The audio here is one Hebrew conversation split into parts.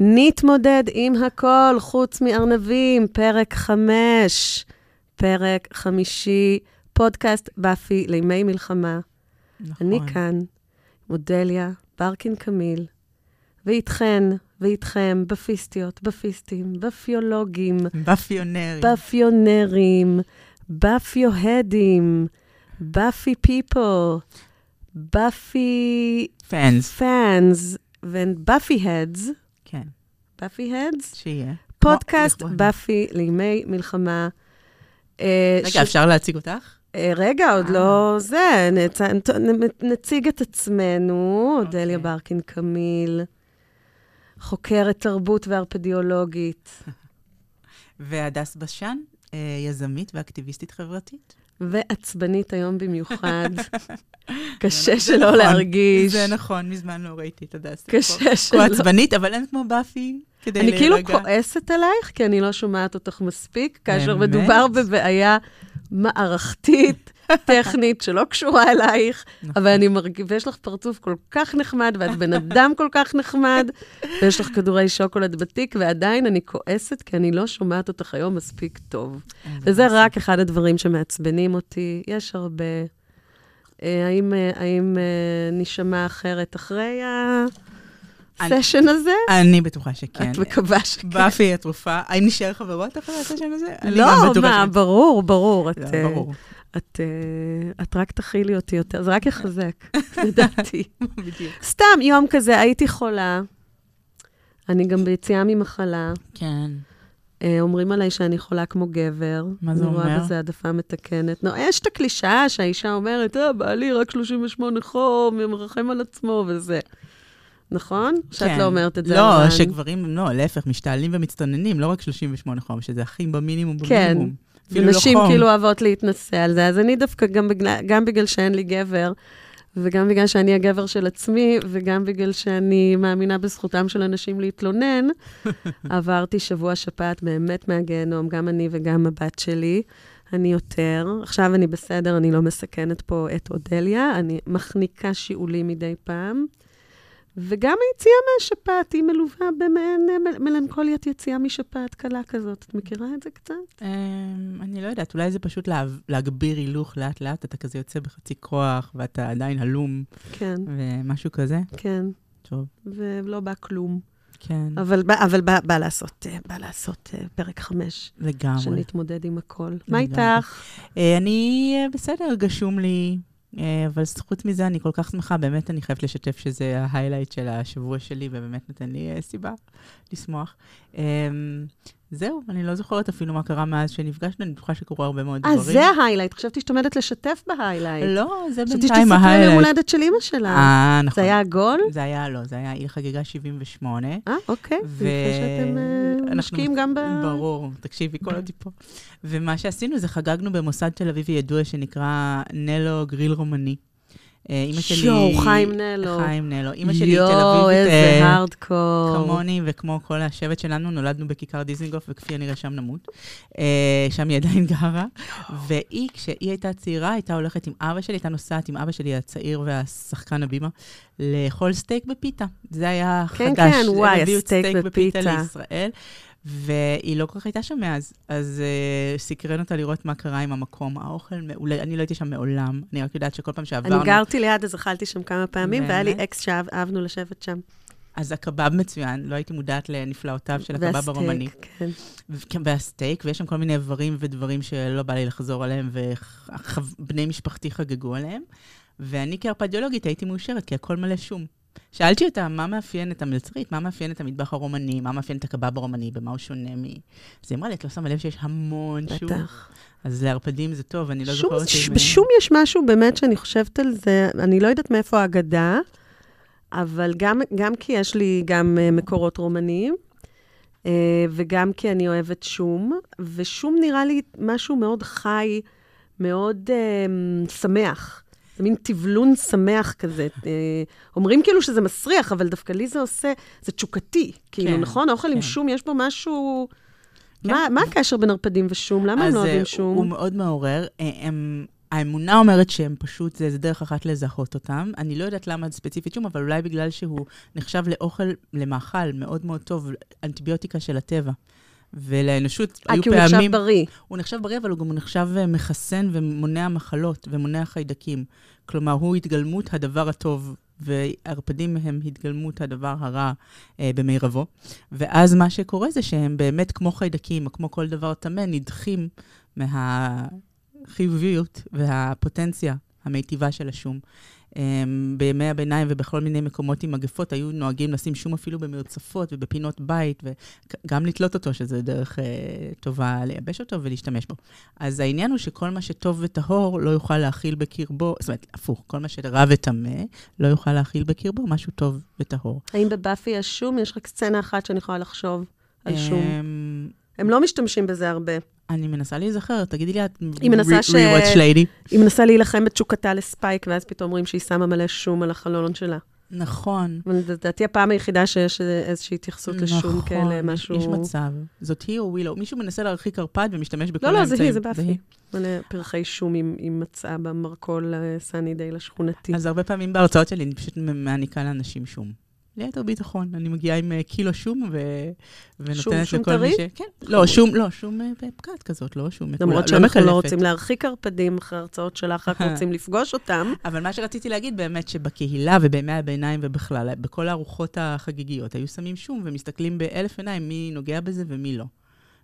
נתמודד עם הכל חוץ מארנבים, פרק חמש, פרק חמישי, פודקאסט באפי לימי מלחמה. נכון. אני כאן, אודליה ברקין קמיל, ואיתכן ואיתכם, בפיסטיות, בפיסטים, בפיולוגים, באפיונרים. באפיונרים, באפיוהדים, באפי people, באפי fans. fans, ובאפי הדס, באפי הדס, שיהיה. פודקאסט. באפי לימי מלחמה. אה, רגע, אפשר להציג אותך? אה, רגע, עוד אה. לא זה, נציג את עצמנו, אודליה אוקיי. ברקין קמיל, חוקרת תרבות ובאפיולוגית, והדס בשן, יזמית ואקטיביסטית חברתית. ועצבנית היום במיוחד. קשה זה שלא נכון, להרגיש. זה נכון, מזמן לא ראיתי את הדס. קשה כמו שלא. עצבנית, אבל אין כמו באפי כדי אני להירגע. כאילו כועסת עלייך, כי אני לא שומעת אותך מספיק, כאשר באמת? מדובר בבעיה מערכתית, טכנית, שלא קשורה אלייך, נכון. אבל אני מרגישה, ויש לך פרצוף כל כך נחמד, ואת בן אדם כל כך נחמד, ויש לך כדורי שוקולד בתיק, ועדיין אני כועסת, כי אני לא שומעת אותך היום מספיק טוב. אין וזה רק אחד הדברים שמעצבנים אותי. יש הרבה. אה, האם, אה, האם אה, נשמע אחרת אחרי הסשן הזה? אני בטוחה שכן. את מקווה שכן. באפי התרופה. האם נשאר חברות אחרי הסשן הזה? לא, מה, ש- ברור, ברור. את, לא, אה, ברור. את, אה, את רק תכילי אותי יותר, זה רק יחזק, לדעתי. בדיוק. סתם, יום כזה, הייתי חולה. אני גם ביציאה ממחלה. כן. אה, אומרים עליי שאני חולה כמו גבר. מה זה אני רואה אומר? בזה העדפה מתקנת. נו, יש את הקלישאה שהאישה אומרת, אה, בעלי רק 38 חום, מרחם על עצמו וזה. נכון? שאת כן. לא אומרת את זה לא, רן. שגברים, לא, להפך, משתעלים ומצטננים, לא רק 38 חום, שזה הכי במינימום כן. במינימום. לא ונשים חום. כאילו אוהבות להתנסה על זה. אז אני דווקא, גם בגלל, גם בגלל שאין לי גבר, וגם בגלל שאני הגבר של עצמי, וגם בגלל שאני מאמינה בזכותם של אנשים להתלונן, עברתי שבוע שפעת באמת מהגיהנום, גם אני וגם הבת שלי. אני יותר. עכשיו אני בסדר, אני לא מסכנת פה את אודליה, אני מחניקה שיעולים מדי פעם. וגם היציאה מהשפעת היא מלווה במעין אה, מל- מלנכוליית יציאה משפעת קלה כזאת. את מכירה את זה קצת? אמ, אני לא יודעת, אולי זה פשוט לה- להגביר הילוך לאט-לאט, אתה כזה יוצא בחצי כוח, ואתה עדיין הלום, כן, ומשהו כזה. כן. טוב, ולא בא כלום. כן, אבל, אבל בא, בא לעשות, אה, בא לעשות אה, פרק חמש, לגמרי. שנתמודד עם הכל. מה לגמרי. איתך? אה, אני בסדר, גשום לי, אבל חוץ מזה, אני כל כך שמחה, באמת אני חייבת לשתף שזה ה highlight של השבוע שלי, ובאמת נותן לי אה, סיבה לשמוח. אה, זהו, אני לא זוכרת אפילו מה קרה מאז שנפגשנו, אני בטוחה שקרו הרבה מאוד אה, דברים. זה ה highlight. חשבתי שאת עומדת לשתף ב highlight. לא, זה חשבתי בינתיים שתספרי על יום ה highlight. הולדת של אימא שלה. אה, נכון. זה היה עגול? זה היה, לא, זה היה, היא חגגה 78. אה, אוקיי. ו- שאתם אה, משקיעים גם ב... ברור, תקשיבי, כל עוד פה. ומה שעשינו זה חגגנו במוסד תל אביבי ידוע שנקרא נלו גריל רומני. אה, אימא שלי... שואו, חיים נלו. חיים נלו. אימא שלי תל יואו, אביבית איזה אה, הארדקור. כמוני וכמו כל השבט שלנו, נולדנו בכיכר דיזנגוף, וכפי הנראה שם נמות. אה, שם היא עדיין גרה. והיא, כשהיא הייתה צעירה, הייתה הולכת עם אבא שלי, הייתה נוסעת עם אבא שלי הצעיר והשחקן הבימה, לאכול סטייק בפיתה. זה היה חדש. כן, כן, וואי, הסטייק סטייק בפיתה בפיתה. לישראל. והיא לא כל כך הייתה שם מאז, אז uh, סקרן אותה לראות מה קרה עם המקום. האוכל מעולה, אני לא הייתי שם מעולם, אני רק יודעת שכל פעם שעברנו... אני גרתי ליד, אז אכלתי שם כמה פעמים, והיה לי? אקס שאהבנו לשבת שם. אז הקבב מצוין, לא הייתי מודעת לנפלאותיו של הקבב והסטייק, הרומני. כן. כן, והסטייק, ויש שם כל מיני איברים ודברים שלא בא לי לחזור עליהם, ובני משפחתי חגגו עליהם. ואני כהרפדיולוגית הייתי מאושרת, כי הכל מלא שום. שאלתי אותה, מה מאפיין את המלצרית? מה מאפיין את המטבח הרומני? מה מאפיין את הקבב הרומני? במה הוא שונה מ... אז היא אמרה לי, את לא שמה לב שיש המון שום. בטח. אז לערפדים זה טוב, אני לא שום, זוכרת... ש- בשום יש משהו באמת שאני חושבת על זה, אני לא יודעת מאיפה האגדה, אבל גם, גם כי יש לי גם אה, מקורות רומניים, אה, וגם כי אני אוהבת שום, ושום נראה לי משהו מאוד חי, מאוד אה, שמח. זה מין טבלון שמח כזה. אה, אומרים כאילו שזה מסריח, אבל דווקא לי זה עושה, זה תשוקתי. כאילו, כן, נכון? האוכל עם כן. שום, יש בו משהו... כן. מה, מה הקשר בין ערפדים ושום? למה הם אז לא אה, אוהבים הוא שום? מאוד מעורר. אה, הם האמונה אומרת שהם פשוט, זה, זה דרך אחת לזהות אותם. אני לא יודעת למה ספציפית שום, אבל אולי בגלל שהוא נחשב לאוכל, למאכל מאוד מאוד טוב, אנטיביוטיקה של הטבע. ולאנושות אה, היו כי הוא פעמים... נחשב בריא. הוא נחשב בריא, אבל הוא גם נחשב אה, מחסן ומונע מחלות ומונע חיידקים. כלומר, הוא התגלמות הדבר הטוב, וערפדים הם התגלמות הדבר הרע אה, במירבו. ואז מה שקורה זה שהם באמת כמו חיידקים, או כמו כל דבר טמא, נדחים מהחיוביות והפוטנציה המיטיבה של השום. Um, בימי הביניים ובכל מיני מקומות עם מגפות, היו נוהגים לשים שום אפילו במרצפות ובפינות בית, וגם לתלות אותו, שזה דרך uh, טובה לייבש אותו ולהשתמש בו. אז העניין הוא שכל מה שטוב וטהור לא יוכל להכיל בקרבו, זאת אומרת, הפוך, כל מה שרע וטמא לא יוכל להכיל בקרבו משהו טוב וטהור. האם בבאפי יש שום? יש רק סצנה אחת שאני יכולה לחשוב על שום. הם לא משתמשים בזה הרבה. אני מנסה להיזכר, תגידי לי, את היא rewatch lady. היא מנסה להילחם בתשוקתה לספייק, ואז פתאום אומרים שהיא שמה מלא שום על החלון שלה. נכון. לדעתי הפעם היחידה שיש איזושהי התייחסות לשום כאלה, נכון, משהו... יש מצב. זאת היא או ווילו. מישהו מנסה להרחיק ערפד ומשתמש בכל לא, לא, האמצעים. זה היא, זה באפי. היא. מלא פרחי שום עם מצע במרכול אה, סאני דיי לשכונתי. אז הרבה פעמים בהרצאות שלי אני פשוט מעניקה לאנשים שום. ליתר ביטחון, אני מגיעה עם אה, קילו שום ו... ונותנת שום לכל מי טרי? ש... כן, לא, שום, לא, שום אה, בפקת כזאת, לא שום מקולה, למרות לא שאנחנו לא. רוצים להרחיק ערפדים אחרי הרצאות שלך, רק רוצים לפגוש אותם. אבל מה שרציתי להגיד באמת, שבקהילה ובימי הביניים ובכלל, בכל הארוחות החגיגיות, היו שמים שום ומסתכלים באלף עיניים מי נוגע בזה ומי לא.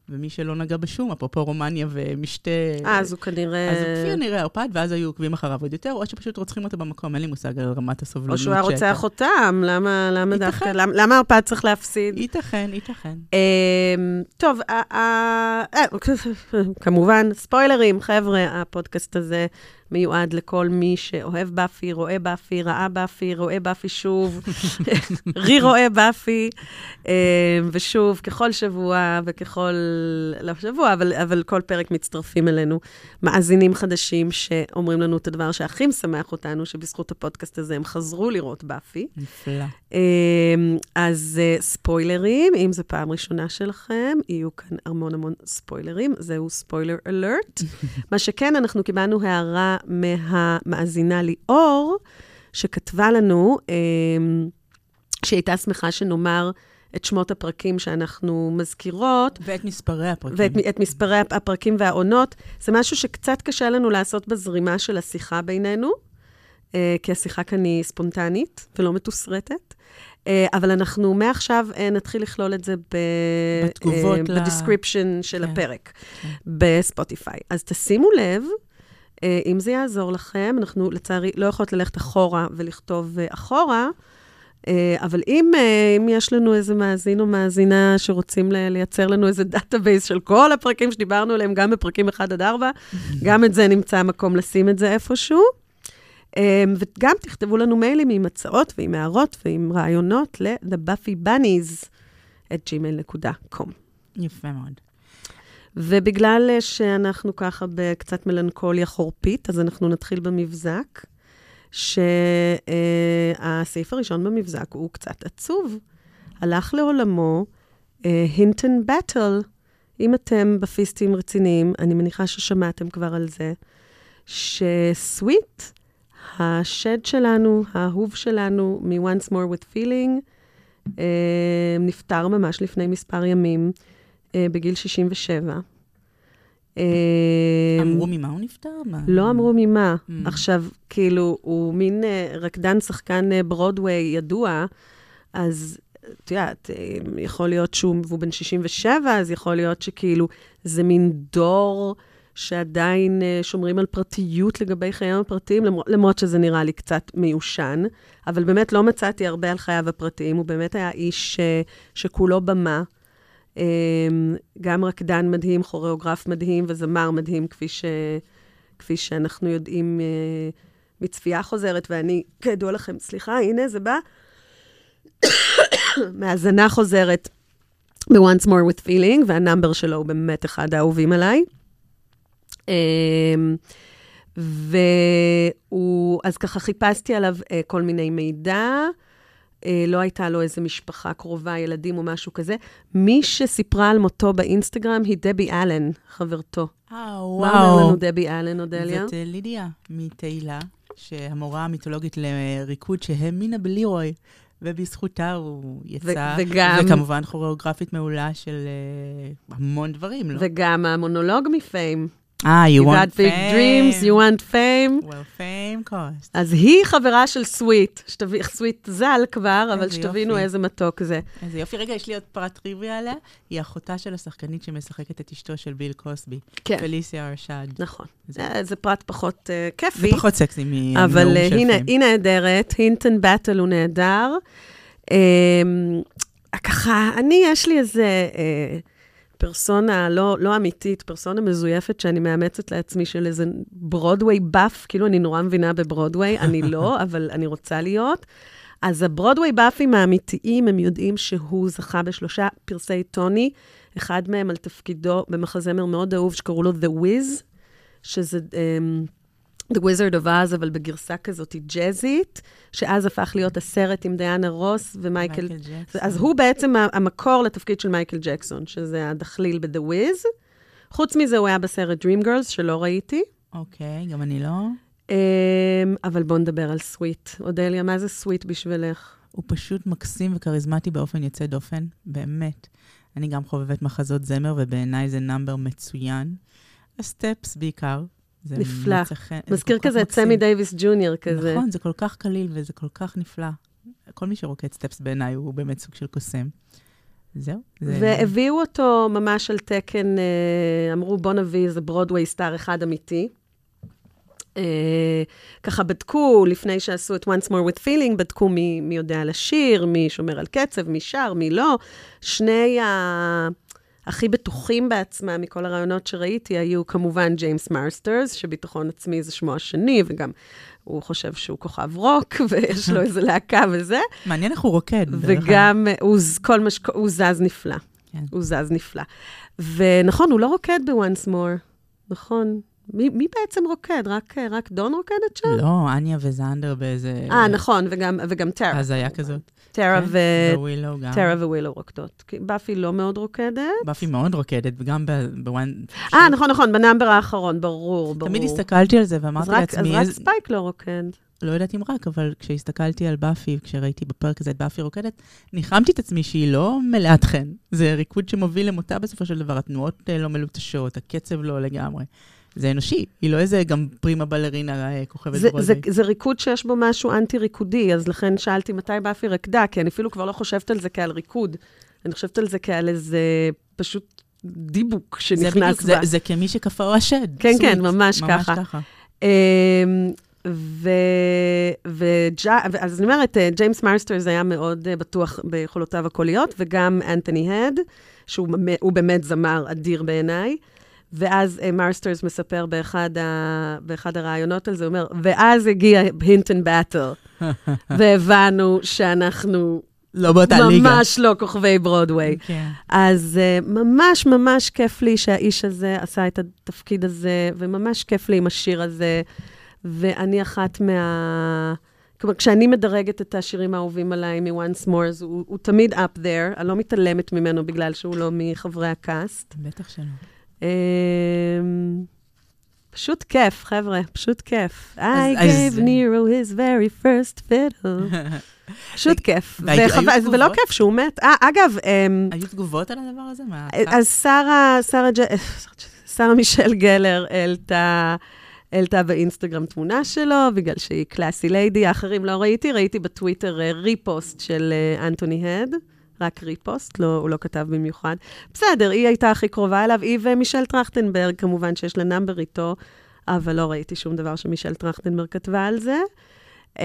ומי שלא נגע בשום, אפרופו רומניה ומשתה... אה, אז הוא כנראה... אז הוא כפי הנראה ערפד, ואז היו עוקבים אחריו עוד יותר, או שפשוט רוצחים אותו במקום, אין לי מושג על רמת הסובלנות או שהוא היה. רוצח אותם, למה למה ייתכן. דווקא, למה- למה ערפד צריך להפסיד? ייתכן, ייתכן. אמ, טוב, אה, כמובן, ספוילרים, חבר'ה, הפודקאסט הזה מיועד לכל מי שאוהב באפי, רואה באפי, ראה באפי, רואה באפי שוב, רי-רואה באפי, אמ, ושוב, ככל שבוע וככל, לא שבוע, אבל, אבל כל פרק מצטרפים אלינו מאזינים חדשים שאומרים לנו את הדבר שהכי משמח אותנו, שבזכות הפודקאסט הזה הם חזרו לראות באפי. נפלא. אמ, אז אה, ספוילרים, אם זו פעם ראשונה שלכם, יהיו כאן המון המון ספוילרים. זהו ספוילר אלרט. מה שכן, אנחנו קיבלנו הערה מהמאזינה ליאור, שכתבה לנו אמ, שהיא הייתה שמחה שנאמר את שמות הפרקים שאנחנו מזכירות, ואת מספרי הפרקים. ואת את מספרי הפרקים והעונות. זה משהו שקצת קשה לנו לעשות בזרימה של השיחה בינינו, אה, כי השיחה כאן היא ספונטנית ולא מתוסרטת. אה, אבל אנחנו מעכשיו אה, נתחיל לכלול את זה ב... בתגובות ל- ב description של כן. הפרק כן. בספוטיפיי. אז תשימו לב, אה, אם זה יעזור לכם, אנחנו לצערי לא יכולות ללכת אחורה ולכתוב אה, אחורה, אה, אבל אם, אה, אם יש לנו איזה מאזין או מאזינה שרוצים לייצר לנו איזה database של כל הפרקים שדיברנו עליהם, גם בפרקים 1 עד 4, גם את זה נמצא מקום לשים את זה איפשהו. אה, וגם תכתבו לנו מיילים עם הצעות ועם הערות ועם רעיונות ל-thebuffybunnies. יפה מאוד. ובגלל אה, שאנחנו ככה בקצת מלנכוליה חורפית, אז אנחנו נתחיל במבזק, שהסעיף הראשון במבזק הוא קצת עצוב. הלך לעולמו הינטון באטל. אם אתם בפיסטים רציניים, אני מניחה ששמעתם כבר על זה, שסוויט, השד שלנו, האהוב שלנו, מ-Once More with Feeling, אה, נפטר ממש לפני מספר ימים. אה, בגיל 67. אה, אמרו ממה הוא נפטר? לא אמרו ממה. Mm. עכשיו, כאילו, הוא מין אה, רקדן, שחקן ברודוויי ידוע, אז את יודעת, יכול להיות שהוא, והוא בן 67, אז יכול להיות שכאילו זה מין דור שעדיין שומרים על פרטיות לגבי חייהם הפרטיים, למרות, שזה נראה לי קצת מיושן, אבל באמת לא מצאתי הרבה על חייו הפרטיים, הוא באמת היה איש שכולו במה. אמ, גם רקדן מדהים, כוריאוגרף מדהים וזמר מדהים, כפי, ש, כפי שאנחנו יודעים אה, מצפייה חוזרת, ואני, כידוע לכם, סליחה, הנה זה בא, מהאזנה חוזרת ב-Once More with Feeling, והנאמבר שלו הוא באמת אחד האהובים עליי. אמ, והוא, אז ככה חיפשתי עליו אה, כל מיני מידע. אה, לא הייתה לו איזו משפחה קרובה, ילדים או משהו כזה. מי שסיפרה על מותו באינסטגרם היא דבי אלן, חברתו. אה, מה וואו. אומר לנו דבי אלן, אודליה? זאת אה, לידיה מתהילה, שהמורה המיתולוגית לריקוד שהאמינה בלירוי, ובזכותה הוא יצא. וגם- וכמובן כוריאוגרפית מעולה של אה, המון דברים, לא? וגם המונולוג מפיים. אה, you You want got big dreams, you want fame. Well, fame cost. אז היא חברה של סוויט, שתביא, סוויט ז"ל כבר, אבל שתבינו יופי. איזה מתוק זה. איזה יופי. רגע, יש לי עוד פרט טריוויה עליה. היא אחותה של השחקנית שמשחקת את אשתו של ביל קוסבי, כן, פליסיה ארשד. נכון. זה- זה, זה פרט פחות uh, זה כיפי, פחות סקסי מהנאום אבל אה, של הנה, פיים. היא נהדרת, הינטון באטל הוא נהדר. Um, ככה, אני, יש לי איזה uh, פרסונה לא, לא אמיתית, פרסונה מזויפת שאני מאמצת לעצמי של איזה ברודוויי באף, כאילו אני נורא מבינה בברודוויי, אני לא, אבל אני רוצה להיות. אז הברודוויי באפים האמיתיים, הם יודעים שהוא זכה בשלושה פרסי טוני, אחד מהם על תפקידו במחזמר מאוד אהוב שקראו לו The Wiz, שזה um, The Wizard of Oz, אבל בגרסה כזאת ג'אזית, שאז הפך להיות הסרט עם דיאנה רוס ומייקל... ג'קסון. אז הוא בעצם המקור לתפקיד של מייקל ג'קסון, שזה הדחליל ב-The Wiz. חוץ מזה, הוא היה בסרט Dream Girls, שלא ראיתי. אוקיי, גם אני לא. Um, אבל בואו נדבר על Sweet. אודליה, מה זה Sweet בשבילך? הוא פשוט מקסים וכריזמטי באופן יוצא דופן, באמת. אני גם חובבת מחזות זמר, ובעיניי זה number מצוין. ה steps בעיקר. נפלא. זה מזכיר כזה את. סמי דייוויס ג'וניור כזה. נכון, זה כל כך קליל וזה כל כך נפלא. כל מי שרוקד steps בעיניי הוא באמת סוג של קוסם. זהו. זה- והביאו אותו ממש על תקן, אה, אמרו, בוא נביא איזה ברודוויי star אחד אמיתי. אה, ככה בדקו, לפני שעשו את Once More with Feeling, בדקו מי, מי יודע לשיר, מי שומר על קצב, מי שר, מי לא. שני ה... הכי בטוחים בעצמם מכל הראיונות שראיתי היו כמובן ג'יימס מרסטרס, שביטחון עצמי זה שמו השני, וגם הוא חושב שהוא כוכב רוק, ויש לו איזה להקה וזה. מעניין איך הוא רוקד. וגם, אה, הוא, כל מה ש... הוא זז נפלא. כן. הוא זז נפלא. ונכון, הוא לא רוקד ב-once more, נכון. מי, מי בעצם רוקד? רק, רק דון רוקדת שם? לא, אניה וזנדר באיזה... אה, נכון, וגם, וגם טרה. הזויה כזאת. טרה כן, ו... ווילו גם. טרה ווילו רוקדות. באפי לא מאוד רוקדת. באפי מאוד רוקדת, וגם בוואן... אה, נכון, נכון, ב number האחרון, ברור, ברור. תמיד הסתכלתי על זה אז ואמרתי רק, אז לעצמי, רק ספייק לא רוקד. לא יודעת אם רק, אבל כשהסתכלתי על באפי, כשראיתי בפרק הזה את באפי רוקדת, ניחמתי את עצמי שהיא לא מלאת חן. זה ריקוד שמוביל למותה בסופו של דבר, התנועות אה, לא מלוטשות, הקצב לא לגמרי. זה אנושי, היא לא איזה גם פרימה בלרינה אה, כוכבת זה, זה, ברודווי. זה ריקוד שיש בו משהו אנטי-ריקודי, אז לכן שאלתי מתי באפי רקדה, כי אני אפילו כבר לא חושבת על זה כעל ריקוד. אני חושבת על זה כעל איזה פשוט דיבוק זה שנכנס בדיוק, בה. זה, זה כמי שקפא או השד. כן, Sweet. כן, ממש ממש ככה. ככה. אמ, ו... וג'ה... אז אני אומרת, אה, ג'יימס מרסטרס היה מאוד אה, בטוח ביכולותיו הקוליות, וגם אנתוני הד, שהוא באמת- הוא באמת זמר אדיר בעיניי. ואז אה, מרסטרס מספר באחד, ה... באחד הראיונות על זה, הוא אומר, ואז הגיע הינטון באטל, והבנו שאנחנו לא באותה ליגה. ממש לא כוכבי ברודוויי. כן. אז uh, ממש ממש כיף לי שהאיש הזה עשה את התפקיד הזה, וממש כיף לי עם השיר הזה. ואני אחת מה... כלומר, כשאני מדרגת את השירים האהובים עליי מ-once more, אז הוא, הוא תמיד up there, אני לא מתעלמת ממנו בגלל שהוא לא מחברי הקאסט. בטח שלא. Um, פשוט כיף, חבר'ה, פשוט כיף. I gave Nero his very first fiddle. פשוט כיף. ולא? כיף שהוא מת. אה, אגב, אמ, היו תגובות על הדבר הזה? מה- אז שרה, שרה, שרה מישל גלר העלתה, העלתה באינסטגרם תמונה שלו, בגלל שהיא classy lady, האחרים לא ראיתי, ראיתי בטוויטר אה, repost של אה, אנטוני הד, רק repost, לא, הוא לא כתב במיוחד. בסדר, היא הייתה הכי קרובה אליו, היא ומישל טרכטנברג, כמובן שיש לה number איתו, אבל לא ראיתי שום דבר שמישל טרכטנברג כתבה על זה. Uh,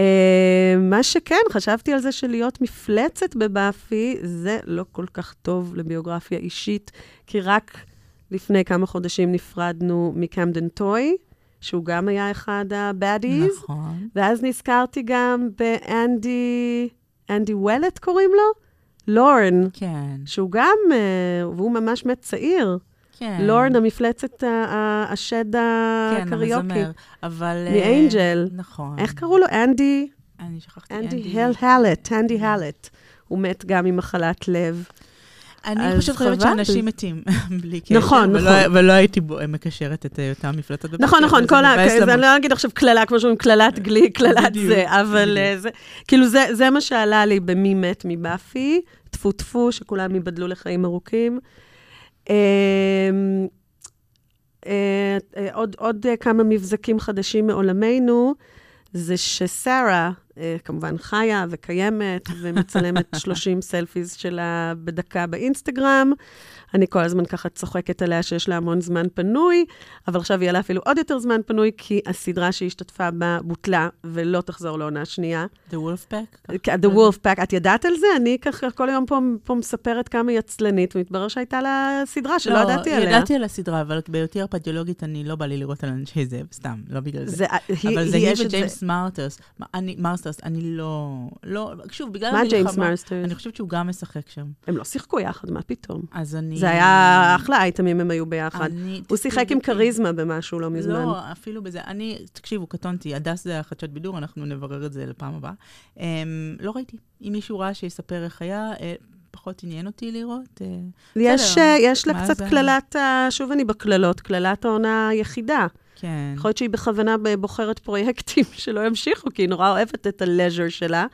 מה שכן, חשבתי על זה שלהיות מפלצת בבאפי, זה לא כל כך טוב לביוגרפיה אישית, כי רק לפני כמה חודשים נפרדנו מקמדן טוי, שהוא גם היה אחד ה-baddies, נכון. ואז נזכרתי גם באנדי, אנדי וולט קוראים לו? לורן, כן. שהוא גם, uh, והוא ממש מת צעיר. כן. לורן, המפלצת, השד כן, הקריוקי. המזמר. אבל... אה, מאנג'ל. נכון. איך קראו לו? אנדי? אני שכחתי. אנדי הלט, אנדי הלט. הוא מת גם ממחלת לב. אני פשוט חושבת חבל. שאנשים מתים בלי קשר. נכון, ולא- נכון. ולא הייתי בו- מקשרת את אה, אותם מפלטות. נכון, נכון, כל ה... אני לא אגיד עכשיו קללה, כמו שאומרים, קללת גלי, קללת זה, אבל. אה, זה... כאילו, זה- זה מה שעלה לי במי מת מבאפי, טפו טפו, שכולם ייבדלו לחיים ארוכים. אה, אה, אה, עוד, אה, כמה מבזקים חדשים מעולמנו, זה ששרה, אה, כמובן חיה וקיימת, ומצלמת 30 סלפיז שלה בדקה באינסטגרם. אני כל הזמן ככה צוחקת עליה שיש לה המון זמן פנוי, אבל עכשיו יהיה לה אפילו עוד יותר זמן פנוי, כי הסדרה שהיא השתתפה בה בוטלה ולא תחזור לעונה שנייה. The Wolfpack? The Wolf Pack, את ידעת על זה? אני ככה כל היום פה, פה מספרת כמה היא עצלנית, ומתברר שהייתה לה סדרה שלא ידעתי עליה. ידעתי על הסדרה, אבל בהיותי הרפדיולוגית, אני לא בא לי לראות על אנשי זאב, סתם, לא בגלל זה. זה, היא, אבל זה היא יש את וג'יימס מרטרס. מה, מרסטרס, אני לא... לא, שוב, בגלל מה המלחמה... ג'יימס מרסטרס? אני חושבת שהוא גם משחק שם. הם לא שיחקו יחד, מה פתאום? אז אני... זה היה אחלה אייטמים, הם היו ביחד. אני... הוא שיחק עם. כריזמה במשהו לא מזמן. לא, אפילו בזה. אני, תקשיבו, קטונתי, הדס זה החדשות בידור, אנחנו נברר את זה לפעם הבאה. Um, לא ראיתי. אם מישהו ראה שיספר איך היה, אה, פחות עניין אותי לראות. אה, יש, בסדר, אה, יש לה מה קצת? קללת, שוב אני בקללות, קללת העונה היחידה. כן. יכול להיות שהיא בכוונה בוחרת פרויקטים שלא ימשיכו, כי היא נורא אוהבת את ה leisure שלה.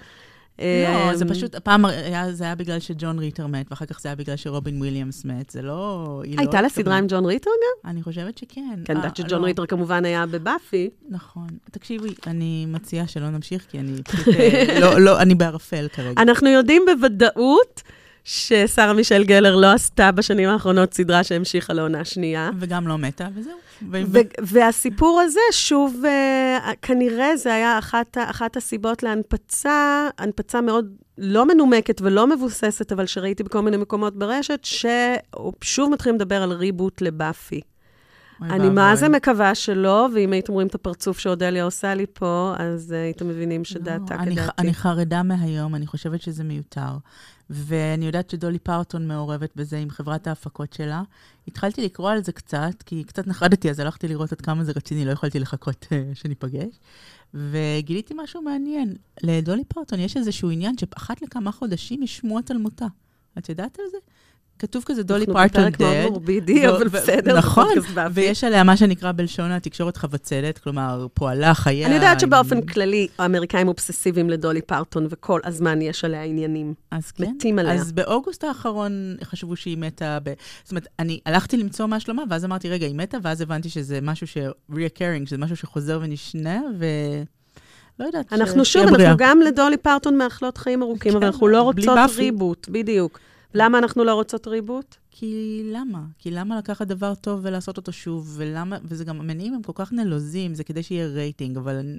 לא, זה אמ, פשוט, הפעם היה, זה היה בגלל שג'ון ריטר מת, ואחר כך זה היה בגלל שרובין וויליאמס מת. זה לא... לא הייתה לה. סדרה עם ג'ון ריטר גם? אני חושבת שכן. כן, אני אה, יודעת שג'ון לא. ריטר כמובן היה בבאפי. נכון. תקשיבי, אני מציעה שלא נמשיך, כי אני פשוט... אה, לא, לא, אני בערפל כרגע. אנחנו יודעים בוודאות ששרה מישל גלר לא עשתה בשנים האחרונות סדרה שהמשיכה לעונה שנייה. וגם לא מתה, וזהו. ו- ו- והסיפור הזה, שוב, אה, כנראה זה היה אחת, אחת הסיבות להנפצה, הנפצה מאוד לא מנומקת ולא מבוססת, אבל שראיתי בכל מיני מקומות ברשת, ששוב מתחילים לדבר על ריבוט לבאפי. אני. מה זה מקווה שלא, ואם הייתם רואים את הפרצוף שאודליה עושה לי פה, אז אה, הייתם מבינים שדעתה לא, ח- כדעתי. אני חרדה מהיום, אני חושבת שזה מיותר. ואני יודעת שדולי פארטון מעורבת בזה עם חברת ההפקות שלה. התחלתי לקרוא על זה קצת, כי קצת נחרדתי, אז הלכתי לראות עד כמה זה רציני, לא יכולתי לחכות אה, שניפגש. וגיליתי משהו מעניין. לדולי פארטון יש איזשהו עניין שאחת לכמה חודשים יש שמועות על מותה. את יודעת על זה? כתוב כזה דולי אנחנו פארטון בפרק מאוד. מורבידי, אבל בסדר, נכון. ויש עליה מה שנקרא בלשון התקשורת חבצלת, כלומר, פועלה, חייה. אני יודעת שבאופן כללי, האמריקאים אובססיביים לדולי פרטון, וכל הזמן יש עליה עניינים. אז כן. מתים עליה. אז באוגוסט האחרון חשבו שהיא מתה ב... זאת אומרת, אני הלכתי למצוא מה שלומה, ואז אמרתי, רגע, היא מתה, ואז הבנתי שזה משהו ש... reoccurring, שזה משהו שחוזר ונשנה, ו... לא יודעת. אנחנו שוב. אנחנו גם לדולי פרטון מאחלות חיים ארוכים, אבל כן, אנחנו לא רוצות. ריבוט, בדיוק. למה אנחנו לא רוצות ריבוט? כי למה? כי למה לקחת דבר טוב ולעשות אותו שוב, ולמה, וזה גם, המניעים הם כל כך נלוזים, זה כדי שיהיה רייטינג, אבל הם,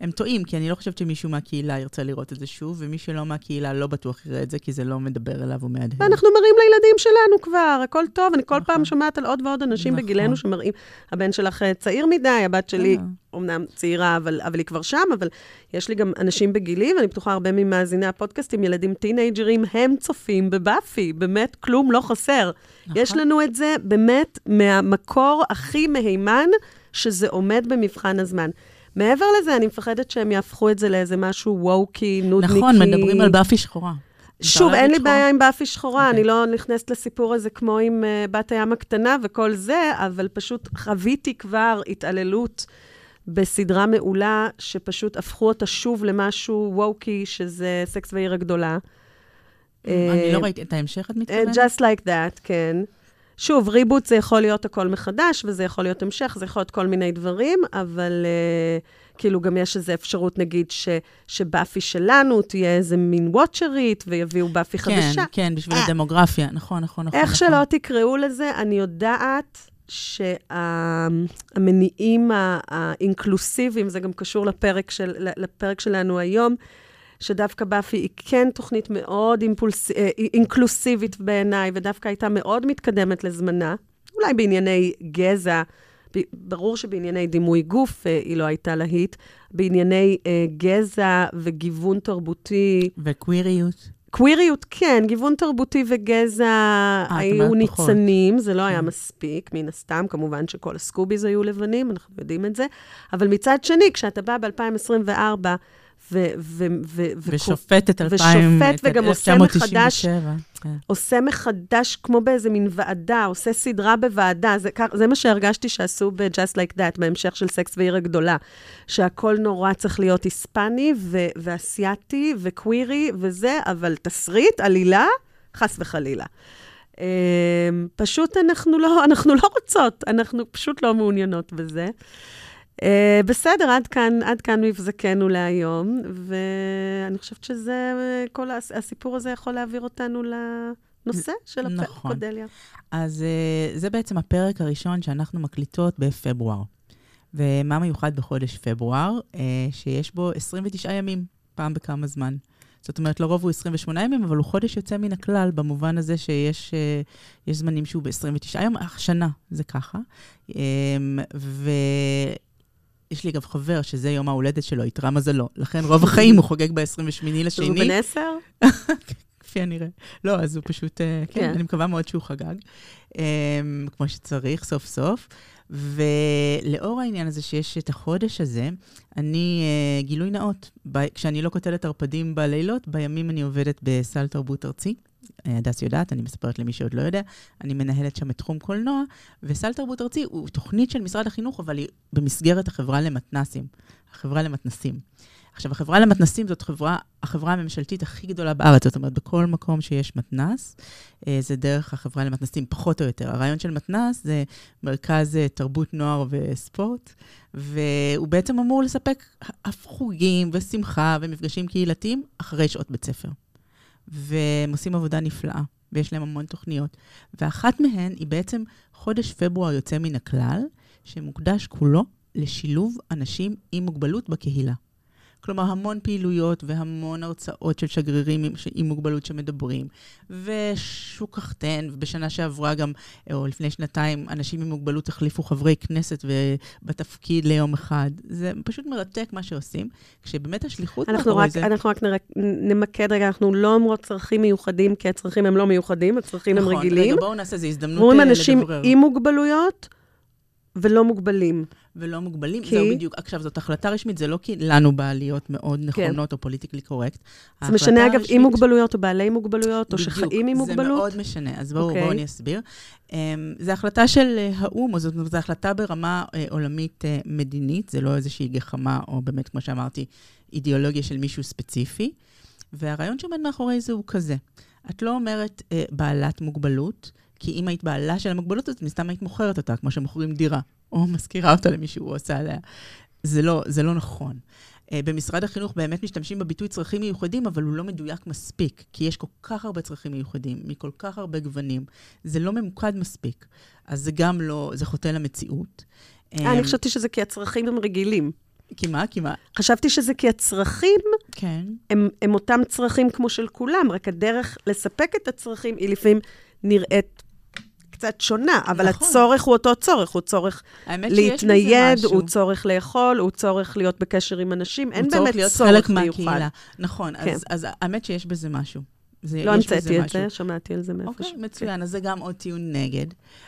הם טועים, כי אני לא חושבת שמישהו מהקהילה ירצה לראות את זה שוב, ומי שלא מהקהילה לא בטוח יראה את זה, כי זה לא מדבר אליו או מהדהד. ואנחנו מראים לילדים שלנו כבר, הכל טוב. אני כל נכון. פעם שומעת על עוד ועוד אנשים נכון. בגילנו שמראים, הבן שלך אה, צעיר מדי, הבת שלי אה. אומנם צעירה, אבל, אבל היא כבר שם, אבל יש לי גם אנשים בגילי, ואני בטוחה הרבה ממאזיני הפודקאסטים, ילדים טינג'רים, הם צופים בבאפי, באמת כלום לא חסר. נכון. יש לנו את זה באמת מהמקור הכי מהימן, שזה עומד במבחן הזמן. מעבר לזה, אני מפחדת שהם יהפכו את זה לאיזה משהו ווקי, נודניקי. נכון, מדברים על באפי שחורה. שוב, אין לי? בעיה עם באפי שחורה, אוקיי. אני לא נכנסת לסיפור הזה כמו עם uh, בת הים הקטנה וכל זה, אבל פשוט חוויתי כבר התעללות בסדרה מעולה, שפשוט הפכו אותה שוב למשהו ווקי, שזה סקס ועיר הגדולה. אני אה, לא ראיתי את ההמשך, את אה, מתכוונת? Just like that, כן. שוב, ריבוט זה יכול להיות הכל מחדש, וזה יכול להיות המשך, זה יכול להיות כל מיני דברים, אבל uh, כאילו גם יש איזו אפשרות, נגיד, ש, שבאפי שלנו תהיה איזה מין וואצ'רית, ויביאו באפי כן, חדשה. כן, בשביל אה. הדמוגרפיה, נכון, נכון, נכון. איך נכון. שלא תקראו לזה, אני יודעת שהמניעים האינקלוסיביים, זה גם קשור לפרק, של, לפרק שלנו היום, שדווקא באפי היא כן תוכנית מאוד אימפולס, אה, אינקלוסיבית בעיניי, ודווקא הייתה מאוד מתקדמת לזמנה, אולי בענייני גזע, ברור שבענייני דימוי גוף אה, היא לא הייתה להיט, בענייני אה, גזע וגיוון תרבותי, וקוויריות. קוויריות, כן, גיוון תרבותי וגזע היו אומרת פחות. ניצנים, זה לא היה כן. מספיק, מן הסתם, כמובן שכל הסקוביז היו לבנים, אנחנו יודעים את זה, אבל מצד שני, כשאתה בא ב-2024, ו- ו- ו- ושופט את 2000, ושופט וגם עושה מחדש, 1997. כן. עושה מחדש כמו באיזה מין ועדה, עושה סדרה בוועדה. זה, זה מה שהרגשתי שעשו ב-Just Like That, בהמשך של סקס ועיר הגדולה. שהכל נורא צריך להיות היספני ו- ואסייתי וקווירי וזה, אבל תסריט, עלילה, חס וחלילה. אמ, פשוט אנחנו לא, אנחנו לא רוצות, אנחנו פשוט לא מעוניינות בזה. אה, בסדר, עד כאן, עד כאן מבזקנו להיום, ואני חושבת שזה, כל הס- הסיפור הזה יכול להעביר אותנו לנושא של הפרק, נכון. קודליה. אז אה, זה בעצם הפרק הראשון שאנחנו מקליטות בפברואר. ומה מיוחד בחודש פברואר? אה, שיש בו 29 ימים, פעם בכמה זמן. זאת אומרת, לרוב הוא 28 ימים, אבל הוא חודש יוצא מן הכלל, במובן הזה שיש יש זמנים שהוא ב-29 יום, השנה זה ככה. אה, ויש לי אגב חבר שזה יום ההולדת שלו, איתרע מזלו. לכן רוב החיים הוא חוגג ב-28 אז הוא לשני. בן עשר? כפי הנראה. לא, אז הוא פשוט, אה, כן, כן. אני מקווה מאוד שהוא חגג, אמ, כמו שצריך, סוף סוף. ולאור העניין הזה שיש את החודש הזה, אני, אה, גילוי נאות, ב- כשאני לא קוטלת ערפדים בלילות, בימים אני עובדת בסל תרבות ארצי. אה, הדס יודעת, אני מספרת למי שעוד לא יודע, אני מנהלת שם את תחום קולנוע, וסל תרבות ארצי הוא תוכנית של משרד החינוך, אבל היא במסגרת החברה למתנסים, החברה למתנסים. עכשיו, החברה למתנסים זאת חברה, החברה הממשלתית הכי גדולה בארץ, זאת אומרת, בכל מקום שיש מתנס, אה, זה דרך החברה למתנסים, פחות או יותר. הרעיון של מתנס זה מרכז אה, תרבות, נוער וספורט, והוא בעצם אמור לספק אף חוגים ושמחה ומפגשים קהילתיים אחרי שעות בית ספר. והם עושים עבודה נפלאה, ויש להם המון תוכניות. ואחת מהן היא בעצם חודש פברואר יוצא מן הכלל, שמוקדש כולו לשילוב אנשים עם מוגבלות בקהילה. כלומר, המון פעילויות והמון הרצאות של שגרירים עם, עם מוגבלות שמדברים, ושוק החתן, ובשנה שעברה גם, או לפני שנתיים, אנשים עם מוגבלות החליפו חברי כנסת בתפקיד ליום אחד. זה פשוט מרתק מה שעושים, כשבאמת השליחות מאחורי זה... אנחנו רק נרק, נמקד רגע, אנחנו לא אומרות צרכים מיוחדים, כי הצרכים הם לא מיוחדים, הצרכים נכון, הם רגילים. רגע, בואו נעשה, זו הזדמנות אומרים אה, אנשים לדברר. עם מוגבלויות ולא מוגבלים. ולא מוגבלים. כי? זהו בדיוק. עכשיו, זאת החלטה רשמית, זה לא כי לנו בעליות מאוד נכונות או פוליטיקלי קורקט. זה משנה, אגב, עם מוגבלויות או בעלי מוגבלויות, או בדיוק, שחיים עם זה מוגבלות? מאוד משנה, אז בואו אוקיי. בואו אני אסביר. Um, זו החלטה של אה, האו"ם, או זאת אומרת, זו החלטה ברמה uh, עולמית uh, מדינית, זה לא איזושהי גחמה, או באמת, כמו שאמרתי, אידיאולוגיה של מישהו ספציפי. והרעיון שעומד מאחורי זה הוא כזה. את לא אומרת uh, בעלת מוגבלות, כי אם היית בעלה של המוגבלות הזאת, מסתם היית מוכרת אותה, כמו שמוכרים דירה, או משכירה אותה למישהו, או עושה עליה. זה לא, זה לא נכון. Uh, במשרד החינוך באמת משתמשים בביטוי צרכים מיוחדים, אבל הוא לא מדויק מספיק, כי יש כל כך הרבה צרכים מיוחדים, מכל כך הרבה גוונים. זה לא ממוקד מספיק. אז זה גם לא, זה חוטא למציאות. אה, אני אמ, חשבתי שזה כי הצרכים הם רגילים. כי מה? כי מה? חשבתי שזה כי הצרכים כן. הם, הם אותם צרכים כמו של כולם, רק הדרך לספק את הצרכים היא לפעמים נראית קצת שונה, אבל נכון. הצורך הוא אותו צורך, הוא צורך להתנייד. הוא צורך לאכול, הוא צורך להיות בקשר עם אנשים, אין הוא צורך באמת להיות צורך חלק מיוחד. מהקהילה. נכון, כן. אז, אז האמת שיש בזה משהו. זה, לא המצאתי את. זה, שמעתי על זה מאיפשהו. אוקיי, מצוין. אז זה גם עוד טיעון נגד.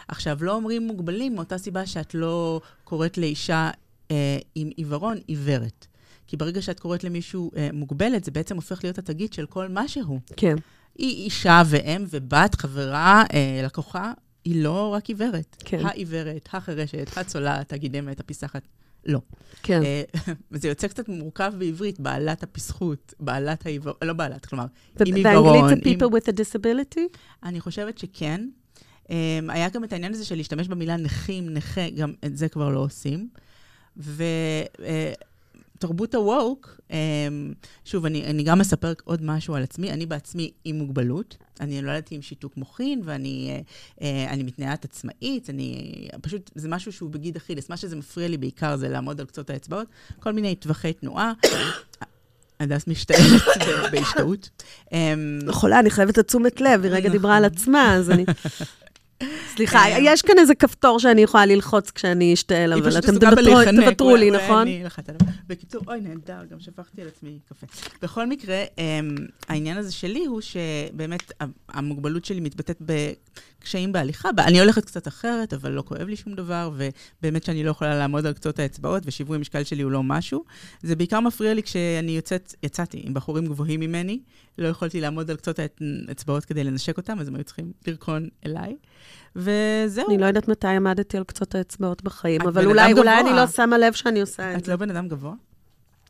עכשיו, לא אומרים מוגבלים מאותה סיבה שאת לא קוראת לאישה אה, עם עיוורון עיוורת. כי ברגע שאת קוראת למישהו אה, מוגבלת, זה בעצם הופך להיות התגית של כל מה שהוא. כן. היא אישה ואם ובת, חברה, אה, לקוחה, היא לא רק עיוורת. כן. העיוורת, החירשת, הצולעת, הגידמת, הפיסחת. לא. כן. אה, וזה יוצא קצת מורכב בעברית, בעלת הפסחות, בעלת העיוורון, לא בעלת, כלומר, ו- עם עיוורון. באנגלית זה עם- people with a disability? אני חושבת שכן. Um, היה גם את העניין הזה של להשתמש במילה נכים, נכה, גם את זה כבר לא עושים. ותרבות הווק, um, שוב, אני, אני גם אספר עוד משהו על עצמי. אני בעצמי עם מוגבלות. אני נולדתי עם שיתוק מוחין, ואני uh, uh, אני מתנהלת עצמאית. אני, פשוט, זה משהו שהוא בגיד אכילס. מה שזה מפריע לי בעיקר זה לעמוד על קצות האצבעות. כל מיני טווחי תנועה. הדס משתעלת בהשתאות. Um, חולה, אני חייבת לתשומת לב, היא רגע דיברה על נכון. עצמה, אז אני... סליחה, אה, יש כאן איזה כפתור שאני יכולה ללחוץ כשאני אשתעל, אבל אתם תוותרו- לי, נכון? בקיצור, אוי, נהדר, גם שפכתי על עצמי קפה. בכל מקרה, אמ, העניין הזה שלי הוא שבאמת המוגבלות שלי מתבטאת בקשיים בהליכה. אני הולכת קצת אחרת, אבל לא כואב לי שום דבר, ובאמת שאני לא יכולה לעמוד על קצות האצבעות, ושיווי המשקל שלי הוא לא משהו. זה בעיקר מפריע לי כשאני יוצאת, יצאתי עם בחורים גבוהים ממני, לא יכולתי לעמוד על קצות האצבעות כדי לנשק אותם, אז הם היו צריכים לרקון אליי. וזהו. אני לא יודעת מתי עמדתי על קצות האצבעות בחיים, את אבל אולי אולי. אני לא שמה לב שאני עושה את את זה. לא בן אדם גבוה?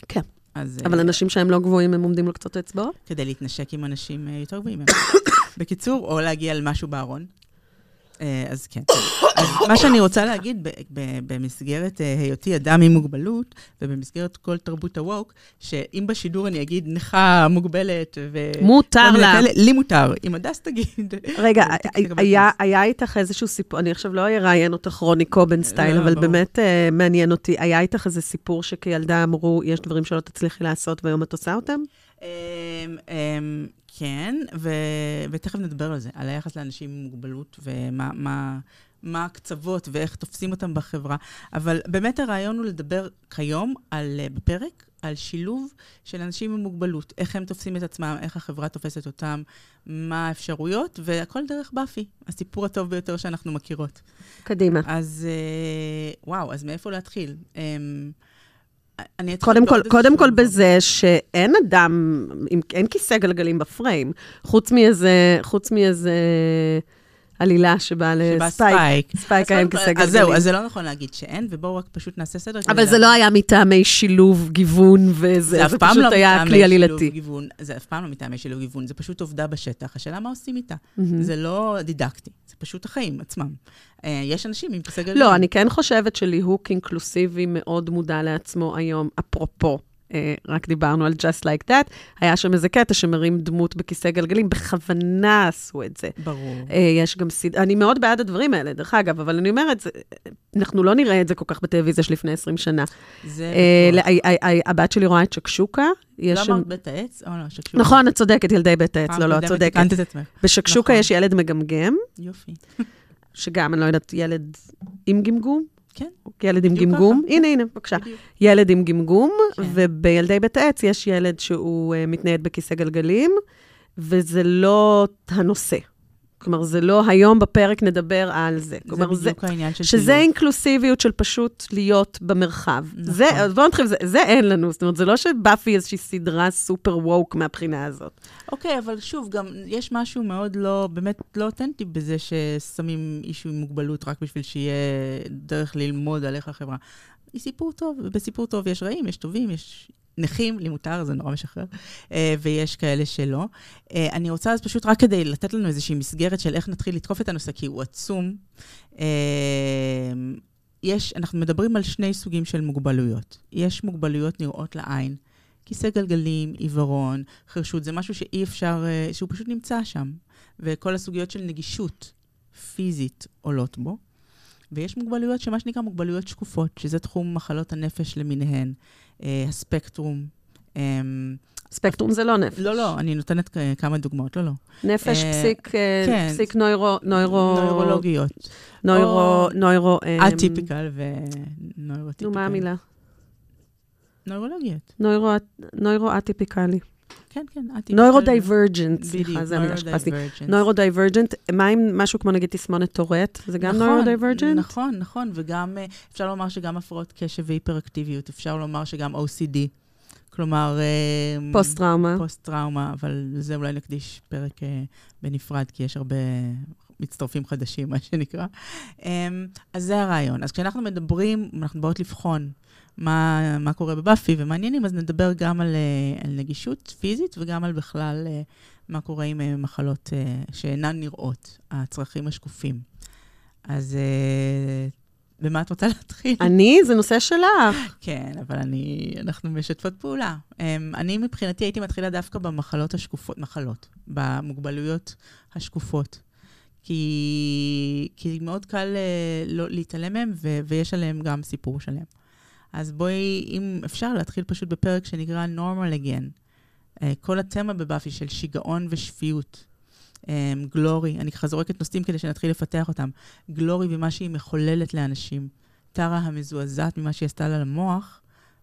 כן. אז... אבל אה, אנשים שהם לא גבוהים, הם עומדים על קצות האצבעות? כדי להתנשק עם אנשים אה, יותר גבוהים. בקיצור, או להגיע למשהו בארון. אה, אז כן. אז מה שאני רוצה להגיד במסגרת אה, היותי אדם עם מוגבלות, ובמסגרת כל תרבות הווק, שאם בשידור אני אגיד נכה מוגבלת ו... מותר לה. לי מותר. אם הדס תגיד... רגע, היה- איתך איזשהו סיפור, אני עכשיו לא אראיין אותך רוני קובן סטייל, לא, אבל ברור. באמת אה, מעניין אותי, היה איתך איזה סיפור שכילדה אמרו, יש דברים שלא תצליחי לעשות והיום את עושה אותם? כן, ו... ותכף נדבר על זה, על היחס לאנשים עם מוגבלות ומה מה, מה הקצוות ואיך תופסים אותם בחברה. אבל באמת הרעיון הוא לדבר כיום, על, אה, בפרק, על שילוב של אנשים עם מוגבלות, איך הם תופסים את עצמם, איך החברה תופסת אותם, מה האפשרויות, והכל דרך באפי, הסיפור הטוב ביותר שאנחנו מכירות. קדימה. אז אה, וואו, אז מאיפה להתחיל? אמ, אני אתחיל קודם כל, קודם כל. בזה שאין אדם, אין כיסא גלגלים בפריים, חוץ מאיזה, חוץ מאיזה עלילה שבאה שבא לספייק. ספייק. היה עם כיסא גלגלים. אז זהו, אז זה לא נכון להגיד שאין, ובואו רק פשוט נעשה סדר. אבל זה. לא היה מטעמי שילוב, גיוון וזה, זה פשוט לא היה כלי עלילתי. זה אף פעם לא מטעמי שילוב גיוון, זה פשוט עובדה בשטח. השאלה מה עושים איתה. זה לא דידקטי, זה פשוט החיים עצמם. אה, יש אנשים עם כיסא גלגלים. לא, אני כן חושבת שליהוק אינקלוסיבי מאוד מודע לעצמו היום, אפרופו. אה, רק דיברנו על Just Like That, היה שם איזה קטע שמרים דמות בכיסא גלגלים, בכוונה עשו את זה. ברור. אה, יש גם סד... אני מאוד בעד הדברים האלה, דרך אגב, אבל אני אומרת, אנחנו לא נראה את זה כל כך בטלוויזיה של לפני 20 שנה. זה אה, בטוח. ל- ה- ה- ה- הבת שלי רואה את שקשוקה, יש לא שם... אמרת בית העץ? או לא, שקשוקה. נכון, את צודקת, ילדי בית העץ, לא, לא, את צודקת. בשקשוקה נכון. יש ילד מגמגם, יופי. שגם, אני לא יודעת, ילד עם גמגום? כן. ילד עם גמגום? ככה. הנה, הנה, בבקשה. ילד עם גמגום, כן. ובילדי בית העץ יש ילד שהוא uh, מתנייד בכיסא גלגלים, וזה לא הנושא. כלומר, זה לא היום בפרק נדבר על זה. זה כלומר, זה, בדיוק העניין של שזה שילוב. אינקלוסיביות של פשוט להיות במרחב. נכון. זה, בואו נתחיל, זה, זה אין לנו. זאת אומרת, זה לא שבאפי איזושהי סדרה סופר ווק מהבחינה הזאת. אוקיי, אבל שוב, גם יש משהו מאוד לא, באמת לא אותנטי בזה ששמים אישו עם מוגבלות רק בשביל שיהיה דרך ללמוד על איך החברה. היא סיפור טוב, ובסיפור טוב יש רעים, יש טובים, יש נכים, לי מותר, זה נורא משחרר, אה, ויש כאלה שלא. אה, אני רוצה אז פשוט רק כדי לתת לנו איזושהי מסגרת של איך נתחיל לתקוף את הנושא, כי הוא עצום. אה, יש, אנחנו מדברים על שני סוגים של מוגבלויות. יש מוגבלויות נראות לעין, כיסא גלגלים, עיוורון, חירשות, זה משהו שאי אפשר, שהוא פשוט נמצא שם. וכל הסוגיות של נגישות פיזית עולות בו. ויש מוגבלויות שמה שנקרא מוגבלויות שקופות, שזה תחום מחלות הנפש למיניהן, הספקטרום. אה, ספקטרום זה לא נפש. לא, לא, אני נותנת כמה דוגמאות, לא, לא. נפש, אה, פסיק, אה, כן. פסיק נוירו, נוירו... נוירולוגיות. נוירו, נוירו... אמ, אטיפיקל ונוירוטיפיקל. נו, מה המילה? נוירולוגיות. נוירו, neuro אטיפיקלי. כן, כן, atypical. neurodivergent, בדיוק, סליחה, זה המילה שחיפשתי. neurodivergence. neurodivergent, מה עם משהו כמו נגיד תסמונת טורט? זה גם נוירו דייברג'נט? נכון, נכון, וגם אה, אפשר לומר שגם הפרעות קשב והיפראקטיביות, אפשר לומר שגם OCD. כלומר... אה, פוסט-טראומה. פוסט-טראומה, אבל לזה אולי נקדיש פרק אה, בנפרד, כי יש הרבה מצטרפים חדשים, מה שנקרא. אה, אז זה הרעיון. אז כשאנחנו מדברים, אנחנו באות לבחון מה, מה קורה בבאפי ומעניינים, אז נדבר גם על, אה, על נגישות פיזית וגם על בכלל אה, מה קורה עם אה, מחלות שאינן נראות, הצרכים השקופים. אז במה את רוצה להתחיל? אני? זה נושא שלך. כן, אבל אני, אנחנו משתפות פעולה. Um, אני מבחינתי הייתי מתחילה דווקא במחלות השקופות, מחלות, במוגבלויות השקופות. כי, כי מאוד קל לא, להתעלם מהם, ו, ויש עליהם גם סיפור שלם. אז בואי, אם אפשר, להתחיל פשוט בפרק שנקרא Normal Again. Uh, כל התמה בבאפי של שיגעון ושפיות. גלורי, אני ככה זורקת נושאים כדי שנתחיל לפתח אותם. גלורי ומה שהיא מחוללת לאנשים. טרה המזועזעת ממה שהיא עשתה לה למוח,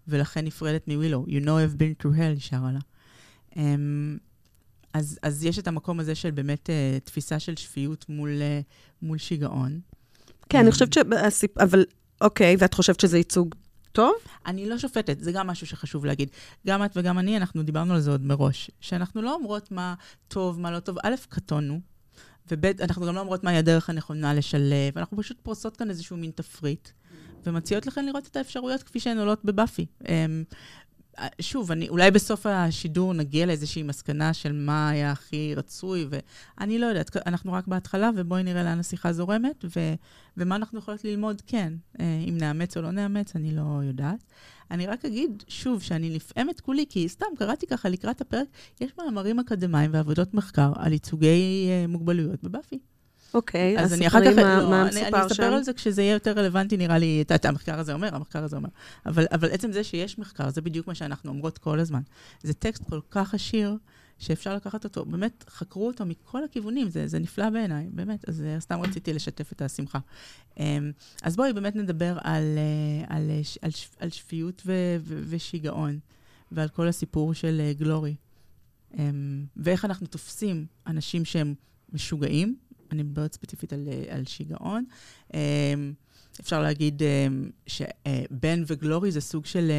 ולכן נפרדת מווילו. You know I've been through hell, היא שרה לה. Um, אז, אז יש את המקום הזה של באמת uh, תפיסה של שפיות מול, uh, מול שיגעון. כן, אני חושבת ש... אבל, אוקיי, ואת חושבת שזה ייצוג טוב? אני לא שופטת, זה גם משהו שחשוב להגיד. גם את וגם אני, אנחנו דיברנו על זה עוד מראש, שאנחנו לא אומרות מה טוב, מה לא טוב. א', קטונו, וב', אנחנו גם לא אומרות מהי הדרך הנכונה לשלב, אנחנו פשוט פורסות כאן איזשהו מין תפריט, ומציעות לכם לראות את האפשרויות כפי שהן עולות בבאפי. שוב, אני, אולי בסוף השידור נגיע לאיזושהי מסקנה של מה היה הכי רצוי, ואני לא יודעת, אנחנו רק בהתחלה, ובואי נראה לאן השיחה זורמת, ו, ומה אנחנו יכולות ללמוד כן. אה, אם נאמץ או לא נאמץ, אני לא יודעת. אני רק אגיד, שוב, שאני נפעמת כולי, כי סתם קראתי ככה לקראת הפרק, יש מאמרים אקדמיים ועבודות מחקר על ייצוגי uh, מוגבלויות בבאפי. אוקיי, אז אני אחר כך, מה, לא, מה שם? אני אספר על זה כשזה יהיה יותר רלוונטי, נראה לי, את יודעת, המחקר הזה אומר, המחקר הזה אומר. אבל, אבל עצם זה שיש מחקר, זה בדיוק מה שאנחנו אומרות כל הזמן. זה טקסט כל כך עשיר, שאפשר לקחת אותו, באמת, חקרו אותו מכל הכיוונים, זה, זה נפלא בעיניי, באמת, אז אה, סתם רציתי לשתף את השמחה. אמ, אז בואי באמת נדבר על, אה, על, על, על שפיות ו, ו, ושיגעון, ועל כל הסיפור של אה, גלורי. אמ, ואיך אנחנו תופסים אנשים שהם משוגעים, אני מדברת ספציפית על, על שיגעון. אמ, אפשר להגיד שבן וגלורי זה סוג של...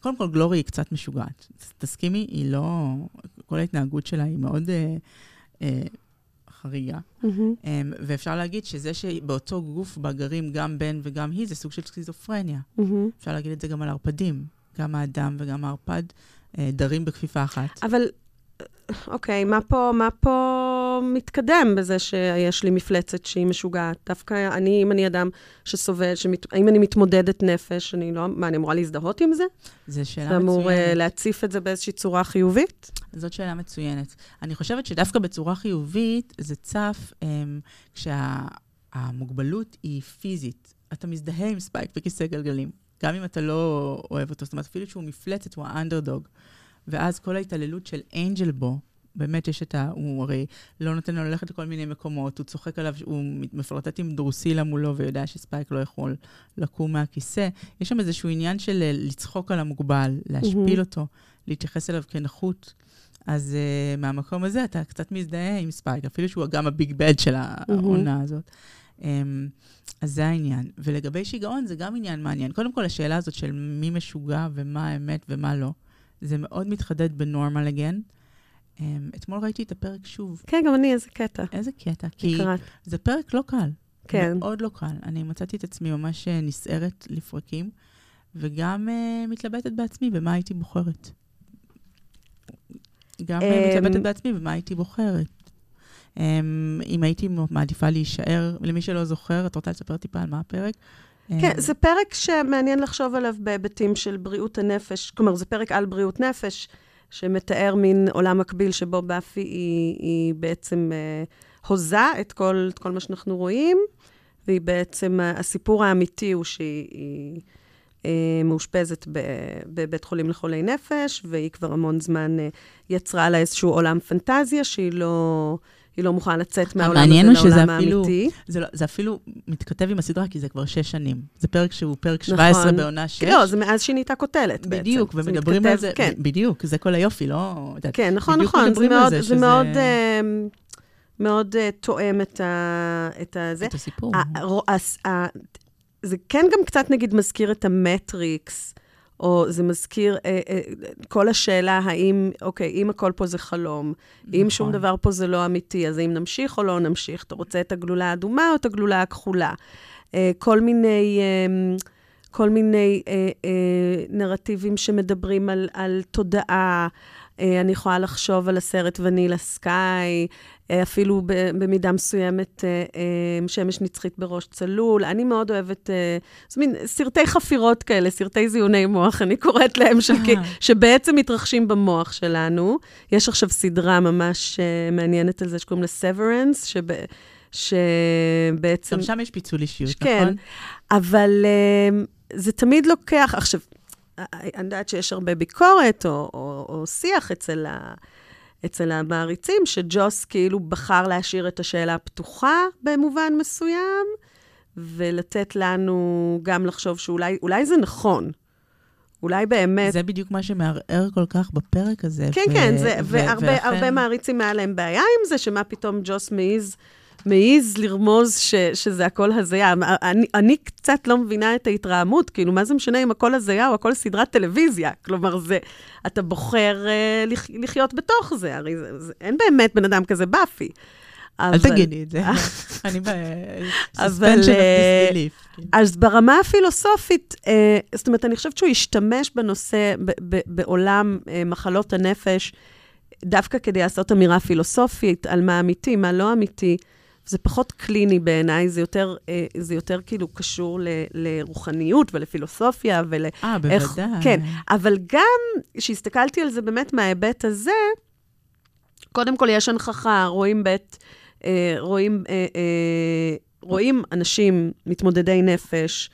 קודם כל, גלורי היא קצת משוגעת. תסכימי, היא לא... כל ההתנהגות שלה היא מאוד אה, אה, חריגה. Mm-hmm. אה, ואפשר להגיד שזה שבאותו גוף בה גרים גם בן וגם היא, זה סוג של סכיזופרניה. Mm-hmm. אפשר להגיד את זה גם על ערפדים. גם האדם וגם הערפד אה, דרים בכפיפה אחת. אבל אוקיי, מה פה, מה פה מתקדם בזה שיש לי מפלצת שהיא משוגעת? דווקא אני, אם אני אדם שסובל, שמת, האם אני מתמודדת נפש, אני לא, מה, אני אמורה להזדהות עם זה? זו שאלה מצוינת. זה אמור uh, להציף את זה באיזושהי צורה חיובית? זאת שאלה מצוינת. אני חושבת שדווקא בצורה חיובית זה צף um, כשהמוגבלות היא פיזית. אתה מזדהה עם ספייק בכיסא גלגלים, גם אם אתה לא אוהב אותו. זאת אומרת, אפילו שהוא מפלצת, הוא האנדרדוג. ואז כל ההתעללות של אנג'ל בו, באמת יש את ה... הוא הרי לא נותן לו ללכת לכל מיני מקומות, הוא צוחק עליו, הוא מפלרטט עם דרוסילה מולו ויודע שספייק לא יכול לקום מהכיסא. יש שם איזשהו עניין של אה, לצחוק על המוגבל, להשפיל mm-hmm. אותו, להתייחס אליו כנחות. אז uh, מהמקום הזה אתה קצת מזדהה עם ספייק, אפילו שהוא גם ה big bad של העונה mm-hmm. הזאת. Um, אז זה העניין. ולגבי שיגעון, זה גם עניין מעניין. קודם כל, השאלה הזאת של מי משוגע ומה האמת ומה לא. זה מאוד מתחדד בנורמל אגן. Um, אתמול ראיתי את הפרק שוב. כן, גם אני, איזה קטע. איזה קטע? כי קראת. זה פרק לא קל. כן. מאוד לא קל. אני מצאתי את עצמי ממש אה, נסערת לפרקים, וגם uh, מתלבטת בעצמי במה הייתי בוחרת. גם um, מתלבטת בעצמי במה הייתי בוחרת. Um, אם הייתי מעדיפה להישאר, למי שלא זוכר, את רוצה לספר טיפה על מה הפרק? כן, זה פרק שמעניין לחשוב עליו בהיבטים של בריאות הנפש. כלומר, זה פרק על בריאות נפש, שמתאר מין עולם מקביל שבו באפי היא, היא בעצם אה, הוזה את כל, את כל מה שאנחנו רואים, והיא בעצם, הסיפור האמיתי הוא שהיא אה, מאושפזת בבית חולים לחולי נפש, והיא כבר המון זמן אה, יצרה לה איזשהו עולם פנטזיה שהיא לא... היא לא מוכנה לצאת מהעולם הזה לעולם האמיתי. זה, לא, זה אפילו מתכתב עם הסדרה, כי זה כבר שש שנים. זה פרק שהוא פרק 17 נכון. בעונה שש. לא, זה מאז שהיא נהייתה כותלת בעצם. בדיוק, ומדברים מתכתב, על זה, כן. בדיוק, זה כל היופי, לא... כן, נכון, נכון, זה מאוד, זה, שזה... מאוד, uh, מאוד uh, תואם את, ה, את הזה. את הסיפור. ה, ה, ה, זה כן גם קצת, נגיד, מזכיר את המטריקס. או זה מזכיר אה, אה, כל השאלה האם, אוקיי, אם הכל פה זה חלום, נכון. אם שום דבר פה זה לא אמיתי, אז האם נמשיך או לא נמשיך? אתה רוצה את הגלולה האדומה או את הגלולה הכחולה? אה, כל מיני... אה, כל מיני אה, אה, נרטיבים שמדברים על, על תודעה. אה, אני יכולה לחשוב על הסרט ונילה סקאי, אפילו במידה מסוימת אה, אה, שמש נצחית בראש צלול. אני מאוד אוהבת, זה מין סרטי חפירות כאלה, סרטי זיוני מוח, אני קוראת להם, של, שבעצם מתרחשים במוח שלנו. יש עכשיו סדרה ממש מעניינת על זה שקוראים לה Severance, שב... שבעצם... גם שם יש פיצול אישיות, כן, נכון? כן, אבל זה תמיד לוקח... עכשיו, אני יודעת שיש הרבה ביקורת או, או, או שיח אצל ה... אצל המעריצים, שג'וס כאילו בחר להשאיר את השאלה פתוחה במובן מסוים, ולתת לנו גם לחשוב שאולי זה נכון. אולי באמת... זה בדיוק מה שמערער כל כך בפרק הזה. כן, ו- כן, זה, ו- והרבה ולכן... מעריצים היה להם בעיה עם זה, שמה פתאום ג'וס מעז, מעז לרמוז ש, שזה הכל הזיה. אני, אני קצת לא מבינה את ההתרעמות, כאילו, מה זה משנה אם הכל הזיה או הכל סדרת טלוויזיה? כלומר, זה, אתה בוחר uh, לח, לחיות בתוך זה, הרי זה, זה, אין באמת בן אדם כזה באפי. אל תגידי את זה, אני בסספנשן אוף דיסביליף. אז ברמה הפילוסופית, אה, זאת אומרת, אני חושבת שהוא השתמש בנושא, בעולם אה, מחלות הנפש, דווקא כדי לעשות אמירה פילוסופית על מה אמיתי, מה לא אמיתי. זה פחות קליני בעיניי, זה יותר, אה, זה יותר כאילו קשור ל, לרוחניות ולפילוסופיה ול... אה, בוודאי. כן, אבל גם כשהסתכלתי על זה באמת מההיבט הזה, קודם כל יש הנכחה, רואים בית, אה, רואים, אה, רואים אנשים מתמודדי נפש,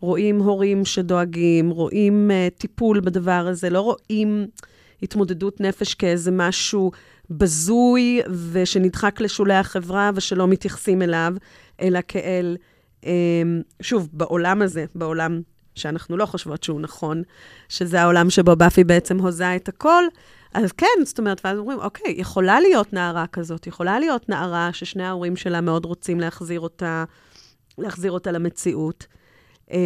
רואים הורים שדואגים, רואים טיפול בדבר הזה, לא רואים התמודדות נפש כאיזה משהו בזוי ושנדחק לשולי החברה ושלא מתייחסים אליו, אלא כאל, אה, שוב, בעולם הזה, בעולם שאנחנו לא חושבות שהוא נכון, שזה העולם שבו באפי בעצם הוזה את הכל, אז כן, זאת אומרת, ואז אומרים, אוקיי, יכולה להיות נערה כזאת, יכולה להיות נערה ששני ההורים שלה מאוד רוצים להחזיר אותה, להחזיר אותה למציאות. אמ,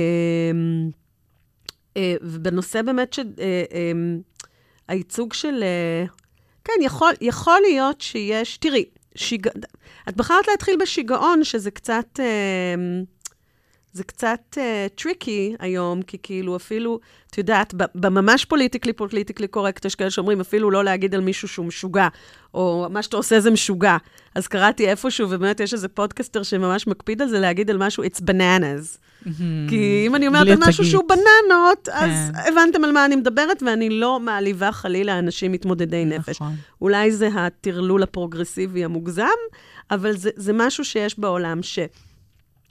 אה, ובנושא באמת שהייצוג אה, אמ, של... אה, כן, יכול, יכול להיות שיש... תראי, שיג... את בחרת להתחיל בשיגעון, שזה קצת... זה קצת tricky uh, היום, כי כאילו אפילו, את יודעת, בממש politically politically correct, יש כאלה שאומרים אפילו לא להגיד על מישהו שהוא משוגע, או מה שאתה עושה זה משוגע. אז קראתי איפשהו, ובאמת יש איזה פודקסטר שממש מקפיד על זה, להגיד על משהו, it's bananas. Mm-hmm. כי אם אני אומרת על משהו שהוא בננות, אז כן. הבנתם על מה אני מדברת, ואני לא מעליבה חלילה אנשים מתמודדי נכון. נפש. אולי זה הטרלול הפרוגרסיבי המוגזם, אבל זה, זה משהו שיש בעולם ש...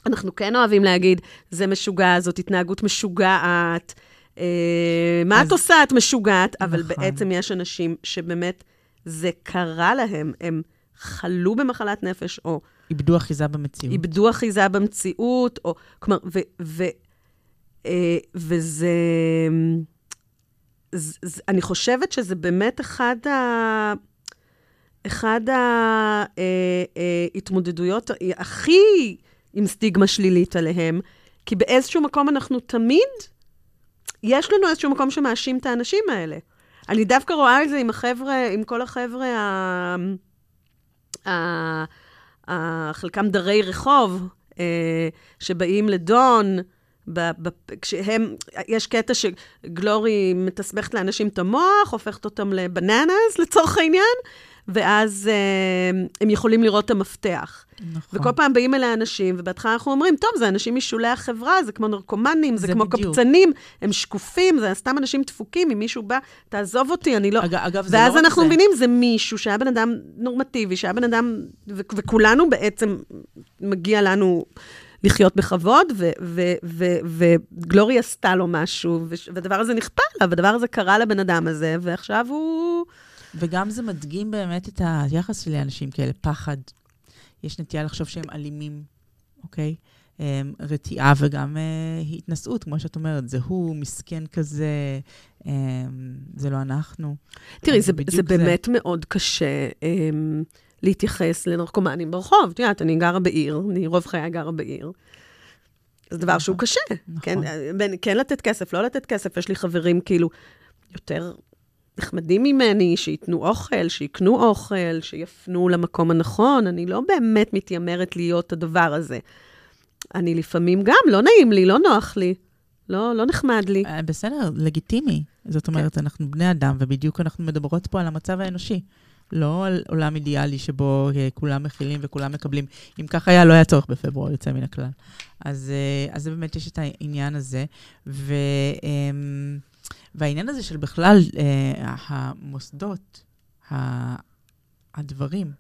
אנחנו כן אוהבים להגיד, זה משוגע, זאת התנהגות משוגעת. אה, מה אז... את עושה? את משוגעת. נכון. אבל בעצם יש אנשים שבאמת זה קרה להם, הם חלו במחלת נפש, או... איבדו אחיזה במציאות. איבדו אחיזה במציאות, או... כלומר, ו... ו אה, וזה... ז, ז, אני חושבת שזה באמת אחד ה... אחד ההתמודדויות אה, הכי עם סטיגמה שלילית עליהם, כי באיזשהו מקום אנחנו תמיד, יש לנו איזשהו מקום שמאשים את האנשים האלה. אני דווקא רואה את זה עם החבר'ה, עם כל החבר'ה, ה... ה... חלקם דרי רחוב, אה, שבאים לדון. כשהם, יש קטע שגלורי מתסבכת לאנשים את המוח, הופכת אותם לבננס לצורך העניין, ואז אה, הם יכולים לראות את המפתח. נכון. וכל פעם באים אלה אנשים, ובהתחלה אנחנו אומרים, טוב, זה אנשים משולי החברה, זה כמו נרקומנים, זה, זה כמו בדיוק. קבצנים, הם שקופים, זה סתם אנשים דפוקים, אם מישהו בא, תעזוב אותי, אני לא... אג, אגב, זה לא ואז אנחנו מבינים, זה מישהו שהיה בן אדם נורמטיבי, שהיה בן אדם, ו- וכולנו בעצם, מגיע לנו... לחיות בכבוד, וגלורי עשתה לו משהו, והדבר הזה נכפה לה, והדבר הזה קרה לבן אדם הזה, ועכשיו הוא... וגם זה מדגים באמת את היחס שלי לאנשים כאלה, פחד. יש נטייה לחשוב שהם אלימים, אוקיי? Um, רתיעה וגם uh, התנשאות, כמו שאת אומרת, זה הוא, מסכן כזה, um, זה לא אנחנו. תראי, זה, זה, זה באמת מאוד קשה um, להתייחס לנרקומנים ברחוב. את יודעת, אני גרה בעיר, אני רוב חיי גרה בעיר. זה דבר נכון, שהוא קשה. נכון. כן, כן לתת כסף, לא לתת כסף. יש לי חברים כאילו יותר נחמדים ממני, שייתנו אוכל, שיקנו אוכל, שיפנו למקום הנכון. אני לא באמת מתיימרת להיות הדבר הזה. אני לפעמים גם, לא נעים לי, לא נוח לי, לא, לא נחמד לי. אה, בסדר, לגיטימי. זאת אומרת, כן. אנחנו בני אדם, ובדיוק אנחנו מדברות פה על המצב האנושי. לא על עולם אידיאלי שבו uh, כולם מכילים וכולם מקבלים. אם כך היה, לא היה צורך בפברואר יוצא מן הכלל. אז, uh, אז באמת יש את העניין הזה. ו... Um, והעניין הזה של בכלל אה, המוסדות, הדברים,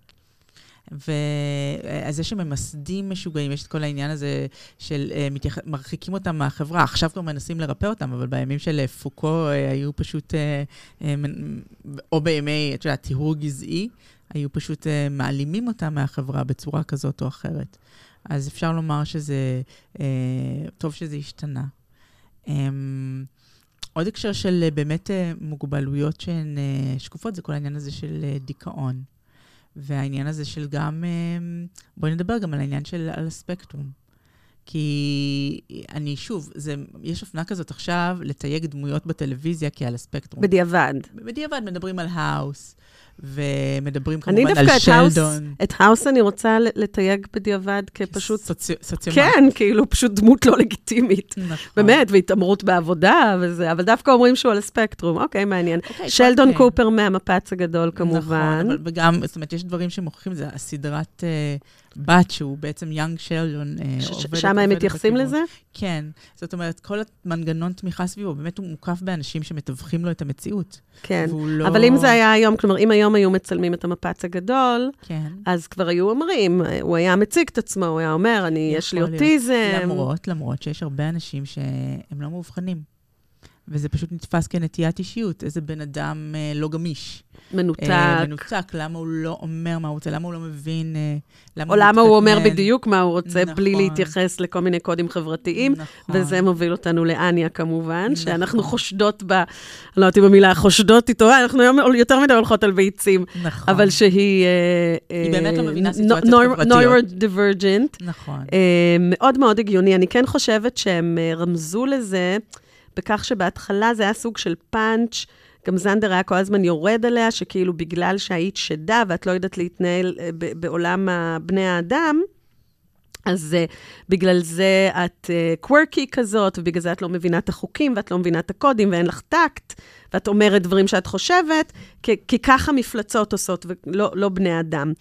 וזה שממסדים משוגעים, יש את כל העניין הזה של uh, מתייח... מרחיקים אותם מהחברה. עכשיו כבר מנסים לרפא אותם, אבל בימים של פוקו uh, היו פשוט, uh, uh, או בימי, את יודעת, טיהור גזעי, היו פשוט uh, מעלימים אותם מהחברה בצורה כזאת או אחרת. אז אפשר לומר שזה, uh, טוב שזה השתנה. Um, עוד הקשר של באמת מוגבלויות שהן שקופות, זה כל העניין הזה של דיכאון. והעניין הזה של גם, בואי נדבר גם על העניין של על הספקטרום. כי אני, שוב, זה, יש אופנה כזאת עכשיו לתייג דמויות בטלוויזיה כעל הספקטרום. בדיעבד. בדיעבד מדברים על האוס, ומדברים כמובן על שלדון. אני דווקא את האוס אני רוצה לתייג בדיעבד כפשוט... סוציופת. כן, כאילו, פשוט דמות לא לגיטימית. נכון. באמת, והתעמרות בעבודה וזה, אבל דווקא אומרים שהוא על הספקטרום, אוקיי, מעניין. אוקיי, שלדון אוקיי. קופר מהמפץ הגדול, כמובן. נכון, אבל וגם, זאת אומרת, יש דברים שמוכיחים, זה הסדרת... בת, שהוא בעצם Young Sheldon, אה, עובדת... שם הם מתייחסים לזה? כן. זאת אומרת, כל המנגנון תמיכה סביבו, באמת הוא מוקף באנשים שמתווכים לו את המציאות. כן. לא... אבל אם זה היה היום, כלומר, אם היום היו מצלמים את המפץ הגדול, כן. אז כבר היו אומרים, הוא היה מציג את עצמו, הוא היה אומר, אני, יש לי אוטיזם. למרות, למרות שיש הרבה אנשים שהם לא מאובחנים. וזה פשוט נתפס כנטיית אישיות, איזה בן אדם אה, לא גמיש. מנותק. אה, מנותק, למה הוא לא אומר מה הוא רוצה, למה הוא לא מבין, אה, למה או הוא למה הוא אומר בדיוק מה הוא רוצה, נכון. בלי להתייחס לכל מיני קודים חברתיים. נכון. וזה מוביל אותנו לאניה, כמובן, נכון. שאנחנו חושדות ב... לא יודעת אם המילה חושדות איתו, אה, אנחנו היום יותר מדי הולכות על ביצים. נכון. אבל שהיא... היא באמת לא מבינה סיטואציות חברתיות. נוירו-דיברג'נט. נכון. מאוד מאוד הגיוני. אני כן חושבת שהם רמזו לזה. בכך שבהתחלה זה היה סוג של פאנץ', גם זנדר היה כל הזמן יורד עליה, שכאילו בגלל שהיית שדה ואת לא יודעת להתנהל אה, בעולם בני האדם, אז uh, בגלל זה את קוורקי uh, כזאת, ובגלל זה את לא מבינה את החוקים, ואת לא מבינה את הקודים, ואין לך טקט, ואת אומרת דברים שאת חושבת, כי, כי ככה מפלצות עושות, ולא לא בני אדם.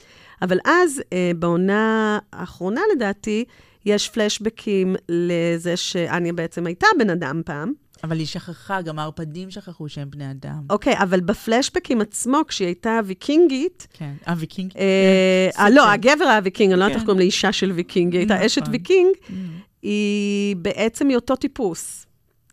אבל אז, uh, בעונה האחרונה לדעתי, יש פלשבקים לזה שאניה בעצם הייתה בן אדם פעם. אבל היא שכחה, גם הערפדים שכחו שהם בני אדם. אוקיי, okay, אבל בפלשבקים עצמו, כשהיא הייתה ויקינגית... כן, אה, ויקינג? אה, כן, לא, הגבר היה ויקינג, אני לא יודעת איך כן. קוראים לאישה של ויקינג, היא הייתה נכון. אשת ויקינג, mm. היא בעצם היא אותו טיפוס.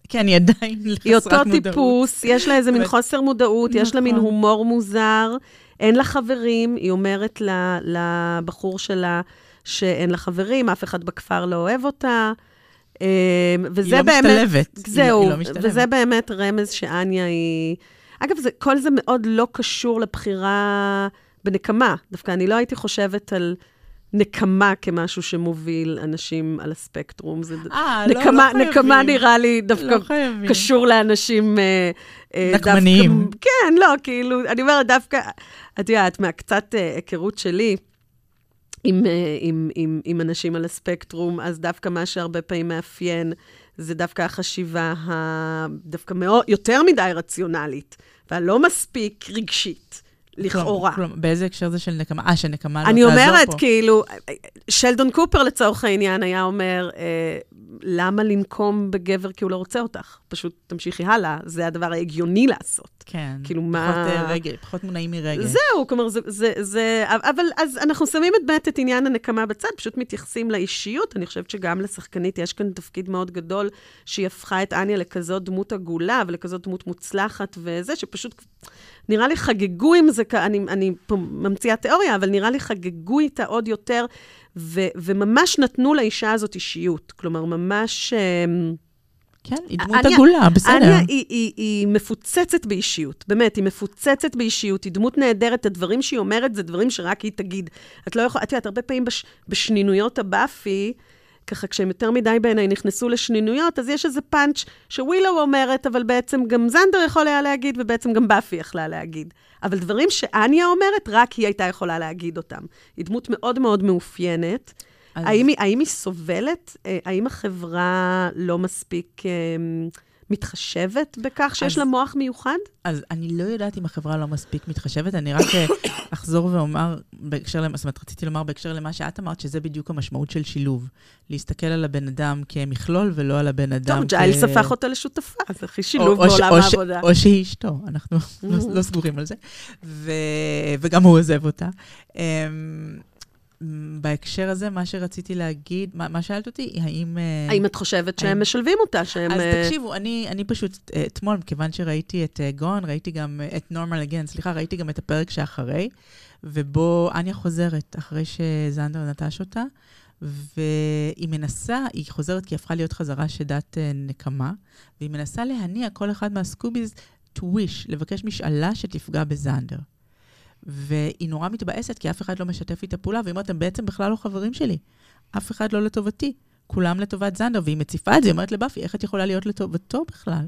כן, היא עדיין חסרת מודעות. היא אותו טיפוס, יש לה איזה מין חוסר מודעות, יש לה מין נכון. הומור מוזר, אין לה חברים, היא אומרת לבחור שלה, שאין לה חברים, אף אחד בכפר לא אוהב אותה. אמ, וזה היא לא באמת... משתלבת. זהו, היא לא משתלבת. וזה באמת רמז שאניה היא... אגב, זה, כל זה מאוד לא קשור לבחירה בנקמה. דווקא אני לא הייתי חושבת על נקמה כמשהו שמוביל אנשים על הספקטרום. זה אה, לא, נקמה, לא חייבים. נקמה נראה לי דווקא לא קשור לאנשים... אה, אה, נקמניים. דווקא, כן, לא, כאילו, אני אומרת, דווקא, את יודעת, מהקצת אה, היכרות שלי, עם, אה, עם, עם, עם אנשים על הספקטרום, אז דווקא מה שהרבה פעמים מאפיין, זה דווקא החשיבה הדווקא מאוד, יותר מדי רציונלית, והלא מספיק רגשית. לכאורה. כלומר, באיזה הקשר זה של נקמה? אה, שנקמה לא תעזור פה. אני אומרת, כאילו, שלדון קופר לצורך העניין היה אומר, אה, למה לנקום בגבר כי הוא לא רוצה אותך? פשוט תמשיכי הלאה, זה הדבר ההגיוני לעשות. כן, כאילו פחות מה... פחות אה, רגל, פחות מונעים מרגל. זהו, כלומר, זה, זה, זה... אבל אז אנחנו שמים את באמת את עניין הנקמה בצד, פשוט מתייחסים לאישיות. אני חושבת שגם לשחקנית יש כאן תפקיד מאוד גדול, שהיא הפכה את אניה לכזאת דמות עגולה ולכזאת דמות מוצלחת וזה, שפשוט... נראה לי חגגו עם זה, אני, אני פה ממציאה תיאוריה, אבל נראה לי חגגו איתה עוד יותר, ו, וממש נתנו לאישה הזאת אישיות. כלומר, ממש... אמ, כן, היא דמות עגולה, בסדר. אניה היא, היא, היא מפוצצת באישיות, באמת, היא מפוצצת באישיות, היא דמות נהדרת, הדברים שהיא אומרת זה דברים שרק היא תגיד. את לא יכולה, את יודעת, הרבה פעמים בש, בשנינויות הבאפי, ככה כשהם יותר מדי בעיניי נכנסו לשנינויות, אז יש איזה פאנץ' שווילו אומרת, אבל בעצם גם זנדר יכול היה להגיד, ובעצם גם באפי יכלה להגיד. אבל דברים שאניה אומרת, רק היא הייתה יכולה להגיד אותם. היא דמות מאוד מאוד מאופיינת. אז... האם, היא, האם היא סובלת? אה, האם החברה לא מספיק... אה, מתחשבת בכך שיש אז, לה מוח מיוחד? אז אני לא יודעת אם החברה לא מספיק מתחשבת, אני רק אה, אחזור ואומר, בהקשר, זאת אומרת, רציתי לומר בהקשר למה שאת אמרת, שזה בדיוק המשמעות של שילוב. להסתכל על הבן אדם כמכלול ולא על הבן אדם טוב, כ... טוב, ג'יילס הפך אותה לשותפה, אז הכי שילוב או, בעולם או העבודה. או שהיא אשתו, אנחנו לא, לא סגורים על זה, ו, וגם הוא עוזב אותה. בהקשר הזה, מה שרציתי להגיד, מה, מה שאלת אותי, האם... אה, האם את חושבת שהם האם- משלבים אותה, שהם... אז אה, תקשיבו, אני, אני פשוט, אה, אתמול, מכיוון שראיתי את גון, ראיתי גם את נורמל אגן, סליחה, ראיתי גם את הפרק שאחרי, ובו אניה חוזרת, אחרי שזנדר נטש אותה, והיא מנסה, היא חוזרת כי היא הפכה להיות חזרה שדת נקמה, והיא מנסה להניע כל אחד מהסקוביז to wish, לבקש משאלה שתפגע בזנדר. והיא נורא מתבאסת, כי אף אחד לא משתף איתה פעולה, והיא אומרת, הם בעצם בכלל לא חברים שלי. אף אחד לא לטובתי. כולם לטובת זנדר, והיא מציפה את זה, היא אומרת לבאפי, איך את יכולה להיות לטובתו בכלל?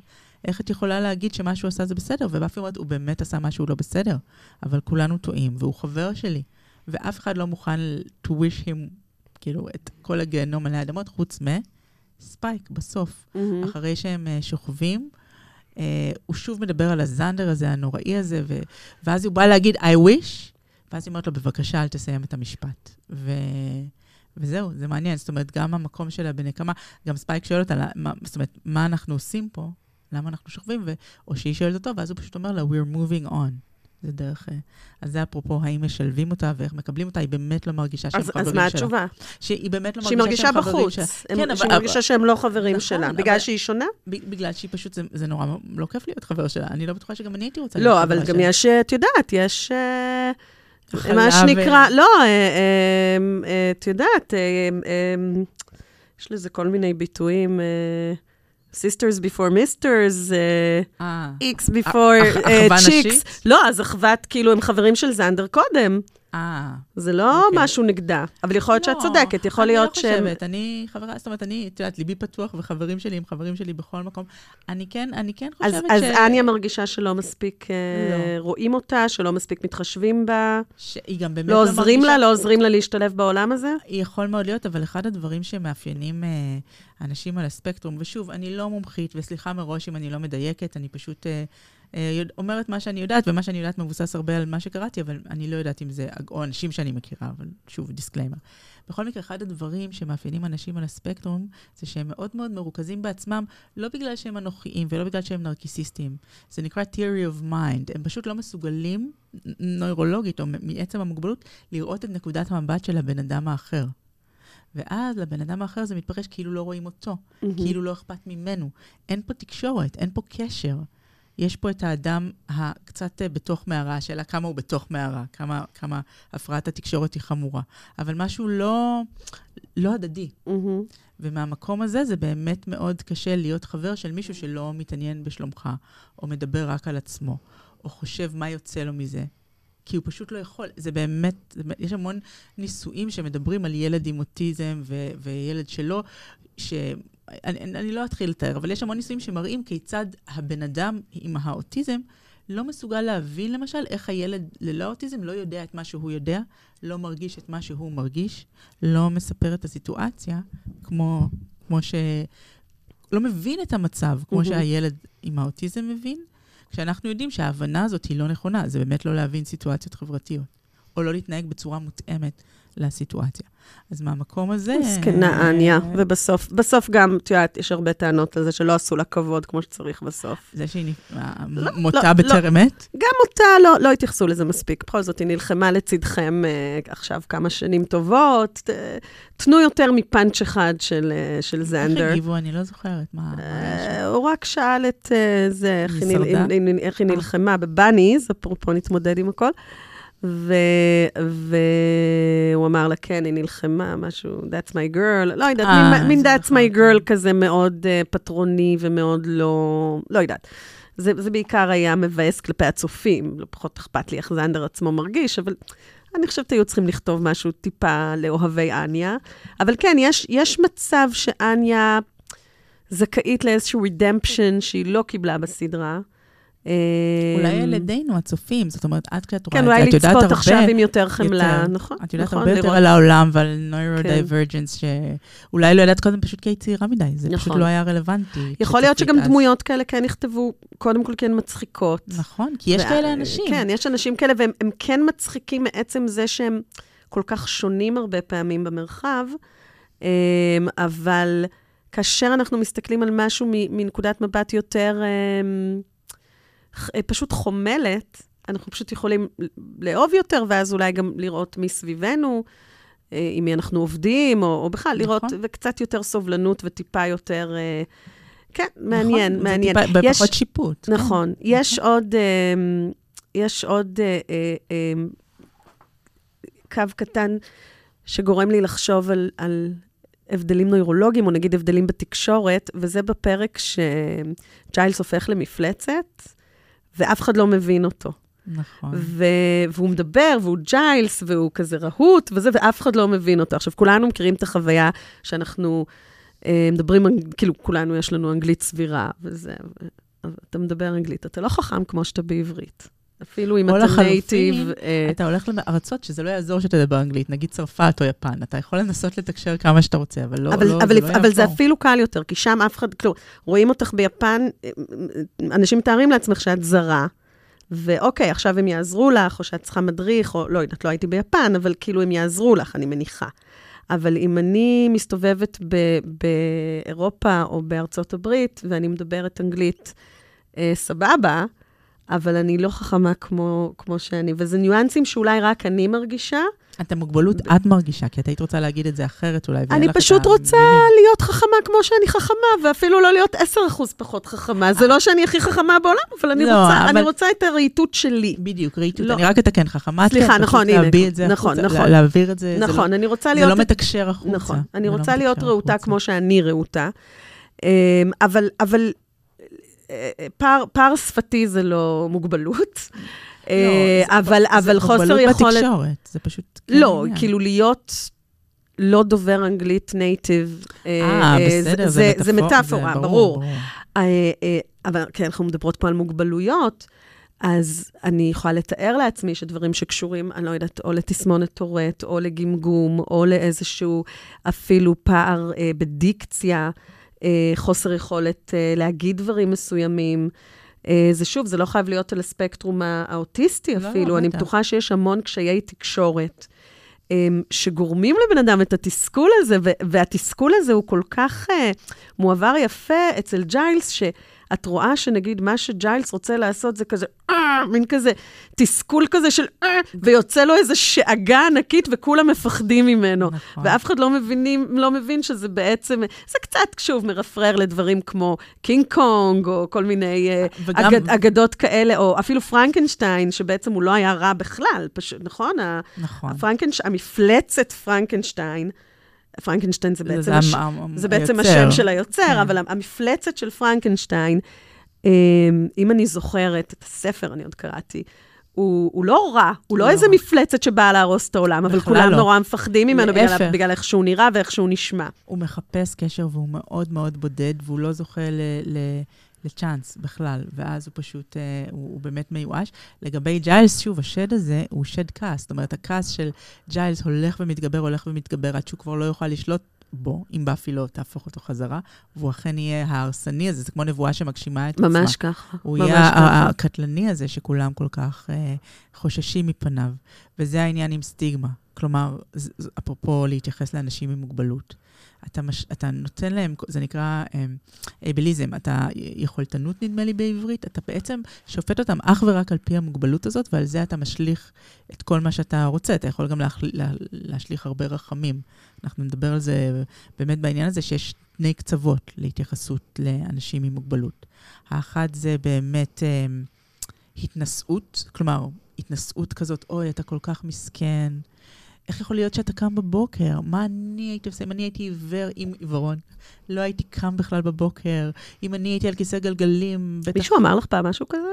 איך את יכולה להגיד שמה שהוא עשה זה בסדר? ובאפי אומרת, הוא באמת עשה משהו לא בסדר, אבל כולנו טועים, והוא חבר שלי. ואף אחד לא מוכן to wish him, כאילו, את כל הגיהנום עלי אדמות, חוץ מספייק, בסוף. מהמם. אחרי שהם אה, שוכבים, אה, הוא שוב מדבר על הזנדר הזה, הנוראי הזה, ו... ואז הוא בא להגיד, I wish, ואז היא אומרת לו, בבקשה, אל תסיים את המשפט. ו... וזהו, זה מעניין. זאת אומרת, גם המקום שלה בנקמה, גם ספייק שואל אותה, מה, זאת אומרת, מה אנחנו עושים פה? למה אנחנו שוכבים? ו... או שהיא שואלת אותו, ואז הוא פשוט אומר לה, we're moving on. זה דרך... אה, אז זה אפרופו, האם משלבים אותה ואיך מקבלים אותה, היא באמת לא מרגישה שהם אז, חברים אז שלה. מה התשובה? שהיא באמת לא שהיא מרגישה מרגישה שהם חברים בחוץ. שלה. הם- כן, שהיא אבל- מרגישה שהם לא חברים נכון, שלה. אבל- בגלל שהיא שונה? בגלל שהיא פשוט, זה, זה נורא לא כיף להיות חבר שלה. אני לא בטוחה שגם אני הייתי רוצה לא, אבל גם. יש, את יודעת, יש... אה, מה ו- שנקרא, לא, אה, אה, אה, את יודעת, אה, אה, יש לזה כל מיני ביטויים, אה, sisters before misters, X before אח- אה, אחווה chicks. נשית? לא, אז אחוות, כאילו, הם חברים של זנדר קודם. אה. זה לא אוקיי. משהו נגדה. אבל יכול להיות שאת לא, צודקת, יכול להיות אני שהם... לא חושבת, אני חברה, זאת אומרת, אני, את יודעת, ליבי פתוח וחברים שלי הם חברים שלי בכל מקום. אני כן, אני כן אז, חושבת אז ש... אניה מרגישה שלא מספיק אה, לא. רואים אותה, שלא מספיק מתחשבים בה, שהיא גם באמת לא עוזרים מרגישה- לה, לא עוזרים לה להשתלב בעולם הזה? יכול מאוד להיות, אבל אחד הדברים שמאפיינים אה, אנשים על הספקטרום, ושוב, אני לא מומחית, וסליחה מראש אם אני לא מדייקת, אני פשוט יודע- אומרת מה שאני יודעת, ומה שאני יודעת מבוסס הרבה על מה שקראתי, אבל אני לא יודעת אם זה, או אנשים שאני מכירה, אבל שוב, disclaimer. בכל מקרה, אחד הדברים שמאפיינים אנשים על הספקטרום, זה שהם מאוד מאוד מרוכזים בעצמם, לא בגלל שהם אנוכיים ולא בגלל שהם נרקיסיסטים. זה נקרא theory of mind. הם פשוט לא מסוגלים, נוירולוגית, או מעצם המוגבלות, לראות את נקודת המבט של הבן אדם האחר. ואז לבן אדם האחר זה מתפרש כאילו לא רואים אותו, כאילו לא אכפת ממנו. אין פה תקשורת, אין פה קשר. יש פה את האדם הקצת אה, בתוך מערה, השאלה כמה הוא בתוך מערה, כמה, כמה הפרעת התקשורת היא חמורה. אבל משהו לא, לא הדדי. מהמם. ומהמקום הזה זה באמת מאוד קשה להיות חבר של מישהו שלא מתעניין בשלומך, או מדבר רק על עצמו, או חושב מה יוצא לו מזה. כי הוא פשוט לא יכול. זה באמת, זה, יש המון ניסויים שמדברים על ילד עם אוטיזם ו, וילד שלא, ש... אני, אני אני לא אתחיל לתאר, אבל יש המון ניסויים שמראים כיצד הבן אדם עם האוטיזם לא מסוגל להבין, למשל, איך הילד ללא אוטיזם לא יודע את מה שהוא יודע, לא מרגיש את מה שהוא מרגיש, לא מספר את הסיטואציה, כמו, כמו ש... לא מבין את המצב, כמו. שהילד עם האוטיזם מבין, כשאנחנו יודעים שההבנה הזאת היא לא נכונה, זה באמת לא להבין סיטואציות חברתיות, או לא להתנהג בצורה מותאמת לסיטואציה. אז מהמקום הזה... מסכנה אניה, אה, ובסוף, בסוף גם, את יודעת, יש הרבה טענות על זה שלא עשו לה כבוד כמו שצריך בסוף. זה שהיא נ- לא, מותה לא, בטרם עת? גם אותה לא, לא התייחסו לזה מספיק. בכל זאת, היא נלחמה לצדכם אה, עכשיו כמה שנים טובות. תנו יותר מפאנץ' אחד של, אה, של איך זנדר. הגיבו? אני לא זוכרת. מה? אה, הוא רק שאל את אה, זה, איך היא אה. נלחמה בבאניז, אפרופו נתמודד עם הכל. ו- והוא אמר לה, כן, היא נלחמה, משהו, that's my girl, לא יודעת, אה, מין- that's נכון, my כן. girl כזה מאוד uh, פטרוני ומאוד לא, לא יודעת. זה, זה בעיקר היה מבאס כלפי הצופים, לא פחות אכפת לי איך זנדר עצמו מרגיש, אבל אני חושבת היו צריכים לכתוב משהו טיפה לאוהבי אניה. אבל כן, יש, יש מצב שאניה זכאית לאיזשהו redemption שהיא לא קיבלה בסדרה. אולי אמ, ילדינו, הצופים, זאת אומרת, את כשאת רואה כן, את זה, אולי את יודעת לצפות הרבה... עכשיו עם יותר חמלה. נכון? את יודעת נכון, הרבה יותר על העולם ועל neurodivergence, שאולי לא ידעת קודם פשוט כי היית צעירה מדי, זה פשוט נכון. לא היה רלוונטי. יכול להיות שגם. דמויות כאלה כן נכתבו, קודם כל כן מצחיקות. נכון, כי יש כאלה אנשים. כן, יש אנשים כאלה, והם הם כן מצחיקים מעצם זה שהם כל כך שונים הרבה פעמים במרחב, אמ, אבל כאשר אנחנו מסתכלים על משהו מנקודת מבט יותר אמ, פשוט חומלת, אנחנו פשוט יכולים לאהוב יותר, ואז אולי גם לראות מסביבנו. אה, עם מי אנחנו עובדים, או, או בכלל לראות, נכון. וקצת יותר סובלנות וטיפה יותר... אה, כן, מעניין, נכון, מעניין. טיפה, יש- בפחות שיפוט. כן. נכון. יש עוד, אמ, יש עוד אה, אה, אמ, קו קטן שגורם לי לחשוב על, על הבדלים נוירולוגיים, או נגיד הבדלים בתקשורת, וזה בפרק שג'יילס הופך למפלצת, ואף אחד לא מבין אותו. נכון. ו- והוא מדבר, והוא ג'יילס, והוא כזה רהוט, וזה, ואף אחד לא מבין אותו. עכשיו, כולנו מכירים את החוויה שאנחנו אה, מדברים, כאילו, כולנו יש לנו אנגלית סבירה, וזה, ו- אתה מדבר אנגלית, אתה לא חכם כמו שאתה בעברית. אפילו אם אתה נייטיב. אה, אתה הולך לארצות שזה לא יעזור שתדבר אנגלית, נגיד צרפת או יפן. אתה יכול לנסות לתקשר כמה שאתה רוצה, אבל לא, אבל, לא, אבל, זה לא אבל זה. אפילו קל יותר, כי שם אף אחד, כלומר, רואים אותך ביפן, אה, אנשים מתארים לעצמך שאת זרה, ואוקיי, עכשיו הם יעזרו לך, או שאת צריכה מדריך, או לא יודעת, לא הייתי ביפן, אבל כאילו הם יעזרו לך, אני מניחה. אבל אם אני מסתובבת ב- באירופה או בארצות הברית, ואני מדברת אנגלית אה, סבבה, אבל אני לא חכמה כמו, כמו שאני, וזה ניואנסים שאולי רק אני מרגישה. את המוגבלות את מרגישה, כי את היית רוצה להגיד את זה אחרת אולי. אני פשוט רוצה המילים. להיות חכמה כמו שאני חכמה, ואפילו לא להיות 10% פחות חכמה. זה לא שאני הכי חכמה בעולם, אבל אני, לא, רוצה, אבל- אני רוצה את הרהיטות שלי. בדיוק, רהיטות. לא. אני רק אתקן, חכמה סליחה, כן, נכון, הנה, להביא את זה נכון, החוצה, נכון. לה- להעביר את זה, זה נכון, לא- אני רוצה זה להיות... לא מתקשר החוצה. נכון, אני זה לא רוצה להיות רהוטה. כמו שאני רהוטה. אמ, אבל, אבל פער, פער שפתי זה לא מוגבלות. לא, אה, זה- אבל, זה אבל חוסר מוגבלות יכולת... בתקשורת, זה פשוט... כן לא, עניין. כאילו להיות לא דובר אנגלית נייטיב. אה, בסדר, זה זה מטאפור- מטאפורה, זה ברור. אה, אה, אבל כן, אנחנו מדברות פה על מוגבלויות, אז אני יכולה לתאר לעצמי שדברים שקשורים, אני לא יודעת, או לתסמונת טורט, או לגמגום, או לאיזשהו אפילו פער אה, בדיקציה, אה, חוסר יכולת אה, להגיד דברים מסוימים. אה, זה שוב, זה לא חייב להיות על הספקטרום הא- האוטיסטי לא, אפילו, אני בטח. בטוחה שיש המון קשיי תקשורת. אמ, שגורמים לבן אדם את התסכול הזה, והתסכול הזה הוא כל כך uh, מועבר יפה אצל ג'יילס, שאת רואה שנגיד מה שג'יילס רוצה לעשות זה כזה, אה, מין כזה תסכול כזה של, אה, ויוצא לו איזו שאגה ענקית וכולם מפחדים ממנו. נכון. ואף אחד לא, מבינים, לא מבין שזה בעצם, זה קצת, שוב, מרפרר לדברים כמו קינג קונג, או כל מיני אה, וגם- אגד, אגדות כאלה, או אפילו פרנקנשטיין, שבעצם הוא לא היה רע בכלל, פשוט, נכון? נכון. הפרנקנש... המפלצת פרנקנשטיין, פרנקנשטיין זה בעצם, זה הש... זה בעצם היוצר. השם של היוצר, כן. אבל המפלצת של פרנקנשטיין, אמ, אם אני זוכרת את הספר, אני עוד קראתי, הוא, הוא לא רע, הוא לא לא איזה. מפלצת שבאה להרוס את העולם, אבל כולם לא. נורא מפחדים ממנו בגלל. בגלל איך שהוא נראה ואיך שהוא נשמע. הוא מחפש קשר והוא מאוד מאוד בודד, והוא לא זוכה ל... ל... לצ'אנס בכלל, ואז הוא פשוט, אה, הוא, הוא באמת מיואש. לגבי ג'יילס, שוב, השד הזה הוא שד כעס. זאת אומרת, הכעס של ג'יילס הולך ומתגבר, הולך ומתגבר, עד שהוא כבר לא יוכל לשלוט בו, אם באפי לא תהפוך אותו חזרה, והוא אכן יהיה ההרסני הזה, זה כמו נבואה שמגשימה את עצמה. ממש ככה. הוא ממש יהיה ככה. הקטלני הזה שכולם כל כך אה, חוששים מפניו. וזה העניין עם סטיגמה. כלומר, אפרופו להתייחס לאנשים עם מוגבלות. אתה, מש, אתה נותן להם, זה נקרא אייבליזם, אתה יכולתנות נדמה לי בעברית, אתה בעצם שופט אותם אך ורק על פי המוגבלות הזאת, ועל זה אתה משליך את כל מה שאתה רוצה. אתה יכול גם להחל, לה, להשליך הרבה רחמים. אנחנו נדבר על זה באמת בעניין הזה, שיש שני קצוות להתייחסות לאנשים עם מוגבלות. האחד זה באמת אה, התנשאות, כלומר, התנשאות כזאת, אוי, אתה כל כך מסכן. איך יכול להיות שאתה קם בבוקר? מה אני הייתי עושה? אם אני הייתי עיוור עם עיוורון, לא הייתי קם בכלל בבוקר. אם אני הייתי על כיסא גלגלים, בטח... מישהו אמר לך פעם משהו כזה?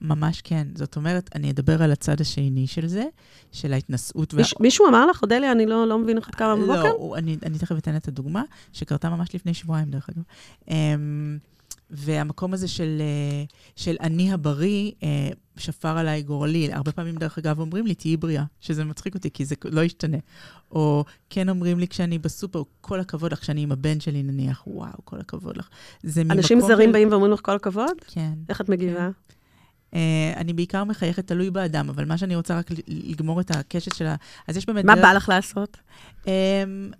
ממש כן. זאת אומרת, אני אדבר על הצד השני של זה, של ההתנשאות. וה- מיש, מישהו אמר לך, אודליה, אני לא, לא מבין איך את קמה בבוקר? לא, אני, אני תכף אתן את הדוגמה, שקרתה ממש לפני שבועיים, דרך אגב. Um, והמקום הזה של, אה, של אני הבריא, אה, שפר עליי גורלי. הרבה פעמים, דרך אגב, אומרים לי, תהיי בריאה, שזה מצחיק אותי, כי זה לא ישתנה. או כן אומרים לי כשאני בסופר, כל הכבוד לך, כשאני עם הבן שלי נניח, וואו, כל הכבוד לך. זה ממקום אנשים זרים של- באים ואומרים לך כל הכבוד? כן. איך את מגיבה? Uh, אני בעיקר מחייכת, תלוי באדם, אבל מה שאני רוצה רק לגמור את הקשת של ה... אז יש באמת... מה דרך- בא לך לעשות? אמ,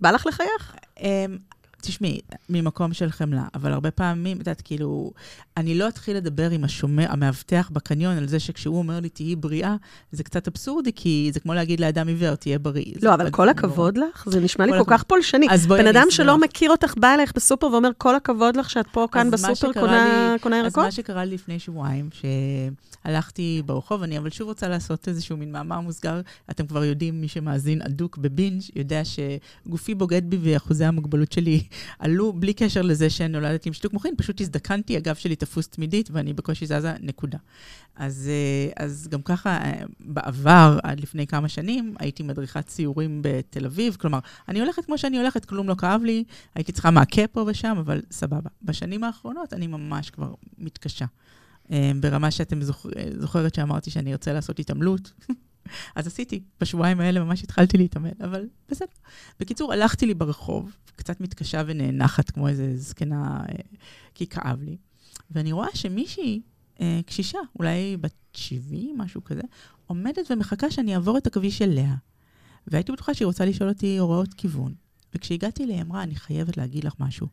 בא לך לחייך? אמ, תשמעי, ממקום של חמלה, אבל הרבה פעמים, את יודעת, כאילו, אני לא אתחיל לדבר עם השומר, המאבטח בקניון על זה שכשהוא אומר לי, תהיי בריאה, זה קצת אבסורדי, כי זה כמו להגיד לאדם עיוור, תהיה בריא. לא, אבל כל הכבוד לך, זה נשמע לי כל כך פולשני. בן אדם שלא מכיר אותך, בא אליך בסופר ואומר, כל הכבוד לך שאת פה כאן בסופר קונה ירקות? אז מה שקרה לי לפני שבועיים, שהלכתי ברחוב, אני אבל שוב רוצה לעשות איזשהו מין מאמר מוסגר, אתם כבר יודעים, מי שמאזין אדוק בבינג' יודע שגופי בוגד בי ואחוזי המוגבלות שלי עלו בלי קשר לזה שנולדתי עם שיתוק מוחין, פשוט הזדקנתי, הגב שלי תפוס תמידית ואני בקושי זזה, נקודה. אז, אה, אז גם ככה, אה, בעבר, עד לפני כמה שנים, הייתי מדריכת ציורים בתל אביב, כלומר, אני הולכת כמו שאני הולכת, כלום לא כאב לי, הייתי צריכה מעקה פה ושם, אבל סבבה. בשנים האחרונות אני ממש כבר מתקשה. אה, ברמה שאתם זוכ... זוכרת שאמרתי שאני ארצה לעשות התעמלות. אז עשיתי, בשבועיים האלה ממש התחלתי להתאמן, אבל בסדר. בקיצור, הלכתי לי ברחוב, קצת מתקשה ונאנחת כמו איזה זקנה, אה, כי כאב לי, ואני רואה שמישהי, אה, קשישה, אולי בת 70, משהו כזה, עומדת ומחכה שאני אעבור את הכביש אליה. והייתי בטוחה שהיא רוצה לשאול אותי הוראות כיוון. וכשהגעתי אליה, היא אמרה, אני חייבת להגיד לך משהו.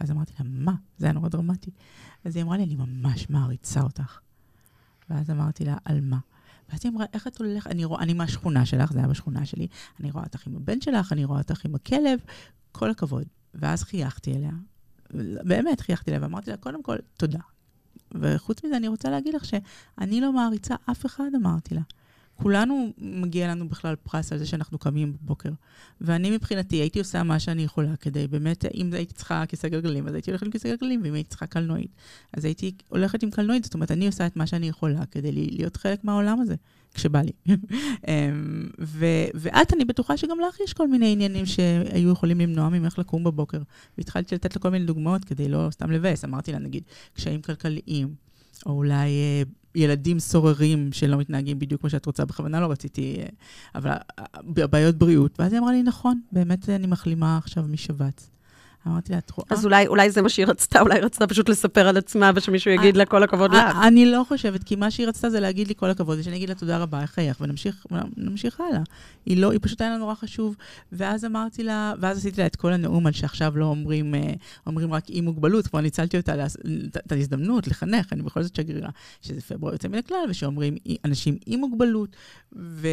ואז אמרתי לה, מה? זה היה נורא דרמטי. אז היא אמרה לי, אני ממש מעריצה אותך. ואז אמרתי לה, על מה? ואז היא אמרה, איך את הולכת? אני, רואה, אני מהשכונה שלך, זה היה בשכונה שלי, אני רואה אותך עם הבן שלך, אני רואה אותך עם הכלב, כל הכבוד. ואז חייכתי אליה, באמת חייכתי אליה, ואמרתי לה, קודם כל, תודה. וחוץ מזה, אני רוצה להגיד לך שאני לא מעריצה אף אחד, אמרתי לה. כולנו, מגיע לנו בכלל פרס על זה שאנחנו קמים בבוקר. ואני מבחינתי הייתי עושה מה שאני יכולה כדי באמת, אם הייתי צריכה כיסא גלגלים, אז הייתי הולכת עם כיסא גלגלים, ואם הייתי צריכה קלנועית, אז הייתי הולכת עם קלנועית. זאת אומרת, אני עושה את מה שאני יכולה כדי להיות חלק מהעולם הזה, כשבא לי. אמ, ו- ואת, אני בטוחה שגם לך יש כל מיני עניינים שהיו יכולים למנוע ממך לקום בבוקר. והתחלתי לתת לה כל מיני דוגמאות כדי לא סתם לבאס. אמרתי לה, נגיד, קשיים כלכליים, או אולי אה, ילדים סוררים שלא מתנהגים בדיוק כמו שאת רוצה, בכוונה לא רציתי, אה, אבל אה, בעיות בריאות. ואז היא אמרה לי, נכון, באמת אני מחלימה עכשיו משבץ. אמרתי לה, את רואה? אז אולי, אולי זה מה שהיא רצתה, אולי רצתה פשוט לספר על עצמה ושמישהו יגיד לה כל הכבוד לך. אני לא חושבת, כי מה שהיא רצתה זה להגיד לי כל הכבוד, ושאני אגיד לה תודה רבה, חייך, ונמשיך הלאה. היא לא, היא פשוט היה לה נורא חשוב. ואז אמרתי לה, ואז עשיתי לה את כל הנאום על שעכשיו לא אומרים, אה, אומרים רק אי מוגבלות, כבר ניצלתי אותה, את ההזדמנות לחנך, אני בכל זאת שגרירה, שזה פברואר יוצא מן הכלל, ושאומרים אנשים עם מוגבלות, ו...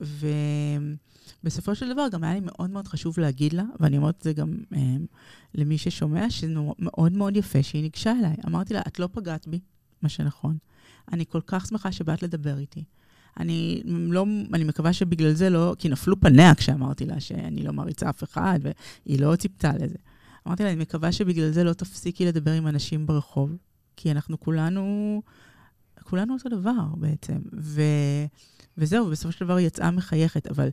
ו... בסופו של דבר גם היה לי מאוד מאוד חשוב להגיד לה, ואני אומרת את זה גם אה, למי ששומע, שזה מאוד מאוד יפה שהיא ניגשה אליי. אמרתי לה, את לא פגעת בי, מה שנכון. אני כל כך שמחה שבאת לדבר איתי. אני לא, אני מקווה שבגלל זה לא, כי נפלו פניה כשאמרתי לה שאני לא מעריצה אף אחד, והיא לא ציפתה לזה. אמרתי לה, אני מקווה שבגלל זה לא תפסיקי לדבר עם אנשים ברחוב, כי אנחנו כולנו, כולנו אותו דבר בעצם. ו, וזהו, בסופו של דבר היא יצאה מחייכת, אבל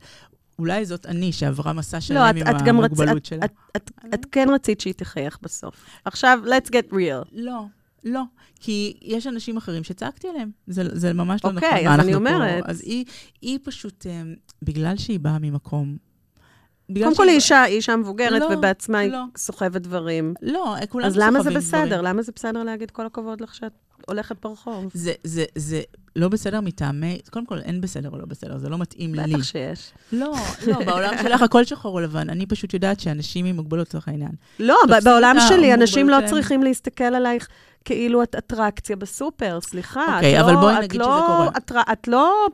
אולי זאת אני שעברה מסע שלם לא, עם את המוגבלות רצ... שלה. את, את, את, את כן רצית שהיא תחייך בסוף. עכשיו, let's get real. לא, לא. כי יש אנשים אחרים שצעקתי עליהם. זה, זה ממש לא okay, נכון. אוקיי, אז אני אומרת... פה, אז היא, היא פשוט, um, בגלל שהיא באה ממקום... קודם כל היא אישה, היא אישה מבוגרת, לא, ובעצמה לא. היא סוחבת דברים. לא, כולם סוחבים דברים. אז למה זה בסדר? דברים. למה זה בסדר להגיד כל הכבוד לך שאת הולכת ברחוב? זה, זה, זה לא בסדר מטעמי, קודם כל, אין בסדר או לא בסדר, זה לא מתאים לי. בטח שיש. לא, לא, בעולם שלך הכל שחור או לבן. אני פשוט יודעת שאנשים עם מוגבלות, לצורך העניין. לא, בעולם שלי, אנשים לא צריכים להסתכל עלייך כאילו את אטרקציה בסופר, סליחה. אוקיי, אבל לא- בואי נגיד שזה קורה. את לא...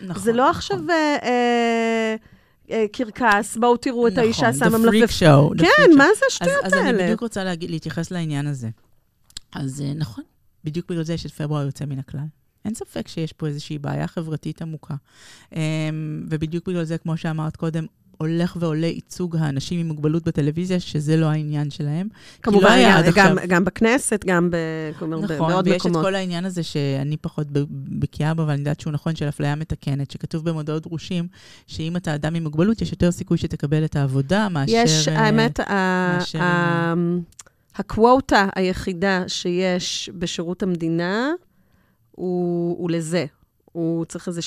נכון, זה לא עכשיו... נכון. אה, אה, קרקס, בואו תראו את האישה שמה מלפפון. נכון, the freak show. כן, מה זה השטויות האלה? אז אני בדיוק רוצה להתייחס לעניין הזה. אז אה, נכון, בדיוק בגלל זה יש את פברואר יוצא מן הכלל. אין ספק שיש פה איזושהי בעיה חברתית עמוקה. אמ, ובדיוק בגלל זה, כמו שאמרת קודם, הולך ועולה ייצוג האנשים עם מוגבלות בטלוויזיה, שזה לא העניין שלהם. כמובן, לא גם, עכשיו... גם בכנסת, גם ב... נכון, בעוד מקומות. נכון, ויש את כל העניין הזה שאני פחות בקיאה בו, אבל אני יודעת שהוא נכון, של אפליה מתקנת, שכתוב במודעות דרושים, שאם אתה אדם עם מוגבלות, יש יותר סיכוי שתקבל את העבודה מאשר... יש, האמת, מאשר... הקווטה היחידה שיש בשירות המדינה, הוא, הוא לזה. הוא צריך איזה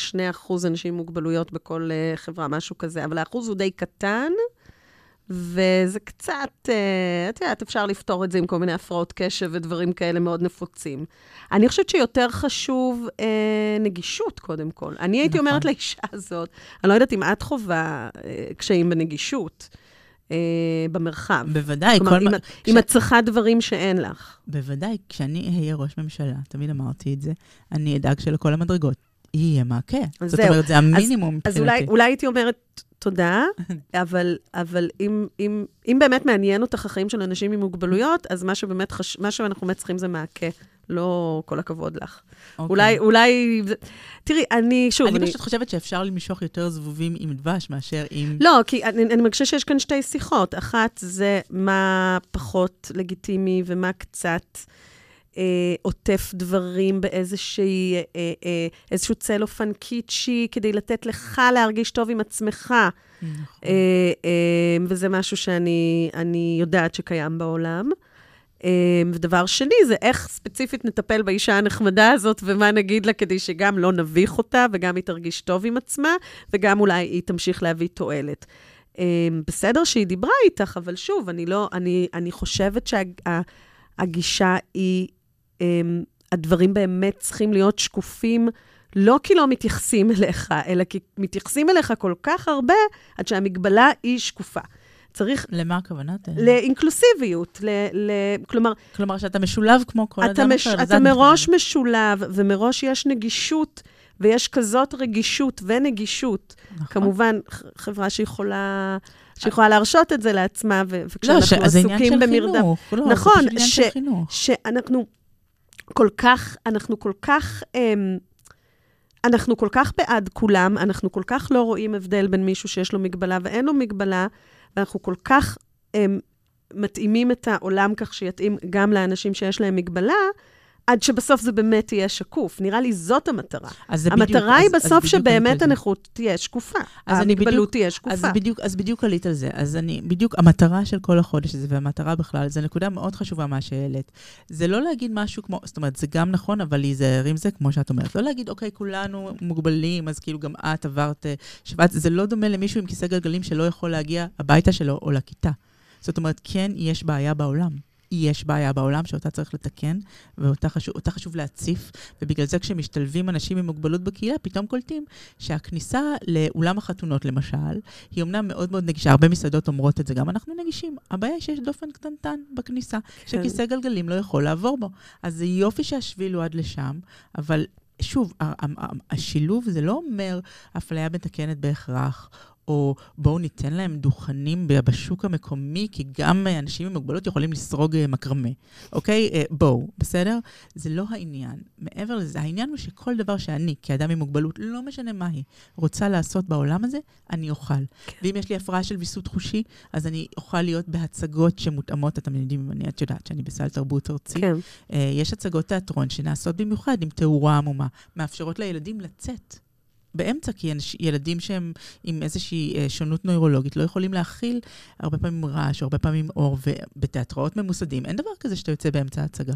2% אנשים עם מוגבלויות בכל uh, חברה, משהו כזה, אבל האחוז הוא די קטן, וזה קצת, uh, את יודעת, אפשר לפתור את זה עם כל מיני הפרעות קשב ודברים כאלה מאוד נפוצים. אני חושבת שיותר חשוב uh, נגישות, קודם כל. אני הייתי נכון. אומרת לאישה הזאת, אני לא יודעת אם את חווה uh, קשיים בנגישות. אה, במרחב. בוודאי, כלומר, כל אם, מה... את- אם את צריכה דברים שאין לך. בוודאי, כשאני אהיה ראש ממשלה, תמיד אמרתי את זה, אני אדאג שלכל המדרגות יהיה מעקה. אז זאת זהו. אומרת, זה המינימום אז מבחינתי. אולי, אולי הייתי אומרת תודה, אבל, אבל אם, אם, אם באמת מעניין אותך החיים של אנשים עם מוגבלויות, אז מה שבאמת חש... מה שאנחנו באמת צריכים זה מעקה, לא כל הכבוד לך. אוקיי. אולי, אולי... תראי, אני, שוב, אני פשוט חושבת שאפשר למשוך יותר זבובים עם דבש מאשר עם... לא, כי אני, אני מרגישה שיש כאן שתי שיחות. אחת זה מה פחות לגיטימי ומה קצת אה, עוטף דברים באיזושהי, אה, אה, איזשהו צלופן קיצ'י, כדי לתת לך להרגיש טוב עם עצמך. נכון. אה, אה, וזה משהו שאני אני יודעת שקיים בעולם. אה, ודבר שני, זה איך ספציפית נטפל באישה הנחמדה הזאת, ומה נגיד לה כדי שגם לא נביך אותה, וגם היא תרגיש טוב עם עצמה, וגם אולי היא תמשיך להביא תועלת. אה, בסדר שהיא דיברה איתך, אבל שוב, אני לא, אני, אני חושבת שהגישה היא, אה, הדברים באמת צריכים להיות שקופים, לא כי לא מתייחסים אליך, אלא כי מתייחסים אליך כל כך הרבה, עד שהמגבלה היא שקופה. צריך למה הכוונה? לאינקלוסיביות, ל, ל, כלומר, כלומר, שאתה משולב כמו כל אתה, אדם מש, אחר. אתה את מראש. משולב, ומראש יש נגישות, ויש כזאת רגישות ונגישות. נכון. כמובן, חברה שיכולה, שיכולה להרשות את זה לעצמה, ו- לא, וכשאנחנו זה עניין עסוקים. חינוך. לא, זה נכון, פשוט עניין ש- של חינוך. שאנחנו כל כך, אנחנו כל כך, אמ, אנחנו כל כך בעד כולם, אנחנו כל כך לא רואים הבדל בין מישהו שיש לו מגבלה ואין לו מגבלה, ואנחנו כל כך אמ, מתאימים את העולם כך שיתאים גם לאנשים שיש להם מגבלה, עד שבסוף זה באמת יהיה שקוף. נראה לי זאת המטרה. אז זה בדיוק- המטרה היא אז- אז בסוף עלית שבאמת. הנכות תהיה שקופה. אז אני בדיוק- המגבלות תהיה שקופה. אז בדיוק, אז בדיוק עלית על זה. אז אני, בדיוק, המטרה של כל החודש הזה, והמטרה בכלל, זו נקודה מאוד חשובה מה שהעלית. זה לא להגיד משהו כמו, זאת אומרת, זה גם נכון, אבל להיזהר עם זה, כמו שאת אומרת. לא להגיד, אוקיי, כולנו מוגבלים, אז כאילו גם את עברת אה, שבת. זה לא דומה למישהו עם כיסא גלגלים שלא יכול להגיע הביתה שלו או לכיתה. זאת אומרת, כן, יש בעיה בעולם. יש בעיה בעולם שאותה צריך לתקן, ואותה חשוב, חשוב להציף, ובגלל זה כשמשתלבים אנשים עם מוגבלות בקהילה, פתאום קולטים שהכניסה לאולם החתונות, למשל, היא אמנם מאוד מאוד נגישה, הרבה מסעדות אומרות את זה, גם אנחנו נגישים. הבעיה היא שיש דופן קטנטן בכניסה, כן. שכיסא גלגלים לא יכול לעבור בו. אז זה יופי שהשביל הוא עד לשם, אבל שוב, השילוב זה לא אומר אפליה מתקנת בהכרח, או בואו ניתן להם דוכנים בשוק המקומי, כי גם אה, אנשים עם מוגבלות יכולים לסרוג אה, מקרמה. אוקיי? אה, בואו, בסדר? זה לא העניין. מעבר לזה, העניין הוא שכל דבר שאני, כאדם עם מוגבלות, לא משנה מה היא, רוצה לעשות בעולם הזה, אני אוכל. כן. ואם יש לי הפרעה של ויסות חושי, אז אני אוכל להיות בהצגות שמותאמות, אתם יודעים, אני, את יודעת שאני בסל תרבות ארצי. כן. יש הצגות תיאטרון שנעשות במיוחד עם תאורה עמומה, מאפשרות לילדים לצאת. באמצע, כי ילדים שהם עם איזושהי אה, שונות נוירולוגית לא יכולים להכיל הרבה פעמים רעש, הרבה פעמים אור, ובתיאטראות ממוסדים אין דבר כזה שאתה יוצא באמצע ההצגה.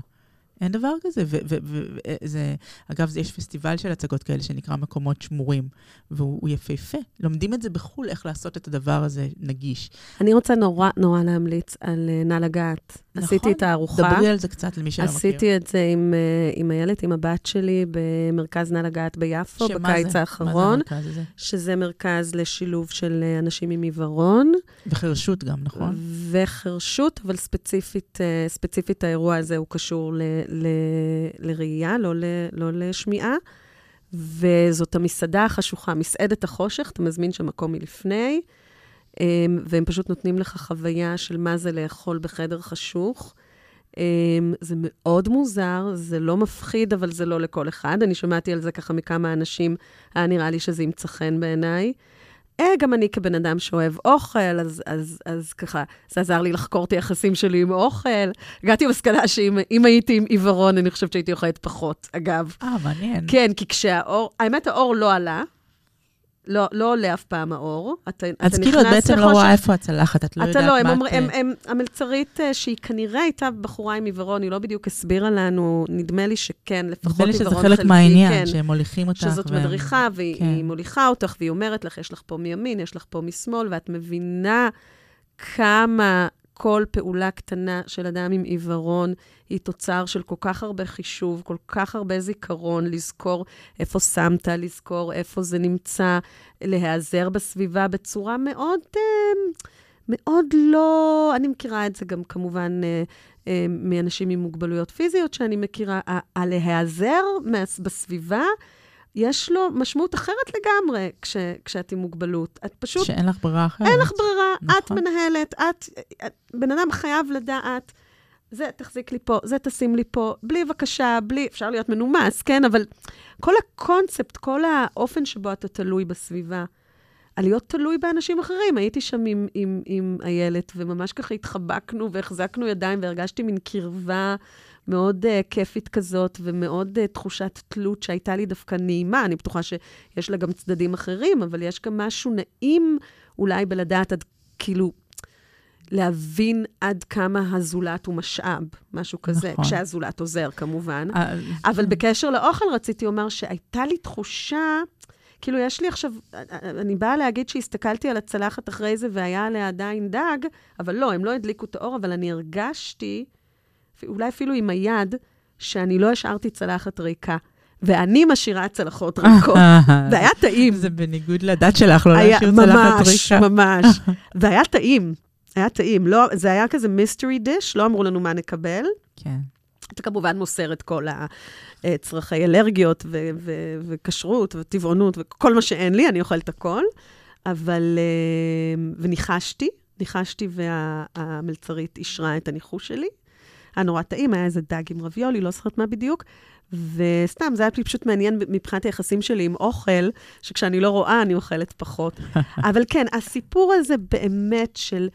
אין דבר כזה. וזה, אגב, זה- יש פסטיבל של הצגות כאלה שנקרא מקומות שמורים, והוא הוא יפהפה. לומדים את זה בחו"ל, איך לעשות את הדבר הזה נגיש. אני רוצה נורא נורא להמליץ על אה, נא לגעת. נכון. עשיתי את הארוחה. דברי על זה קצת למי שלא מכיר. עשיתי את זה עם, אה, עם איילת, עם הבת שלי, במרכז נא לגעת ביפו, בקיץ זה? מה האחרון, זה המרכז הזה? שזה מרכז לשילוב של אה, אנשים עם עיוורון. וחרשות גם, נכון? וחרשות, אבל ספציפית, אה, ספציפית האירוע הזה הוא קשור ל, לראייה, לא, ל, לא לשמיעה. וזאת המסעדה החשוכה, מסעדת החושך, אתה מזמין שם מקום מלפני, אה, והם פשוט נותנים לך חוויה של מה זה לאכול בחדר חשוך. אה, זה מאוד מוזר, זה לא מפחיד, אבל זה לא לכל אחד. אני שמעתי על זה ככה מכמה אנשים, היה נראה לי שזה ימצא חן בעיניי. אה, גם אני כבן אדם שאוהב אוכל, אז, אז, אז ככה, זה עזר לי לחקור את היחסים שלי עם אוכל. הגעתי למסקנה שאם אם הייתי עם עיוורון, אני חושבת שהייתי אוכלת פחות, אגב. אה, מעניין. כן, כי כשהאור, האמת, האור לא עלה. לא, לא עולה אף פעם האור. אתה, אז אתה כאילו את בעצם לא רואה איפה הצלחת, את לא אתה יודעת לא, הם מה אומר, את... הם, הם, המלצרית, אה, שהיא כנראה הייתה בחורה עם עיוורון, היא לא בדיוק הסבירה לנו, נדמה לי שכן, לפחות נדמה לי עיוורון שזה חלקי, חלק מהעניין, כן. שהם מוליכים אותך. שזאת והם- מדריכה, והיא כן. מוליכה אותך, והיא אומרת לך, יש לך פה מימין, יש לך פה משמאל, ואת מבינה כמה כל פעולה קטנה של אדם עם עיוורון היא תוצר של כל כך הרבה חישוב, כל כך הרבה זיכרון, לזכור איפה שמת, לזכור איפה זה נמצא, להיעזר בסביבה בצורה מאוד... אה, מאוד לא, אני מכירה את זה גם כמובן אה, אה, מאנשים עם מוגבלויות פיזיות שאני מכירה, הלהיעזר בסביבה, יש לו משמעות אחרת לגמרי כש, כשאת עם מוגבלות. את פשוט... שאין לך ברירה אחרת. אין לך ברירה, נכון. את מנהלת, את, את... בן אדם חייב לדעת, זה תחזיק לי פה, זה תשים לי פה, בלי בקשה, בלי... אפשר להיות מנומס, כן? אבל כל הקונספט, כל האופן שבו אתה תלוי בסביבה, להיות תלוי באנשים אחרים. הייתי שם עם, עם, עם איילת, וממש ככה התחבקנו והחזקנו ידיים, והרגשתי מין קרבה מאוד uh, כיפית כזאת, ומאוד uh, תחושת תלות שהייתה לי דווקא נעימה. אני בטוחה שיש לה גם צדדים אחרים, אבל יש גם משהו נעים אולי בלדעת עד, כאילו, להבין עד כמה הזולת הוא משאב, משהו כזה, נכון. כשהזולת עוזר כמובן. אה, אבל בקשר לאוכל רציתי לומר שהייתה לי תחושה... כאילו, יש לי עכשיו, אני באה להגיד שהסתכלתי על הצלחת אחרי זה והיה עליה עדיין דג, אבל לא, הם לא הדליקו את האור, אבל אני הרגשתי, אולי אפילו עם היד, שאני לא השארתי צלחת ריקה. ואני משאירה צלחות ריקות. והיה טעים. זה בניגוד לדת שלך, לא להשאיר צלחת ריקה. ממש, ממש. והיה טעים. היה טעים. לא, זה היה כזה מיסטרי דיש, לא אמרו לנו מה נקבל. כן. אתה כמובן מוסר את כל הצרכי אלרגיות וכשרות וטבעונות וכל מה שאין לי, אני אוכלת הכל. אבל, אה, וניחשתי, ניחשתי והמלצרית אישרה את הניחוש שלי. היה נורא טעים, היה איזה דג עם רביולי, לא זוכרת מה בדיוק. וסתם, זה היה פשוט מעניין מבחינת היחסים שלי עם אוכל, שכשאני לא רואה, אני אוכלת פחות. אבל כן, הסיפור הזה באמת של...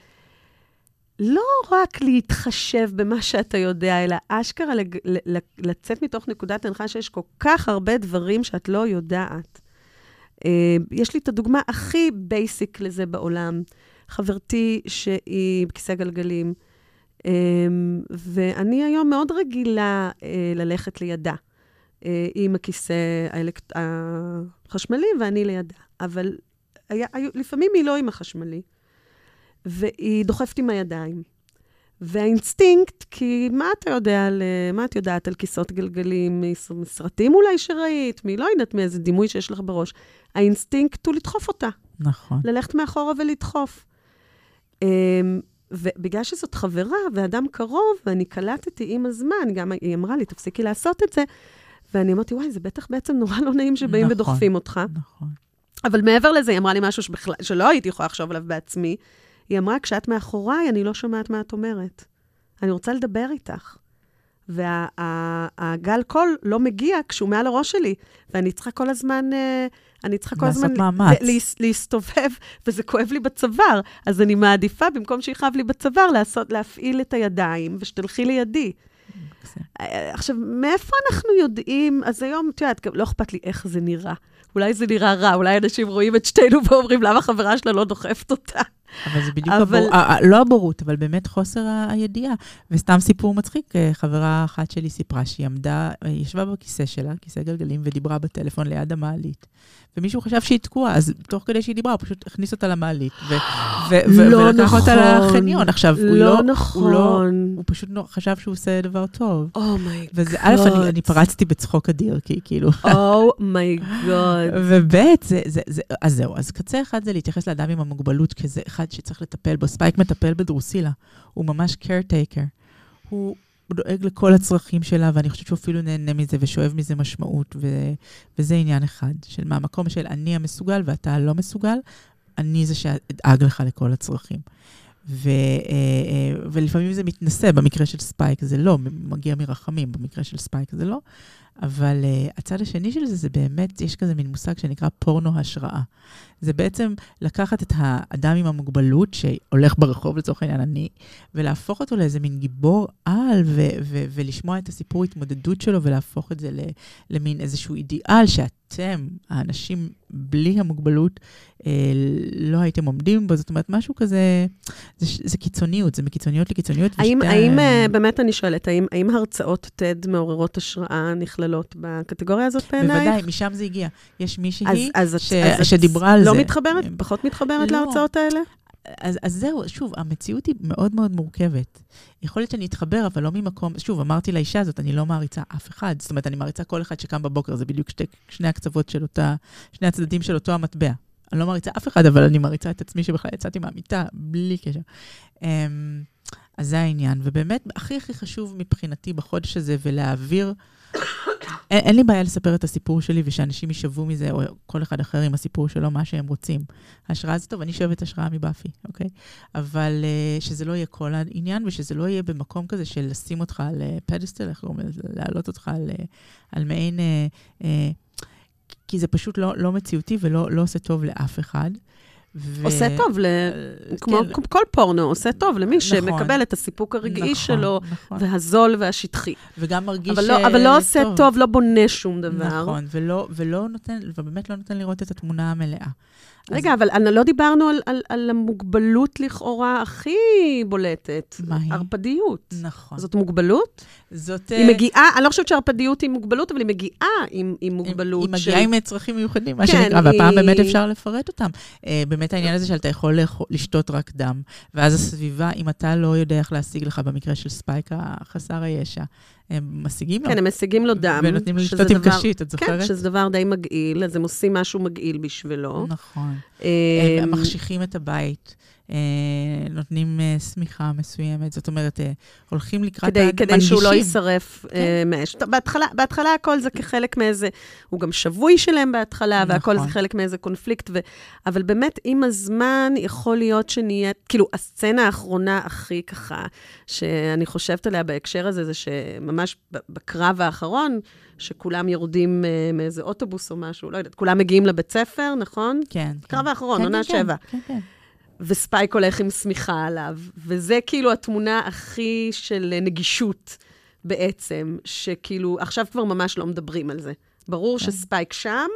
לא רק להתחשב במה שאתה יודע, אלא אשכרה לג... לצאת מתוך נקודת הנחה שיש כל כך הרבה דברים שאת לא יודעת. אה, יש לי את הדוגמה הכי בייסיק לזה בעולם. חברתי שהיא בכיסא גלגלים, ואני היום מאוד רגילה אה, ללכת לידה. היא עם הכיסא האלקט... החשמלי ואני לידה. אבל היה, לפעמים היא לא עם החשמלי. והיא דוחפת עם הידיים. והאינסטינקט, כי מה אתה יודע על, מה את יודעת על כיסאות גלגלים, מסרטים אולי שראית, מי לא יודעת מאיזה דימוי שיש לך בראש. האינסטינקט הוא לדחוף אותה. נכון. ללכת מאחורה ולדחוף. ובגלל שזאת חברה ואדם קרוב, ואני קלטתי עם הזמן, גם היא אמרה לי, תפסיקי לעשות את זה, ואני אמרתי, וואי, זה בטח בעצם נורא לא נעים שבאים נכון, ודוחפים אותך. נכון. אבל מעבר לזה, היא אמרה לי משהו שבכלל, שלא הייתי יכולה לחשוב עליו בעצמי. היא אמרה, כשאת מאחוריי, אני לא שומעת מה את אומרת. אני רוצה לדבר איתך. והגל וה, קול לא מגיע כשהוא מעל הראש שלי, ואני צריכה כל הזמן, אה, אני צריכה כל הזמן... מאמץ. לה, להסתובב, וזה כואב לי בצוואר. אז אני מעדיפה, במקום שיכאב לי בצוואר, לעשות, להפעיל את הידיים, ושתלכי לידי. אה, עכשיו, מאיפה אנחנו יודעים? אז היום, את יודעת, לא אכפת לי איך זה נראה. אולי זה נראה רע, אולי אנשים רואים את שתינו ואומרים, למה חברה שלה לא דוחפת אותה? אבל זה בדיוק אבל... הבור... לא הבורות, אבל באמת חוסר הידיעה. וסתם סיפור מצחיק, אה, חברה אחת שלי סיפרה שהיא עמדה, אה, ישבה בכיסא שלה, כיסא גלגלים, ודיברה בטלפון ליד המעלית. ומישהו חשב שהיא תקועה, אז תוך כדי שהיא דיברה, הוא פשוט הכניס אותה למעלית, ו- ו- לא ולקח נכון. אותה לחניון. עכשיו, לא הוא לא... נכון. הוא, לא, הוא פשוט לא, חשב שהוא עושה דבר טוב. Oh my God. Oh וזה, א', אני, אני פרצתי בצחוק אדיר, כי כאילו... Oh my God. Oh וב', זה, זה, זה, אז זהו, אז קצה אחד זה להתייחס לאדם עם המוגבלות כזה אחד שצריך לטפל בו. ספייק מטפל בדרוסילה, הוא ממש caretaker. הוא... הוא דואג לכל הצרכים שלה, ואני חושבת שהוא אפילו נהנה מזה ושואב מזה משמעות, ו... וזה עניין אחד, של מהמקום של אני המסוגל ואתה הלא מסוגל, אני זה שאדאג לך לכל הצרכים. ו, אה, אה, ולפעמים זה מתנשא, במקרה של ספייק זה לא, מגיע מרחמים, במקרה של ספייק זה לא, אבל uh, הצד השני של זה, זה באמת, יש כזה מין מושג שנקרא פורנו השראה. זה בעצם לקחת את האדם עם המוגבלות, שהולך ברחוב לצורך העניין אני, ולהפוך אותו לאיזה מין גיבור על, ו- ו- ולשמוע את הסיפור התמודדות שלו, ולהפוך את זה למין איזשהו אידיאל שאתם, האנשים בלי המוגבלות, אה, לא הייתם עומדים בו. זאת אומרת, משהו כזה, זה, זה קיצוניות, זה מקיצוניות לקיצוניות. האם, ושתי... האם אה, באמת אני שואלת, האם, האם הרצאות TED מעוררות השראה נכללות בקטגוריה הזאת בעינייך? בוודאי, משם זה הגיע. יש מישהי אז, אז ש, אז שדיברה על לא זה. לא מתחברת? פחות מתחברת לא. להרצאות האלה? אז, אז זהו, שוב, המציאות היא מאוד מאוד מורכבת. יכול להיות שאני אתחבר, אבל לא ממקום, שוב, אמרתי לאישה הזאת, אני לא מעריצה אף אחד. זאת אומרת, אני מעריצה כל אחד שקם בבוקר, זה בדיוק שתי, שני הקצוות של אותה, שני הצדדים של אותו המטבע. אני לא מעריצה אף אחד, אבל אני מעריצה את עצמי שבכלל יצאתי מהמיטה, בלי קשר. אמ, אז זה העניין. ובאמת, הכי הכי חשוב מבחינתי בחודש הזה, ולהעביר... אין, אין לי בעיה לספר את הסיפור שלי ושאנשים יישבו מזה, או כל אחד אחר עם הסיפור שלו, מה שהם רוצים. השראה זה טוב, אני שואבת השראה מבאפי, אוקיי? אבל uh, שזה לא יהיה כל העניין, ושזה לא יהיה במקום כזה של לשים אותך על פדסטל, איך קוראים לזה? להעלות אותך על, על מעין... Uh, uh, כי זה פשוט לא, לא מציאותי ולא לא עושה טוב לאף אחד. ו... עושה טוב, ל... כמו כן. כל פורנו, עושה טוב למי נכון, שמקבל את הסיפוק הרגעי נכון, שלו, נכון. והזול והשטחי. וגם מרגיש... אבל לא, אבל לא עושה טוב. טוב, לא בונה שום דבר. נכון, ולא, ולא נותן, ובאמת לא נותן לראות את התמונה המלאה. רגע, אז... אבל לא דיברנו על, על, על המוגבלות לכאורה הכי בולטת. מה היא? ערפדיות. נכון. זאת מוגבלות? זאת... היא מגיעה, אני לא חושבת שערפדיות היא מוגבלות, אבל היא מגיעה עם, עם מוגבלות. היא. היא מגיעה עם צרכים מיוחדים, מה כן, שנקרא, היא... והפעם באמת אפשר לפרט אותם. Uh, באמת העניין הזה שאתה יכול לשתות רק דם, ואז הסביבה, אם אתה לא יודע איך להשיג לך, במקרה של ספייק החסר הישע, הם משיגים לו. כן, הם משיגים לו דם. ונותנים לו לשתות עם קשית, את זוכרת? כן, שזה דבר די מגעיל, אז הם עושים משהו מגעיל בשבילו. נכון. הם אמ, מחשיכים את הבית. אה, נותנים אה, שמיכה מסוימת, זאת אומרת, אה, הולכים לקראת כדי, המנגישים. כדי שהוא לא יישרף כן. מאש. בהתחלה, בהתחלה הכל זה כחלק מאיזה, הוא גם שבוי שלהם בהתחלה, נכון. והכל זה חלק מאיזה קונפליקט, ו, אבל באמת, עם הזמן יכול להיות שנהיה, כאילו, הסצנה האחרונה הכי ככה, שאני חושבת עליה בהקשר הזה, זה שממש בקרב האחרון, שכולם יורדים מאיזה אוטובוס או משהו, לא יודעת, כולם מגיעים לבית ספר, נכון? כן. קרב כן. האחרון, כן, עונה כן, שבע. כן, כן. וספייק הולך עם שמיכה עליו. וזה כאילו התמונה הכי של נגישות בעצם, שכאילו, עכשיו כבר ממש לא מדברים על זה. ברור כן. שספייק שם,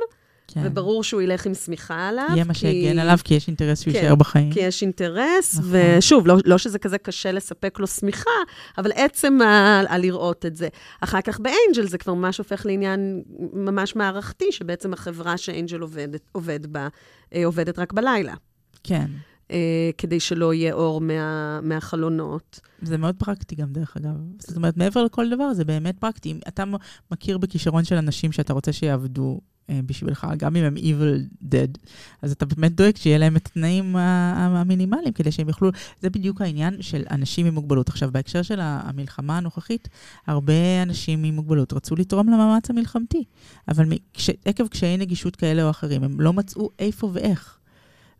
כן. וברור שהוא ילך עם שמיכה עליו. יהיה מה שיגן עליו, כי יש אינטרס שהוא כן, יישאר בחיים. כי יש אינטרס, נכון. ושוב, לא, לא שזה כזה קשה לספק לו שמיכה, אבל עצם ה, ה לראות את זה. אחר כך באנג'ל זה כבר ממש הופך לעניין ממש מערכתי, שבעצם החברה שאנג'ל עובד, עובד בה, אה, עובדת רק בלילה. כן. אה, כדי שלא יהיה אור מה, מהחלונות. זה מאוד פרקטי גם, דרך אגב. זאת אומרת, מעבר לכל דבר, זה באמת פרקטי. אם אתה מכיר בכישרון של אנשים שאתה רוצה שיעבדו אה, בשבילך, גם אם הם evil dead, אז אתה באמת דואג שיהיה להם את התנאים המינימליים כדי שהם יוכלו... זה בדיוק העניין של אנשים עם מוגבלות. עכשיו, בהקשר של המלחמה הנוכחית, הרבה אנשים עם מוגבלות רצו לתרום למאמץ המלחמתי, אבל עקב קשיי נגישות כאלה או אחרים, הם לא מצאו איפה ואיך.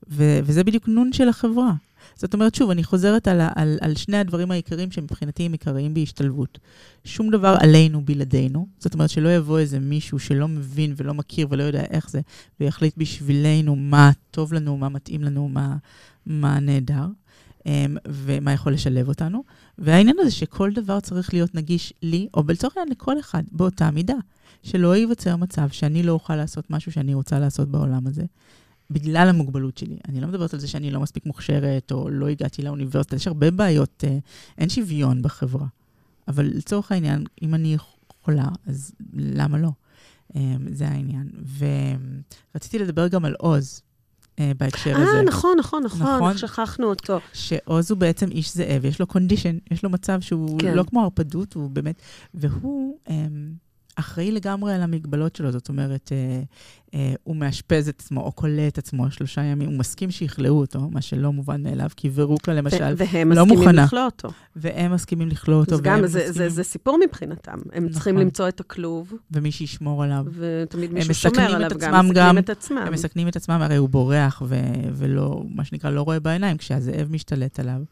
ו- וזה בדיוק נון של החברה. זאת אומרת, שוב, אני חוזרת על, על, על שני הדברים העיקריים שמבחינתי הם עיקריים בהשתלבות. שום דבר עלינו בלעדינו, זאת אומרת שלא יבוא איזה מישהו שלא מבין ולא מכיר ולא יודע איך זה, ויחליט בשבילנו מה טוב לנו, מה מתאים לנו, מה, מה נהדר, um, ומה יכול לשלב אותנו. והעניין הזה שכל דבר צריך להיות נגיש לי, או לצורך העניין לכל אחד, באותה מידה. שלא ייווצר מצב שאני לא אוכל לעשות משהו שאני רוצה לעשות בעולם הזה. בגלל המוגבלות שלי. אני לא מדברת על זה שאני לא מספיק מוכשרת, או לא הגעתי לאוניברסיטה, יש הרבה בעיות, אה, אין שוויון בחברה. אבל לצורך העניין, אם אני יכולה, אז למה לא? אה, זה העניין. ורציתי לדבר גם על עוז. אה, בהקשר הזה. אה, נכון, נכון, נכון, נכון, שכחנו אותו. שעוז הוא בעצם איש זאב, יש לו קונדישן, יש לו מצב שהוא כן. לא כמו הרפדות, הוא באמת... והוא... אחראי לגמרי על המגבלות שלו, זאת אומרת, אה, אה, הוא מאשפז את עצמו או כולא את עצמו שלושה ימים, הוא מסכים שיכלאו אותו, מה שלא מובן מאליו, כי ורוקה למשל והם לא מוכנה. והם מסכימים לכלוא אותו. והם מסכימים לכלוא אותו. אז גם, זה, מסכימים... זה, זה סיפור מבחינתם. הם נכון. צריכים למצוא את הכלוב. ומי שישמור עליו. ותמיד מישהו שומר עליו, גם מסכנים גם, את עצמם. הם מסכנים את עצמם, הרי הוא בורח ו, ולא, מה שנקרא, לא רואה בעיניים, כשהזאב משתלט עליו.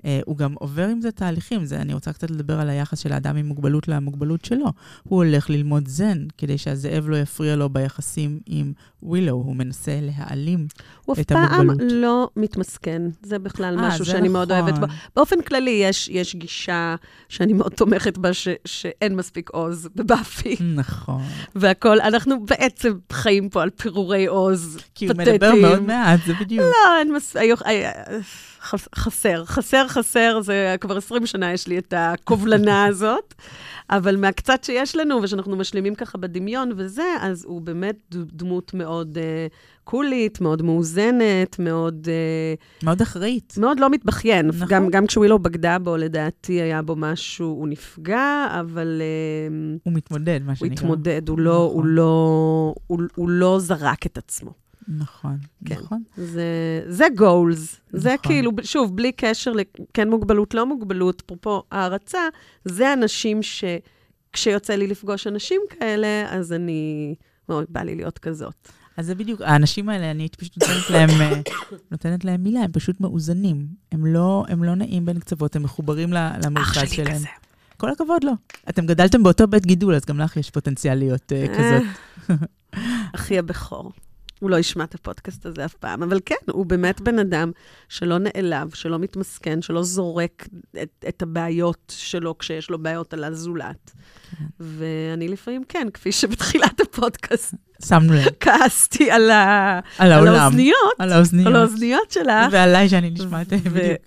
Uh, הוא גם עובר עם זה תהליכים. זה, אני רוצה קצת לדבר על היחס של האדם עם מוגבלות למוגבלות שלו. הוא הולך ללמוד זן, כדי שהזאב לא יפריע לו ביחסים עם ווילו. הוא מנסה להעלים את המוגבלות. הוא אף פעם לא מתמסכן. זה בכלל 아, אה, משהו זה שאני נכון. מאוד אוהבת. בו. באופן כללי, יש, יש גישה שאני מאוד תומכת בה, ש, שאין מספיק עוז בבאפי. נכון. והכול, אנחנו בעצם חיים פה על פירורי עוז פתטיים. כי הוא מדבר מאוד מעט, זה בדיוק. לא, אין מספיק. חסר, חסר, חסר, זה כבר 20 שנה יש לי את הקובלנה הזאת, אבל מהקצת שיש לנו, ושאנחנו משלימים ככה בדמיון וזה, אז הוא באמת דמות מאוד uh, קולית, מאוד מאוזנת, מאוד... Uh, מאוד אחראית. מאוד לא מתבכיין. נכון. גם, גם כשווילו בגדה בו, לדעתי היה בו משהו, הוא נפגע, אבל... Uh, הוא מתמודד, מה שנקרא. הוא התמודד, הוא לא, נכון. הוא, לא, הוא, הוא לא זרק את עצמו. נכון, כן. נכון. זה, זה goals. זה נכון. כאילו, שוב, בלי קשר לכן מוגבלות, לא מוגבלות, אפרופו הערצה, זה אנשים שכשיוצא לי לפגוש אנשים כאלה, אז אני, מאוד בא לי להיות כזאת. אז זה בדיוק, האנשים האלה, אני הייתי פשוט נותנת להם, אה, נותנת להם מילה, הם פשוט מאוזנים. הם לא, הם לא נעים בין קצוות, הם מחוברים ל- אח למרכז שלי שלהם. כזה. כל הכבוד לו. אתם גדלתם באותו בית גידול, אז גם לך יש פוטנציאל להיות אה, כזאת. אחי הבכור. הוא לא ישמע את הפודקאסט הזה אף פעם, אבל כן, הוא באמת בן אדם שלא נעלב, שלא מתמסכן, שלא זורק את, את הבעיות שלו כשיש לו בעיות על הזולת. כן. ואני לפעמים כן, כפי שבתחילת הפודקאסט שמנו לב. כעסתי על, ה... על על. האוזניות, על האוזניות. על האוזניות שלה. ועליי שאני נשמעת בדיוק.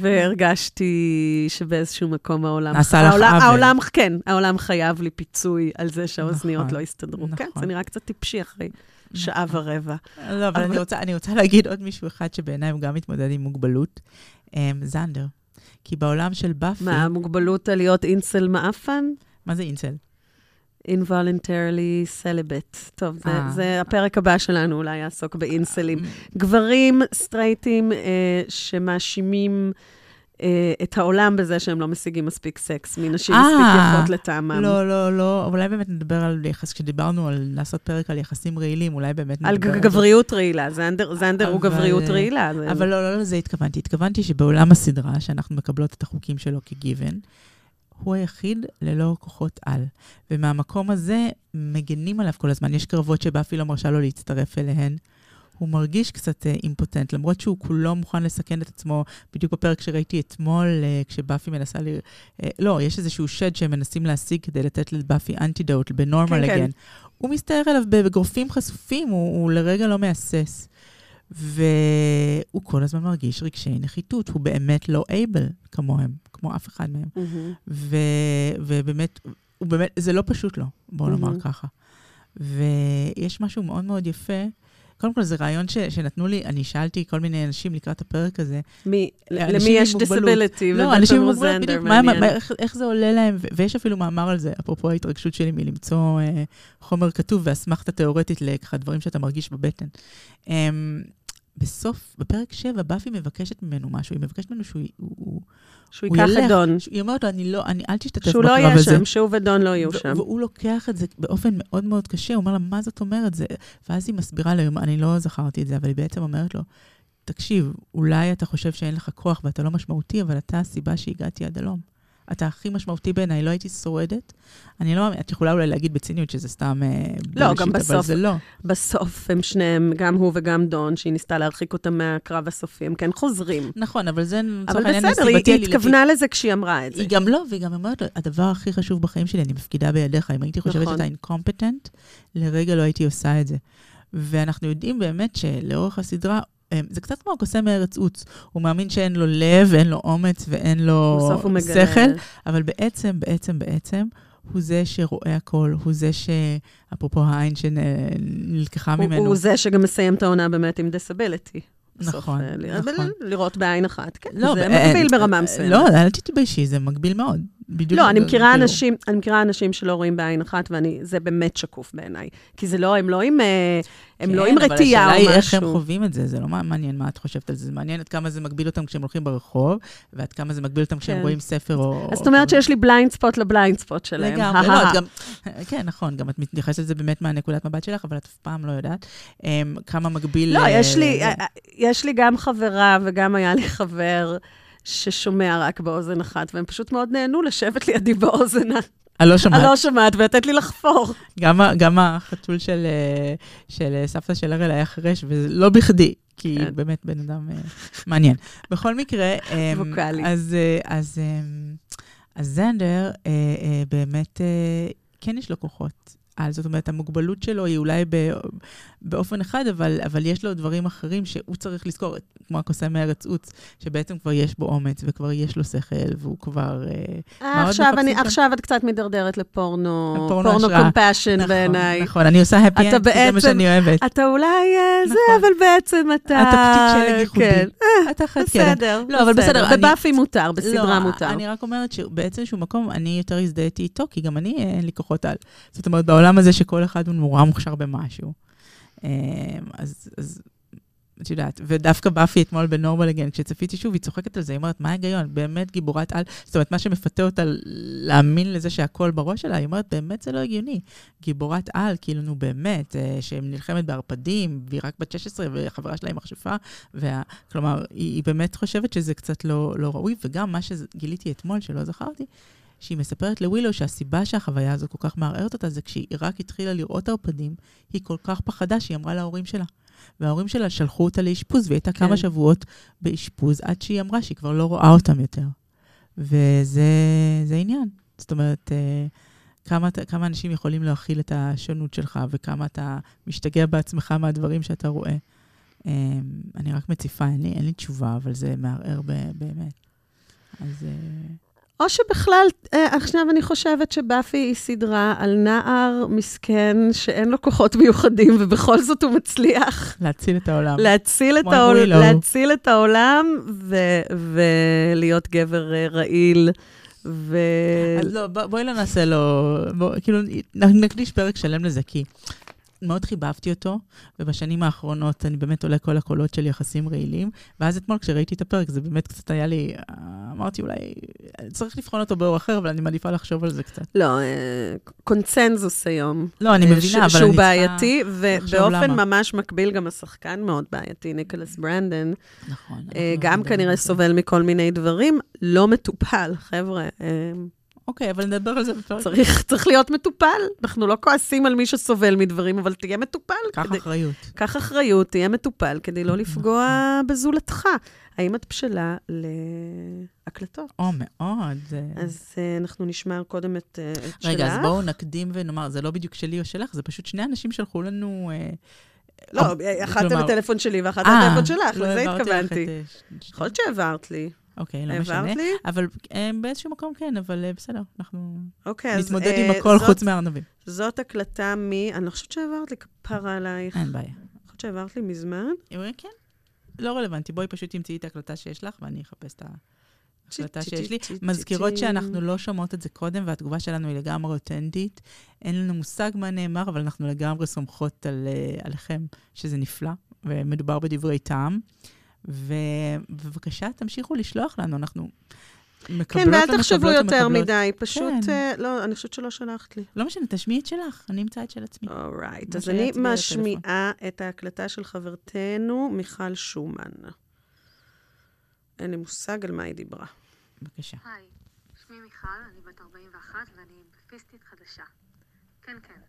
והרגשתי שבאיזשהו מקום העולם... עשה לך עוול. העולם, כן, העולם חייב לי פיצוי על זה שהאוזניות נכון, לא הסתדרו. כן, נכון. זה נראה קצת טיפשי אחרי שעה נכון. ורבע. לא, אבל אני רוצה, אני רוצה להגיד עוד מישהו אחד שבעיניי הוא גם מתמודד עם מוגבלות, אמ, זנדר. כי בעולם של באפי, מה, המוגבלות על להיות אינסל מעפן? מה זה אינסל? involuntarily celibate. טוב, זה, אה. זה הפרק הבא שלנו, אולי יעסוק באינסלים. אמ, גברים סטרייטים אה, שמאשימים אה, את העולם בזה שהם לא משיגים מספיק סקס מנשים אה, מספיק יפות לטעמם. לא, לא, לא, אולי באמת נדבר על יחס, כשדיברנו על לעשות פרק על יחסים רעילים, אולי באמת על נדבר ג- זה. גבריות רעילה, זנדר, הוא גבריות רעילה. זה- אבל לא, לא לזה התכוונתי. התכוונתי שבעולם הסדרה, שאנחנו מקבלות את החוקים שלו כגיוון, הוא היחיד ללא כוחות על. ומהמקום הזה מגנים עליו כל הזמן. יש קרבות שבאפי לא מרשה לו להצטרף אליהן. הוא מרגיש קצת אה, אימפוטנט, למרות שהוא כולו מוכן לסכן את עצמו. בדיוק בפרק שראיתי אתמול, אה, כשבאפי מנסה ל... אה, לא, יש איזשהו שד שהם מנסים להשיג כדי לתת לבאפי אנטידוט, בנורמל כן, כן. אגן. הוא מסתער עליו בגרופים חשופים, הוא, הוא לרגע לא מהסס. והוא כל הזמן מרגיש רגשי נחיתות, הוא באמת לא אייבל כמוהם, כמו אף אחד מהם. מהמם. ו, ובאמת, הוא באמת, זה לא פשוט לו, בואו נאמר מהמם. ככה. ויש משהו מאוד מאוד יפה. קודם כל, זה רעיון ש, שנתנו לי, אני שאלתי כל מיני אנשים לקראת הפרק הזה. מי- למי יש. דיסביליטי? לא, אנשים עם מוגבלות, בדיוק, מה, מה, איך, איך זה עולה להם, ו- ויש אפילו מאמר על זה, אפרופו ההתרגשות שלי מלמצוא אה, חומר כתוב ואסמכתה תיאורטית לככה דברים שאתה מרגיש בבטן. אה, בסוף, בפרק 7, באפי מבקשת ממנו משהו, היא מבקשת ממנו שהוא... הוא, הוא, שהוא הוא ייקח ילך. את דון. היא אומרת לו, אני לא, אני, אל תשתתף שהוא לא בקרב יהיה הזה. שם, שהוא ודון לא יהיו ו- שם. והוא לוקח את זה באופן מאוד מאוד קשה, הוא אומר לה, מה זאת אומרת? זה... ואז היא מסבירה לו, אני לא זכרתי את זה, אבל היא בעצם אומרת לו, תקשיב, אולי אתה חושב שאין לך כוח ואתה לא משמעותי, אבל אתה הסיבה שהגעתי עד הלום. אתה הכי משמעותי בעיניי, לא הייתי שורדת. אני לא את יכולה אולי להגיד בציניות שזה סתם אה, לא, בולשיט, גם אבל בסוף- זה לא. בסוף הם שניהם, גם הוא וגם דון, שהיא ניסתה להרחיק אותם מהקרב הסופי, הם כן חוזרים. נכון, אבל זה לצורך אבל העניין בסדר, היא נסיבתי היא. התכוונה לזה כשהיא אמרה את זה. היא גם לא, והיא גם אומרת לו, הדבר הכי חשוב בחיים שלי, אני מפקידה בידיך. אם הייתי חושבת נכון. שאתה אינקומפטנט, לרגע לא הייתי עושה את זה. ואנחנו יודעים באמת שלאורך הסדרה, זה קצת כמו הקוסם מארץ עוץ. הוא מאמין שאין לו לב, אין לו אומץ ואין לו. שכל, אבל בעצם, בעצם, בעצם, הוא זה שרואה הכל, הוא זה ש... אפרופו העין שנלקחה ממנו. הוא זה שגם מסיים את העונה באמת עם דיסביליטי. נכון, נכון. לראות בעין אחת, כן. לא, זה מגביל אה, ברמה אה, מסוימת. לא, אל תתביישי, זה מגביל מאוד. בדיוק. לא, אני מכירה כאילו- אנשים, אני מכירה אנשים שלא רואים בעין אחת, וזה באמת שקוף בעיניי. כי זה לא, הם לא עם, אה, הם לא עם רתיעה או כן, אבל השאלה היא איך הם משהו. חווים את זה, זה לא מעניין מה את חושבת על זה, זה מעניין עד כמה זה מגביל אותם כשהם הולכים ברחוב, ועד כמה זה מגביל אותם כשהם כן. רואים ספר או... אז זאת אומרת שיש לי blind spot ל blind spot שלהם. לגמרי, לא, את גם... כן, נכון, גם את מתייחסת לזה באמת מהנקודת מבט שלך, אבל את אף פעם לא יודעת אמ, כמה מגביל... לא, אה, יש לי, זה. אה, אה, יש לי גם חברה וגם היה לי חבר ששומע רק באוזן אחת, והם פשוט מאוד נהנו לשבת לידי באוזן אני לא שומעת. הלא שומעת ולתת לי לחפור. גם גם החתול של, אה, של אה, סבתא של אראל היה חירש, ולא בכדי, כי כן. באמת בן אדם אה, מעניין. בכל מקרה, אה, ווקאלי. אז, אה, אז, אה, אז זנדר אה, אה, באמת, אה, כן יש לו כוחות. על, זאת אומרת, המוגבלות שלו היא אולי ב, באופן אחד, אבל, אבל יש לו דברים אחרים שהוא צריך לזכור, כמו הקוסם מארץ עוץ, שבעצם כבר יש בו אומץ, וכבר יש לו שכל, והוא כבר... אה, אה, עכשיו אני-? עכשיו את קצת מידרדרת לפורנו, פורנו. קומפשן נכון, בעיניי. נכון, אני עושה happy end, זה מה שאני אוהבת. אתה אולי אה, זה, נכון. אבל בעצם אתה... אתה פתיק שלג ייחודי. כן, אתה חד קדם. בסדר. לא, אבל בסדר, אני- בבאפי מותר, בסדרה לא, מותר. אני רק אומרת שבאיזשהו מקום אני יותר הזדהיתי איתו, כי גם אני, אה, אין לי כוחות על. זאת אומרת, בעולם הזה שכל אחד הוא נורא מוכשר במשהו. אז, אז את יודעת, ודווקא באפי אתמול בנורמל אגן, כשצפיתי שוב, היא צוחקת על זה, היא אומרת, מה ההיגיון? באמת גיבורת על, זאת אומרת, מה שמפתה אותה להאמין לזה שהכל בראש שלה, היא אומרת, באמת זה לא הגיוני. גיבורת על, כאילו, נו באמת, אה, שהיא נלחמת בערפדים, והיא רק בת 16, וחברה שלה היא מכשפה, וה... כלומר, היא, היא באמת חושבת שזה קצת לא, לא ראוי, וגם מה שגיליתי אתמול, שלא זכרתי, שהיא מספרת לווילו שהסיבה שהחוויה הזו כל כך מערערת אותה זה כשהיא רק התחילה לראות ערפדים, היא כל כך פחדה שהיא אמרה להורים שלה. וההורים שלה שלחו אותה לאשפוז, והיא הייתה כן. כמה שבועות באשפוז, עד שהיא אמרה שהיא כבר לא רואה אותם יותר. וזה עניין. זאת אומרת, אה, כמה, כמה אנשים יכולים להכיל את השונות שלך, וכמה אתה משתגע בעצמך מהדברים שאתה רואה. אה, אני רק מציפה, אין לי, אין לי תשובה, אבל זה מערער באמת. אז... אה, או שבכלל, אה, עכשיו אני חושבת שבאפי היא סדרה על נער מסכן שאין לו כוחות מיוחדים, ובכל זאת הוא מצליח. להציל את העולם. להציל את, העול, להציל את העולם ו- ולהיות גבר אה, רעיל. ו... אז לא, בואי לא נעשה לו, בוא, כאילו, נקדיש פרק שלם לזה, כי מאוד חיבבתי אותו, ובשנים האחרונות אני באמת עולה כל הקולות של יחסים רעילים, ואז אתמול כשראיתי את הפרק, זה באמת קצת היה לי, אמרתי אולי, צריך לבחון אותו באור אחר, אבל אני מעדיפה לחשוב על זה קצת. לא, אה, קונצנזוס היום. לא, אני מבינה, אבל אני בעייתי, ובאופן ממש מקביל גם השחקן מאוד בעייתי, ניקולס ברנדן. נכון. אה, גם כנראה סובל מכל מיני דברים, לא מטופל, חבר'ה. אוקיי, אבל נדבר על זה בפרק. צריך, צריך להיות מטופל. אנחנו לא כועסים על מי שסובל מדברים, אבל תהיה מטופל. קח כדי, אחריות. קח אחריות, תהיה מטופל, כדי לא לפגוע נכון. בזולתך. האם את בשלה להקלטות? או, מאוד. אז uh, אנחנו נשמע קודם את, uh, את רגע, שלך. רגע, אז בואו נקדים ונאמר, זה לא בדיוק שלי או שלך, זה פשוט שני אנשים שלחו לנו... Uh, לא, אחת זה בטלפון שלי ואחת זה בטלפון שלך, לא לזה התכוונתי. יכול להיות שהעברת לי. אוקיי, לא משנה. לי? אבל אה, באיזשהו מקום כן, אבל אה, בסדר, אנחנו אוקיי, נתמודד אז, עם אה, הכל זאת, חוץ מהארנבים. זאת הקלטה מ... אני לא חושבת שהעברת לי כפרה עלייך. אין בעיה. אני חושבת שהעברת לי מזמן. כן. לא רלוונטי, בואי פשוט תמצאי את ההקלטה שיש לך, ואני אחפש את ההקלטה שיש לי. מזכירות שאנחנו לא שומעות את זה קודם, והתגובה שלנו היא לגמרי אותנטית. אין לנו מושג מה נאמר, אבל אנחנו לגמרי סומכות על, עליכם, שזה נפלא, ומדובר בדברי טעם. ובבקשה, תמשיכו לשלוח לנו, אנחנו מקבלות כן, ואל תחשבו יותר מדי, פשוט, כן. uh, לא, אני חושבת שלא שלחת לי. לא משנה, תשמיעי את שלך, אני אמצא את של עצמי. אורייט, אז אני משמיעה את ההקלטה של חברתנו, מיכל שומן. אין לי מושג על מה היא דיברה. בבקשה. היי, שמי מיכל, אני בת 41 ואני בפיסטית חדשה. כן, כן.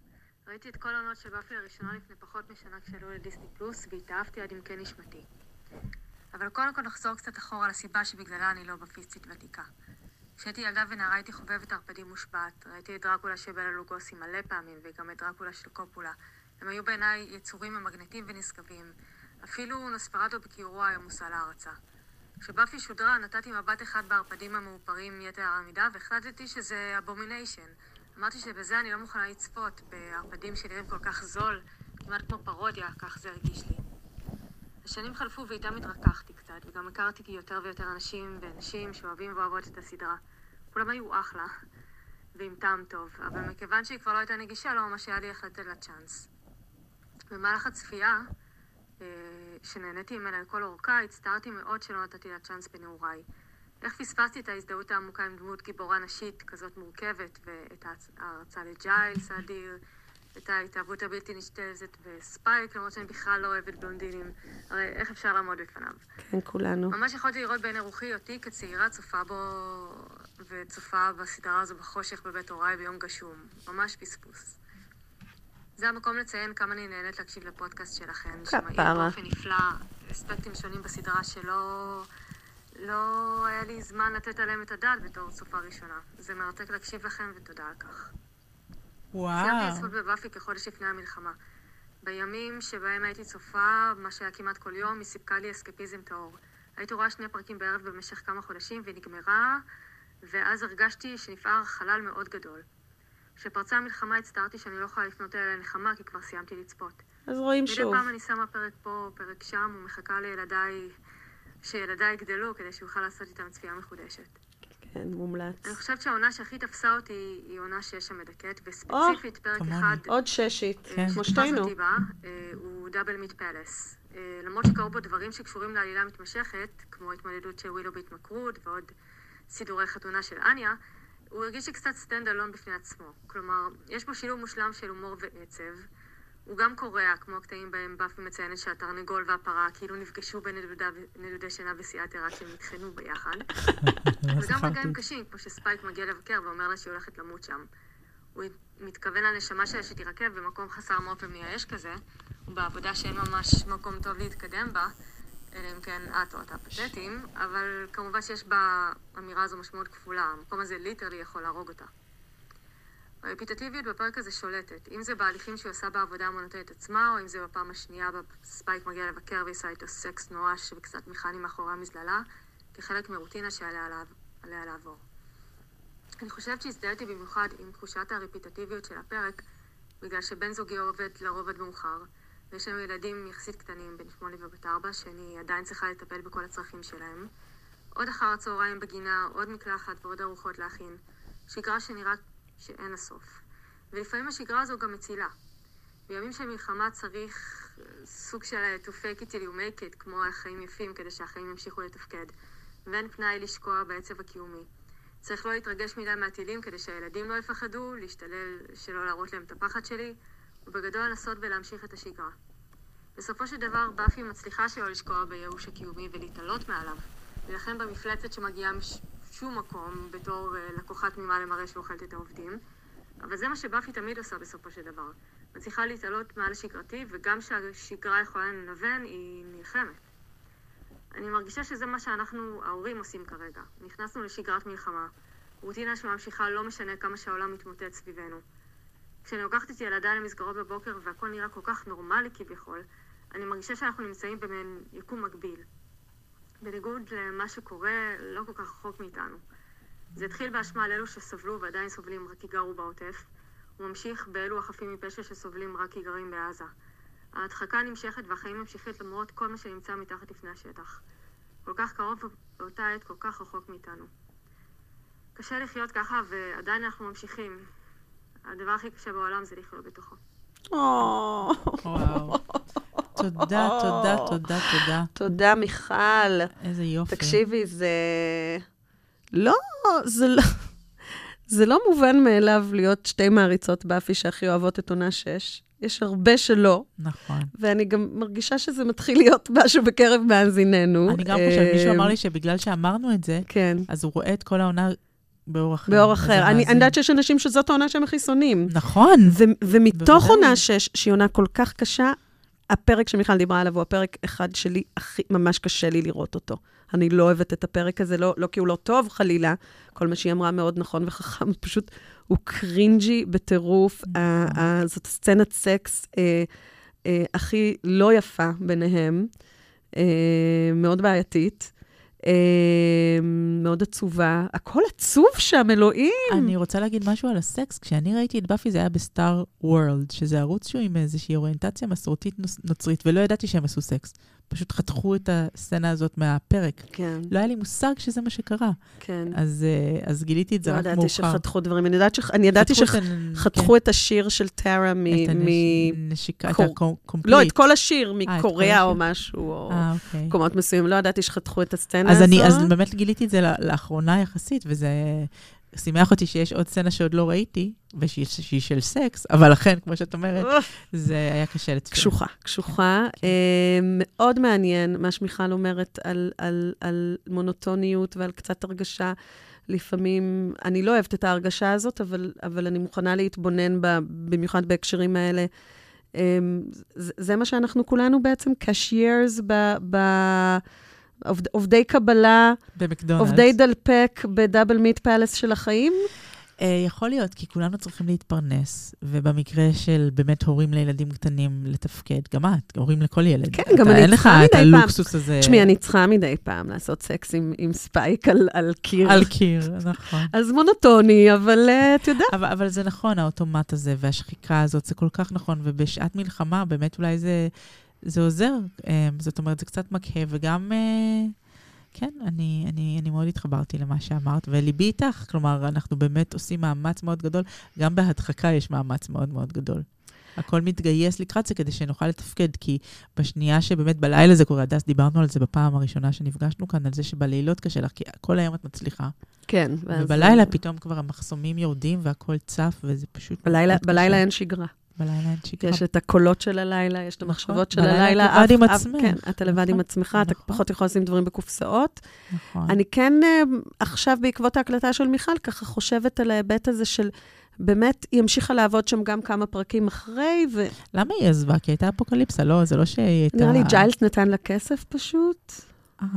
ראיתי את כל העונות של באפי לראשונה לפני פחות משנה כשעלו לדיסני פלוס, והתאהבתי עד עמקי נשמתי. אבל קודם כל נחזור קצת אחורה לסיבה שבגללה אני לא בפיסטית ותיקה. כשהייתי ילדה ונערה הייתי חובבת ערפדים מושבעת. ראיתי את דרקולה של בלה לוגוסי מלא פעמים, וגם את דרקולה של קופולה. הם היו בעיניי יצורים ממגנטים ונשגבים. אפילו נוספרטו בכיעורו היה מושא להערצה. כשבאפי שודרה נתתי מבט אחד בערפדים המאופרים יתר על המידה והחלטתי שזה abomination. אמרתי שבזה אני לא מוכנה לצפות, בערפדים שנראים כל כך זול, כמעט כמו פרודיה, כך זה הרגיש לי. השנים חלפו ואיתם התרככתי קצת, וגם הכרתי יותר ויותר אנשים ונשים שאוהבים ואוהבות את הסדרה. כולם היו אחלה, ועם טעם טוב, אבל מכיוון שהיא כבר לא הייתה נגישה, לא ממש היה לי איך לתת לה צ'אנס. במהלך הצפייה, אה, שנהניתי ממנה לכל אורכה, הצטערתי מאוד שלא נתתי לה צ'אנס בנעוריי. איך פספסתי את ההזדהות העמוקה עם דמות גיבורה נשית כזאת מורכבת, ואת ההערצה לג'יילס האדיר, את ההתאהבות הבלתי נשלטת בספייק, למרות שאני בכלל לא אוהבת בלונדינים. הרי איך אפשר לעמוד בפניו? כן, כולנו. ממש יכולתי לראות בעיני רוחי אותי כצעירה צופה בו וצופה בסדרה הזו בחושך בבית הוריי ביום גשום. ממש פספוס. זה המקום לציין כמה אני נהנית להקשיב לפודקאסט שלכם. כפרה. באופן נפלא, אספקטים שונים בסדרה שלא... לא היה לי זמן לתת עליהם את הדעת בתור צופה ראשונה. זה מרתק להקשיב לכם ותודה על כך. וואו. סיימתי לצפות בבאפי כחודש לפני המלחמה. בימים שבהם הייתי צופה, מה שהיה כמעט כל יום, היא סיפקה לי אסקפיזם טהור. הייתי רואה שני פרקים בערב במשך כמה חודשים, והיא נגמרה, ואז הרגשתי שנפער חלל מאוד גדול. כשפרצה המלחמה הצטערתי שאני לא יכולה לפנות אליה לנחמה, כי כבר סיימתי לצפות. אז רואים שוב. מדי פעם אני שמה פרק פה, פרק שם, ומחכה לילדיי, שילדיי יגדלו, כדי שאוכל לעשות איתם צפייה מחודשת. כן, מומלץ. אני חושבת שהעונה שהכי תפסה אותי היא עונה שש המדכאת, וספציפית פרק. אחד, עוד ששית, כן. כמו שתפס שתינו. אה, הוא Doublemeat Palace. אה, למרות שקרו בו דברים שקשורים לעלילה מתמשכת, כמו התמודדות של ווילו בהתמכרות ועוד סידורי חתונה של אניה, הוא הרגיש לי קצת stand alone בפני עצמו. כלומר, יש בו שילוב מושלם של הומור ועצב. הוא גם קורע, כמו הקטעים בהם באפי מציינת שהתרנגול והפרה כאילו נפגשו בנדודי שינה בסיאטל רק כשהם נטחנו ביחד. לא וגם. רגעים קשים, כמו שספייק מגיע לבקר ואומר לה שהיא הולכת למות שם. הוא מתכוון לנשמה שלה שתירקב במקום חסר מות ומייאש כזה, ובעבודה שאין ממש מקום טוב להתקדם בה, אלא אם כן את או אתה פתטיים, אבל כמובן שיש באמירה הזו משמעות כפולה, המקום הזה literally יכול להרוג אותה. הרפיטטיביות בפרק הזה שולטת, אם זה בהליכים שהיא עושה בעבודה המונוטונית עצמה, או אם זה בפעם השנייה בה ספייק מגיע לבקר והיא עושה איתו סקס נואש וקצת מכני מאחורי המזללה, כחלק מרוטינה שעליה לעבור. אני חושבת שהזדהיתי במיוחד עם תחושת הרפיטטיביות של הפרק, בגלל שבן זוגי עובד לרוב עד מאוחר, ויש לנו ילדים יחסית קטנים, בן שמונה ובת ארבע, שאני עדיין צריכה לטפל בכל הצרכים שלהם. עוד אחר הצהריים בגינה, עוד מקלחת ועוד ארוחות להכין. שגרה שנראה שאין לה סוף. ולפעמים השגרה הזו גם מצילה. בימים של מלחמה צריך אה, סוג של אה, to fake it till you make it, כמו החיים יפים, כדי שהחיים ימשיכו לתפקד. ואין פנאי לשקוע בעצב הקיומי. צריך לא להתרגש מדי מהטילים כדי שהילדים לא יפחדו, להשתדל שלא להראות להם את הפחד שלי, ובגדול לנסות ולהמשיך את השגרה. בסופו של דבר, באפי מצליחה שלא לשקוע בייאוש הקיומי ולהתעלות מעליו, להילחם במפלצת שמגיעה משום מקום בתור uh, לקוחה תמימה למראה שאוכלת את העובדים, אבל זה מה שבאפי תמיד עושה בסופו של דבר. מצליחה להתעלות מעל השגרתי, וגם כשהשגרה יכולה לנוון, היא נלחמת. אני מרגישה שזה מה שאנחנו, ההורים, עושים כרגע. נכנסנו לשגרת מלחמה. רוטינה שממשיכה לא משנה כמה שהעולם מתמוטט סביבנו. כשאני לוקחת את ילדיי למסגרות בבוקר והכל נראה כל כך נורמלי כביכול, אני מרגישה שאנחנו נמצאים במעין יקום מקביל. בניגוד למה שקורה לא כל כך רחוק מאיתנו. זה התחיל באשמה על אלו שסבלו ועדיין סובלים רק כי גרו בעוטף, וממשיך באלו החפים מפשע שסובלים רק כי גרים בעזה. ההדחקה נמשכת והחיים ממשיכים למרות כל מה שנמצא מתחת לפני השטח. כל כך קרוב באותה עת כל כך רחוק מאיתנו. קשה לחיות ככה ועדיין אנחנו ממשיכים. הדבר הכי קשה בעולם זה לחיות בתוכו. או, וואו. תודה, תודה, תודה, תודה. תודה, מיכל. איזה יופי. תקשיבי, זה... לא, זה לא... זה לא מובן מאליו להיות שתי מעריצות באפי שהכי אוהבות את עונה 6. יש הרבה שלא, נכון. ואני גם מרגישה שזה מתחיל להיות משהו בקרב מאזיננו. אני גם חושבת, מישהו אה, אמר לי שבגלל שאמרנו את זה, כן, אז הוא רואה את כל העונה באור אחר. באור אחר. אני יודעת שיש אנשים שזאת העונה שהם הכי שונאים. נכון. ו- ומתוך בוודאי. עונה 6, שהיא עונה כל כך קשה, הפרק שמיכל דיברה עליו הוא הפרק אחד שלי, הכי, ממש קשה לי לראות אותו. אני לא אוהבת את הפרק הזה, לא, לא כי הוא לא טוב חלילה, כל מה שהיא אמרה מאוד נכון וחכם, פשוט הוא קרינג'י בטירוף. ה- ה- זאת סצנת סקס אה, אה, הכי לא יפה ביניהם, אה, מאוד בעייתית. אה, מאוד עצובה, הכל עצוב שם, אלוהים. אני רוצה להגיד משהו על הסקס. כשאני ראיתי את באפי זה היה בסטאר וורלד, שזה ערוץ שהוא עם איזושהי אוריינטציה מסורתית נוצרית, ולא ידעתי שהם עשו סקס. פשוט חתכו את הסצנה הזאת מהפרק. כן, לא היה לי מושג שזה מה שקרה. כן. אז, אה, אז גיליתי את זה לא רק ידעתי מאוחר. שחתכו דברים. אני יודעת ש... אני ידעתי חתכו את שחתכו את השיר של טרה מ... כן, את מ... הנשיקה, את קור- הקומפליט. לא, את כל השיר, את כל מקוריאה או. משהו, או אה, אוקיי. מקומות מסוימים. לא ידעתי שחתכו את הסצנה אז הזו. אני, אז באמת גיליתי את זה לאחרונה יחסית, וזה שימח אותי שיש עוד סצנה שעוד לא ראיתי, ושהיא שהיא של סקס, אבל לכן, כמו שאת אומרת, זה היה קשה לצפייה. קשוחה, קשוחה. כן. אה, מאוד מעניין מה שמיכל אומרת על, על, על מונוטוניות ועל קצת הרגשה. לפעמים, אני לא אוהבת את ההרגשה הזאת, אבל, אבל אני מוכנה להתבונן בה, במיוחד בהקשרים האלה. אה, זה, זה מה שאנחנו כולנו בעצם, cashiers ב... ב עובד, עובדי קבלה, במקדונלדס. עובדי דלפק ב double meat palace של החיים? אה, יכול להיות, כי כולנו צריכים להתפרנס, ובמקרה של באמת הורים לילדים קטנים לתפקד, גם את, הורים לכל ילד. כן, אתה- גם אני אין לך צריכה את מדי פעם. הלוקסוס הזה תשמעי, אני צריכה מדי פעם לעשות סקס עם, עם ספייק על, על קיר. על קיר, נכון. אז מונוטוני, אבל אה, את יודעת. אבל, אבל זה נכון, האוטומט הזה והשחיקה הזאת, זה כל כך נכון, ובשעת מלחמה, באמת אולי זה, זה עוזר. אה, זאת אומרת, זה קצת מקהה, וגם, אה, כן, אני, אני, אני מאוד התחברתי למה שאמרת, וליבי איתך, כלומר, אנחנו באמת עושים מאמץ מאוד גדול, גם בהדחקה יש מאמץ מאוד מאוד גדול. הכל מתגייס לקראת זה כדי שנוכל לתפקד, כי בשנייה שבאמת בלילה זה קורה, הדס, דיברנו על זה בפעם הראשונה שנפגשנו כאן, על זה שבלילות קשה לך, כי כל היום את מצליחה. כן. ובלילה פתאום כבר המחסומים יורדים והכל צף, וזה פשוט... בלילה, בלילה. אין שגרה. בלילה אין שגרה. יש את הקולות של הלילה, יש את נכון, המחשבות של בלילה את הלילה. לבד עם עצמך. כן, אתה לבד עם נכון, עצמך, אתה נכון. פחות יכול לשים דברים בקופסאות. נכון. אני כן אה, עכשיו, בעקבות ההקלטה של מיכל, ככה חושבת על ההיבט הזה של... באמת, היא המשיכה לעבוד שם גם כמה פרקים אחרי, ונראה למה היא עזבה? כי הייתה אפוקליפסה, לא? זה לא שהיא הייתה... לי ג'יילס נתן לה כסף פשוט. אה.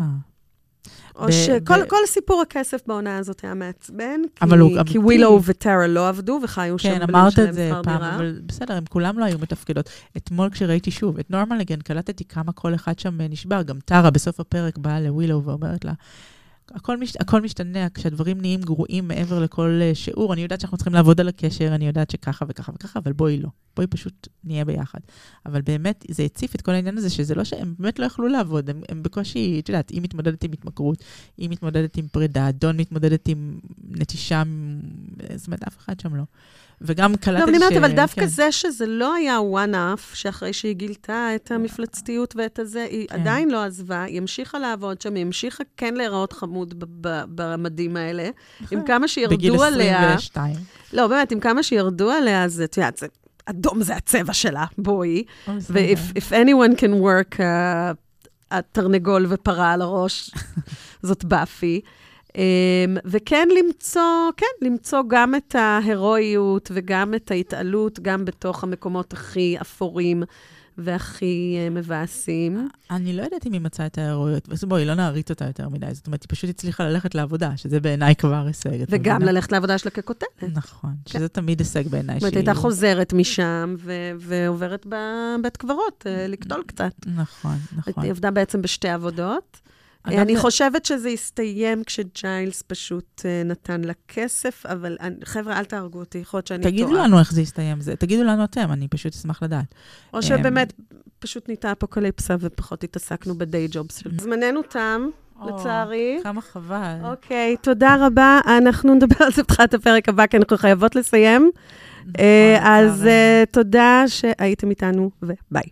או ב- שכל ב- כל סיפור הכסף בעונה הזאת היה מעצבן, כי, הוא כי. ווילו וטרה לא עבדו וחיו שם כן, בלי אמרת לשלם את זה שכר פעם, דירה. אבל בסדר, הם כולם לא היו מתפקדות. אתמול כשראיתי שוב את נורמלגן, קלטתי כמה כל אחד שם נשבר. גם טרה בסוף הפרק באה לווילו ואומרת לה, הכל, מש, הכל משתנה, כשהדברים נהיים גרועים מעבר לכל אה, שיעור, אני יודעת שאנחנו צריכים לעבוד על הקשר, אני יודעת שככה וככה וככה, אבל בואי לא. בואי פשוט נהיה ביחד. אבל באמת, זה הציף את כל העניין הזה, שזה לא שהם באמת לא יכלו לעבוד, הם, הם בקושי, את יודעת, היא מתמודדת עם התמכרות, היא מתמודדת עם פרידה, דון מתמודדת עם נטישה, זאת אומרת, אף אחד שם לא. וגם קלטתי לא, אבל אני אומרת, אבל דווקא כן. זה שזה לא היה one-off, שאחרי שהיא גילתה את המפלצתיות ואת הזה, היא כן. עדיין לא עזבה, היא המשיכה לעבוד שם, היא המשיכה כן להיראות חמוד במדים האלה. עם כמה בגיל שירדו עליה... 22. לא, באמת, עם כמה שירדו עליה, אז את יודעת, זה- אדום זה הצבע שלה, בואי. ו-if if anyone can work, uh, התרנגול ופרה על הראש, זאת באפי. Um, וכן למצוא, כן, למצוא גם את ההירואיות וגם את ההתעלות, גם בתוך המקומות הכי אפורים והכי uh, מבאסים. אני לא יודעת אם היא מצאה את ההירואיות, אז בואי, לא נעריץ אותה יותר מדי. זאת אומרת, היא פשוט הצליחה ללכת לעבודה, שזה בעיניי כבר הישג. וגם מבינה? ללכת לעבודה שלה ככותבת. נכון, שזה תמיד הישג בעיניי. זאת אומרת, שהיא- הייתה חוזרת משם ו- ועוברת בבית קברות, uh, לקטול קצת. נכון, נכון. היא עבדה בעצם בשתי עבודות. אני חושבת שזה הסתיים כשג'יילס פשוט אה, נתן לה כסף, אבל חבר'ה, אל תהרגו אותי, יכול להיות שאני טועה. תגידו לנו איך זה יסתיים, זה- תגידו לנו אתם, אני פשוט אשמח לדעת. או שבאמת, פשוט נהייתה אפוקליפסה ופחות התעסקנו בדיי ג'ובס של... זמננו תם, לצערי. כמה חבל. אוקיי, תודה רבה. אנחנו נדבר על זה בתחילת הפרק הבא, כי אנחנו חייבות לסיים. נכון, אה, אז. אה, תודה שהייתם איתנו, וביי.